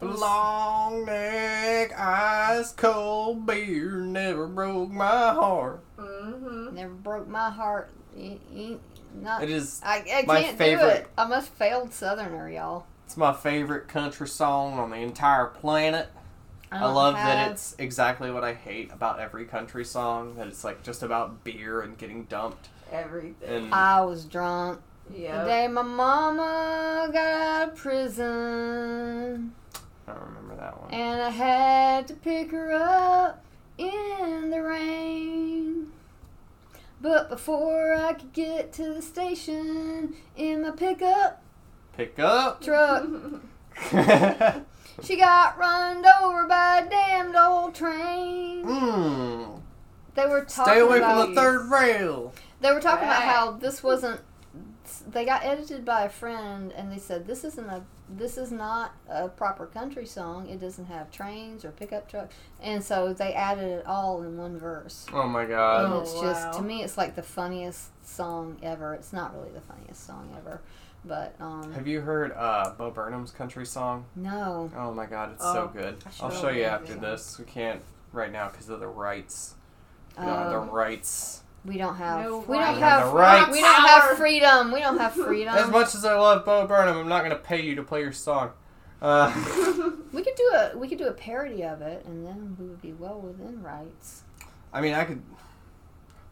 Long neck, ice cold beer never broke my heart. Mm-hmm. never broke my heart. Y- y- Not, It is. I, I my can't do favorite. it. I'm a failed Southerner, y'all. It's my favorite country song on the entire planet. I, don't love that it's exactly what I hate about every country song. That it's like just about beer and getting dumped. Everything. And I was drunk the day my mama got out of prison, I don't remember that one. and I had to pick her up in the rain. But before I could get to the station in my pickup Pick up. truck, she got run over by a damned old train. Hmm. They were talking. Stay away about from the third rail. They were talking about how this wasn't. They got edited by a friend, and they said this isn't a. This is not a proper country song. It doesn't have trains or pickup trucks, and so they added it all in one verse. Oh my and god. Oh, it's just wow. to me, it's like the funniest song ever. It's not really the funniest song ever, but um, Have you heard uh, Bo Burnham's country song? no. Oh my god, it's so Oh, good. I should I'll show you after it. this. We can't right now because of the rights. We don't have the Um, rights. we don't have. No we don't have. The rights. We don't have freedom. We don't have freedom. As much as I love Bo Burnham, I'm not going to pay you to play your song. Uh, we could do a. We could do a parody of it, and then we would be well within rights. I mean, I could.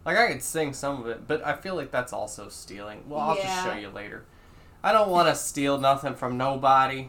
Like, I could sing some of it, but I feel like that's also stealing. Well, I'll just show you later. I don't want to steal nothing from nobody.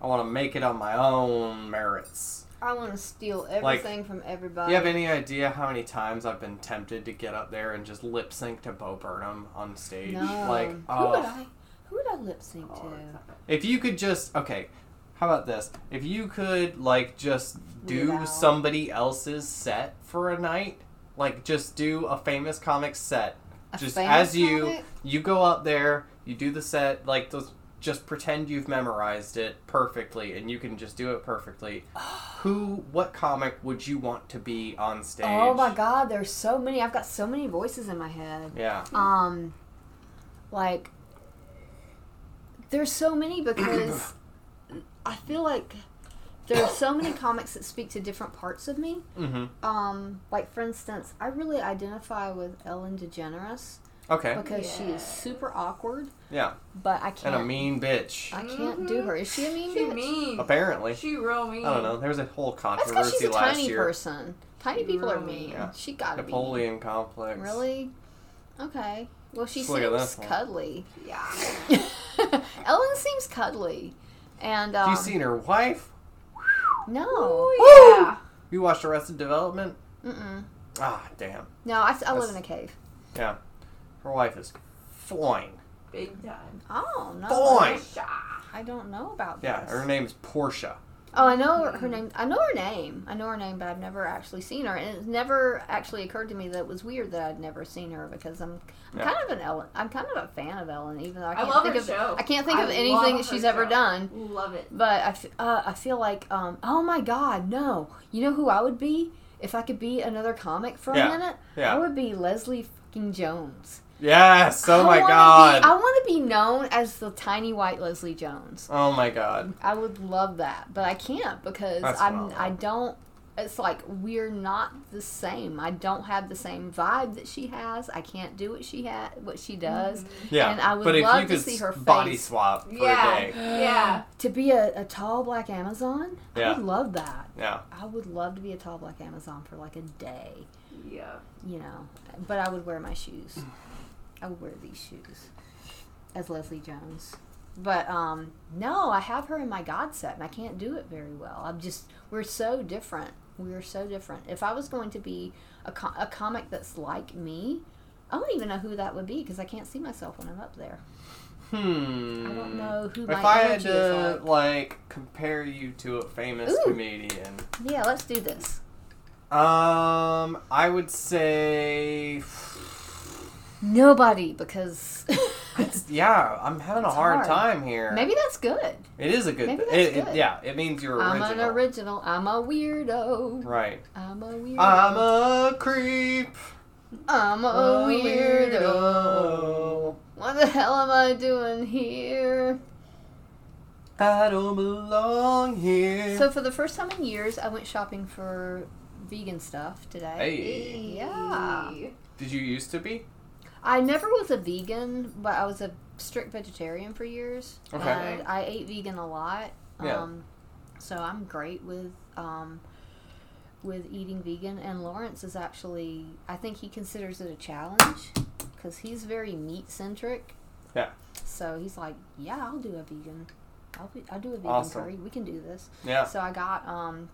I want to make it on my own merits. I want to steal Like, everything from Do everybody. you have any idea how many times I've been tempted to get up there and just lip sync to Bo Burnham on stage? No. Like, who oh, would I? Who would I lip sync Oh, to? If you could just okay, how about this? If you could like just do Weird somebody else's set for a night, like just do a famous comic set. A just famous as you comic? you go up there, you do the set like those just pretend you've memorized it perfectly and you can just do it perfectly. Who what comic would you want to be on stage? Oh my god, there's so many. I've got so many voices in my head. Yeah. Um, like, there's so many because I feel like there's so many comics that speak to different parts of me. Mhm. Um, like for instance, I really identify with Ellen DeGeneres Okay. because she is super awkward, Yeah. but I can't. And a mean bitch. I can't do her. Is she a mean She bitch? mean. Apparently. She real mean. I don't know. There was a whole That's because controversy she's a last tiny year. person. Tiny people are Really? mean. Yeah. She gotta Napoleon complex. Really? Okay. Well, she Just look at seems cuddly. Yeah. Ellen seems cuddly. And, um, Have you seen her wife? No. Ooh, yeah. You watched Arrested Development? Mm-mm. Ah, damn. No, I, I live in a cave. Yeah. Her wife is fine. Big time. Oh, no. Boy. Sha. I don't know about Yeah, this. her is Portia. Oh, I know her, her name. I know her name. I know her name, but I've never actually seen her, and it never actually occurred to me that it was weird that I'd never seen her because I'm, I'm Yeah. kind of an Ellen. I'm kind of a fan of Ellen, even though I I can't love think her of show. I can't think I of anything love that she's her ever show. done. Love it. But I, f- uh, I feel like um oh my god no you know who I would be if I could be another comic for Yeah. a minute Yeah. I would be Leslie fucking Jones. Yes. Oh I my god. Be, I want to be known as the tiny white Leslie Jones. oh my god. I would love that, but I can't because That's I'm phenomenal. I don't. It's like we're not the same. I don't have the same vibe that she has. I can't do what she had, what she does. Mm-hmm. Yeah. And I would but if love you to could see her body swap for Yeah. a day. Yeah. To be a, a tall black Amazon, I would love that. Yeah. I would love to be a tall black Amazon for like a day, Yeah. you know. But I would wear my shoes. I wear these shoes as Leslie Jones. But um, no, I have her in my God set, and I can't do it very well. I'm just we're so different. We're so different. If I was going to be a, co- a comic that's like me, I don't even know who that would be because I can't see myself when I'm up there. Hmm. I don't know who If my I had to like. like compare you to a famous Ooh. comedian, Yeah, let's do this. um, I would say, Nobody, because yeah, I'm having a It's hard, hard. time here. maybe that's good. it is a good. maybe that's it, it- good. yeah, it means you're I'm original. an original. I'm a weirdo. Right. I'm a weirdo. I'm a creep. I'm a weirdo. What the hell am I doing here? I don't belong here. So for the first time in years, I went shopping for vegan stuff today. hey, Yeah. did you used to be? I never was a vegan, but I was a strict vegetarian for years. Okay. And I ate vegan a lot. Yeah. Um, so I'm great with um, with eating vegan. And Lawrence is actually, I think he considers it a challenge because he's very meat centric. Yeah. So he's like, yeah, I'll do a vegan. I'll, be, I'll do a vegan Awesome. curry. We can do this. Yeah. So I got um,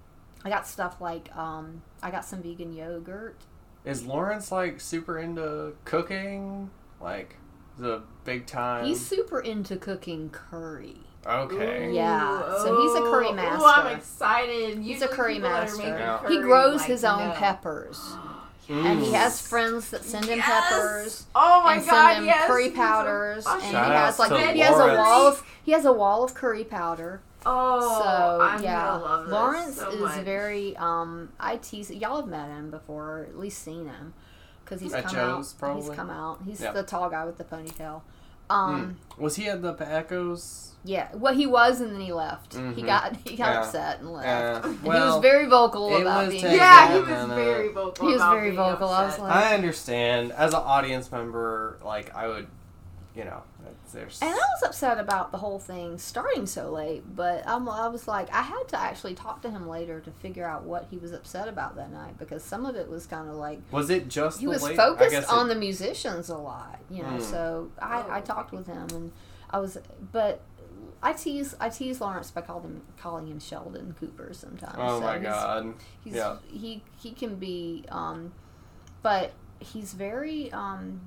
I got stuff like um, I got some vegan yogurt. Is Lawrence like super into cooking? Like the big time. He's super into cooking curry. okay. Yeah, so he's a curry master. Oh, I'm excited. He's Usually a curry people that are master. making Yeah. He grows like his own know. peppers, and he Mm. has friends that send him Yes! peppers Oh my and god, send him yes. curry he's a powders, and fucking he has like to he has a wall of he has a wall of curry powder. Oh, so I'm yeah, gonna love this Lawrence so is much. very um. I tease y'all have met him before, or at least seen him, because he's At come Joe's, out. probably? He's come out. He's Yeah. the tall guy with the ponytail. Um. Was he at the Echoes? Yeah, well, he was, and then he left. He Mhm. got he got Yeah. upset and left. Uh, And he well, was very vocal it about was being. taken- Yeah, he was man, very vocal. He was about very being vocal. I was upset. like- I understand. As an audience member, like I would, you know, there's. And I was upset about the whole thing starting so late, but I'm, I was like, I had to actually talk to him later to figure out what he was upset about that night because some of it was kind of like was it just he was late? Focused on it, the musicians a lot, you know. Hmm. So I, I talked with him and I was, but I tease I tease Lawrence by calling him calling him Sheldon Cooper sometimes. Oh So my he's- god. He's, Yeah. he he can be, um, but he's very um,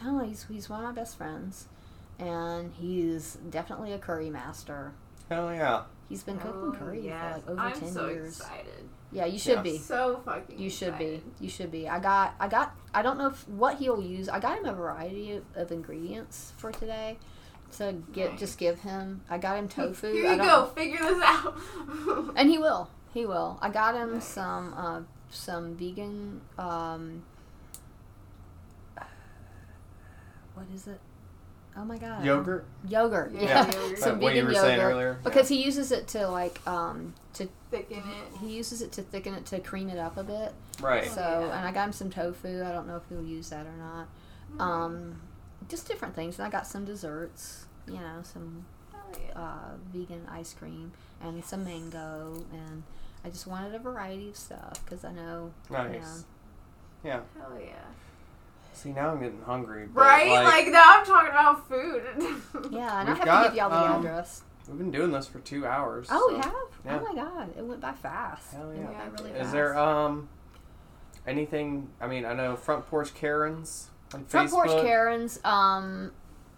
I don't know. He's he's one of my best friends, and he's definitely a curry master. Hell yeah. He's been cooking Oh, curry yes. for like over I'm ten so years. excited. Yeah, you should Yeah. be. So fucking. You should excited. be. You should be. I got. I got. I don't know if, what he'll use. I got him a variety of, of ingredients for today. To get Nice. just give him. I got him tofu. Here I you don't- go. Figure this out. And he will. He will. I got him Nice. some uh, some vegan. Um, what is it? Oh my god. Yogurt. Yogurt. Yeah, Yeah. yogurt. some Like what you vegan were yogurt. saying earlier. Because he uses it to like um to Thicken it. he uses it to thicken it to cream it up a bit. Right. So Yeah. and I got him some tofu. I don't know if he'll use that or not. Um, just different things. And I got some desserts. You know, some Hell yeah. uh, vegan ice cream and some mango and I just wanted a variety of stuff because I know Nice. Yeah. Hell yeah. See, now I'm getting hungry. Right? Like, now I'm talking about food. yeah and I We've got, to give y'all the um, address we've been doing this for two hours. oh so- we have yeah. oh my god it went by fast Hell it yeah. went by really Is fast. there um anything? I mean, I know front porch Karens on front Facebook. porch Karens um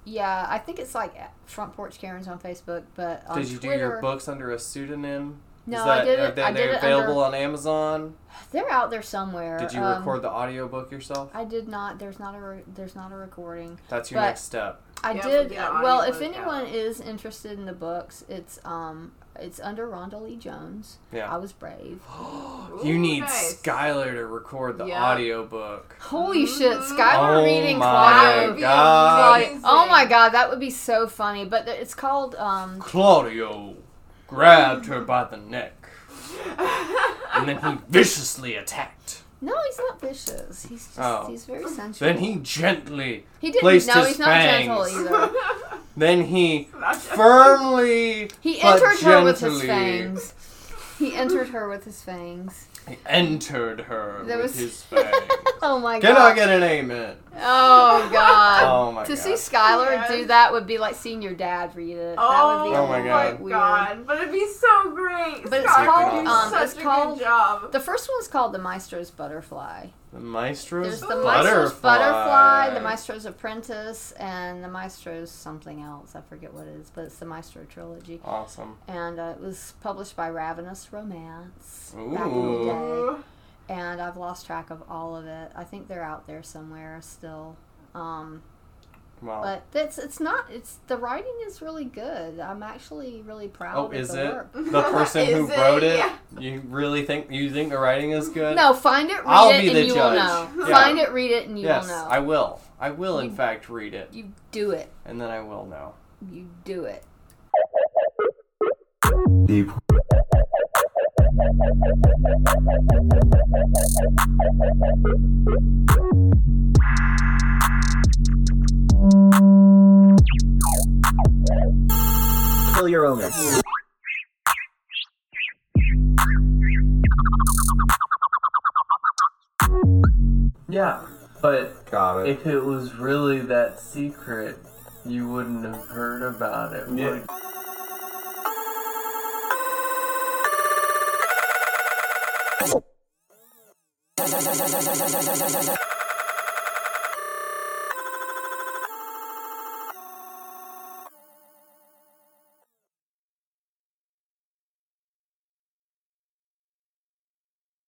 yeah I think it's like front porch Karens on Facebook but on Did you do your books under a pseudonym? No, that, I did Are it. they, I did they're it available under. on Amazon? They're out there somewhere. Did you Um, record the audiobook yourself? I did not. There's not a. Re- there's not a recording. That's your but- next step. I Yeah, did. uh, well, if audiobook, yeah. anyone is interested in the books, it's um, it's under Rhonda Lee Jones. Yeah. I was brave. you Ooh, need nice. Skylar to record the Yeah. audiobook. Holy shit. Skylar Oh reading my Claudio. God. Claudio- Oh my god, that would be so funny. But th- it's called um. Claudio grabbed her by the neck, and then he viciously attacked. No, he's not vicious. He's just Oh. he's very sensual. Then he gently, he didn't. placed No, his he's not gentle either. then he Not just- firmly, He but entered her with his fangs. He entered her with his fangs. He entered her There with was- his fangs. Oh my god! Can god. I get an amen? Oh god. Oh my to god. To see Skylar Yes. do that would be like seeing your dad read it. Oh, that would be Oh my God. bit weird. God, but it'd be so great. But it's called, would do um, such it's a called- good job. The first one's called The Maestro's Butterfly. The Maestro's There's the butterfly. Maestro's Butterfly, the Maestro's Apprentice, and the Maestro's something else. I forget what it is, but it's the Maestro trilogy. Awesome. And uh, it was published by Ravenous Romance back in the day. And I've lost track of all of it. I think they're out there somewhere still. Um, Wow. but it's it's not it's the writing is really good. I'm actually really proud oh, of is the it work. the person who it? wrote it? Yeah. You really think you think the writing is good? No, find it, read I'll it, be and the you judge. will know. Yeah. Find it, read it, and you yes, will know. I will. I will in fact read it, you do it. and then I will know. You do it. Deep. Kill your owner. Yeah, but Got it. if it was really that secret, you wouldn't have heard about it. Yeah. would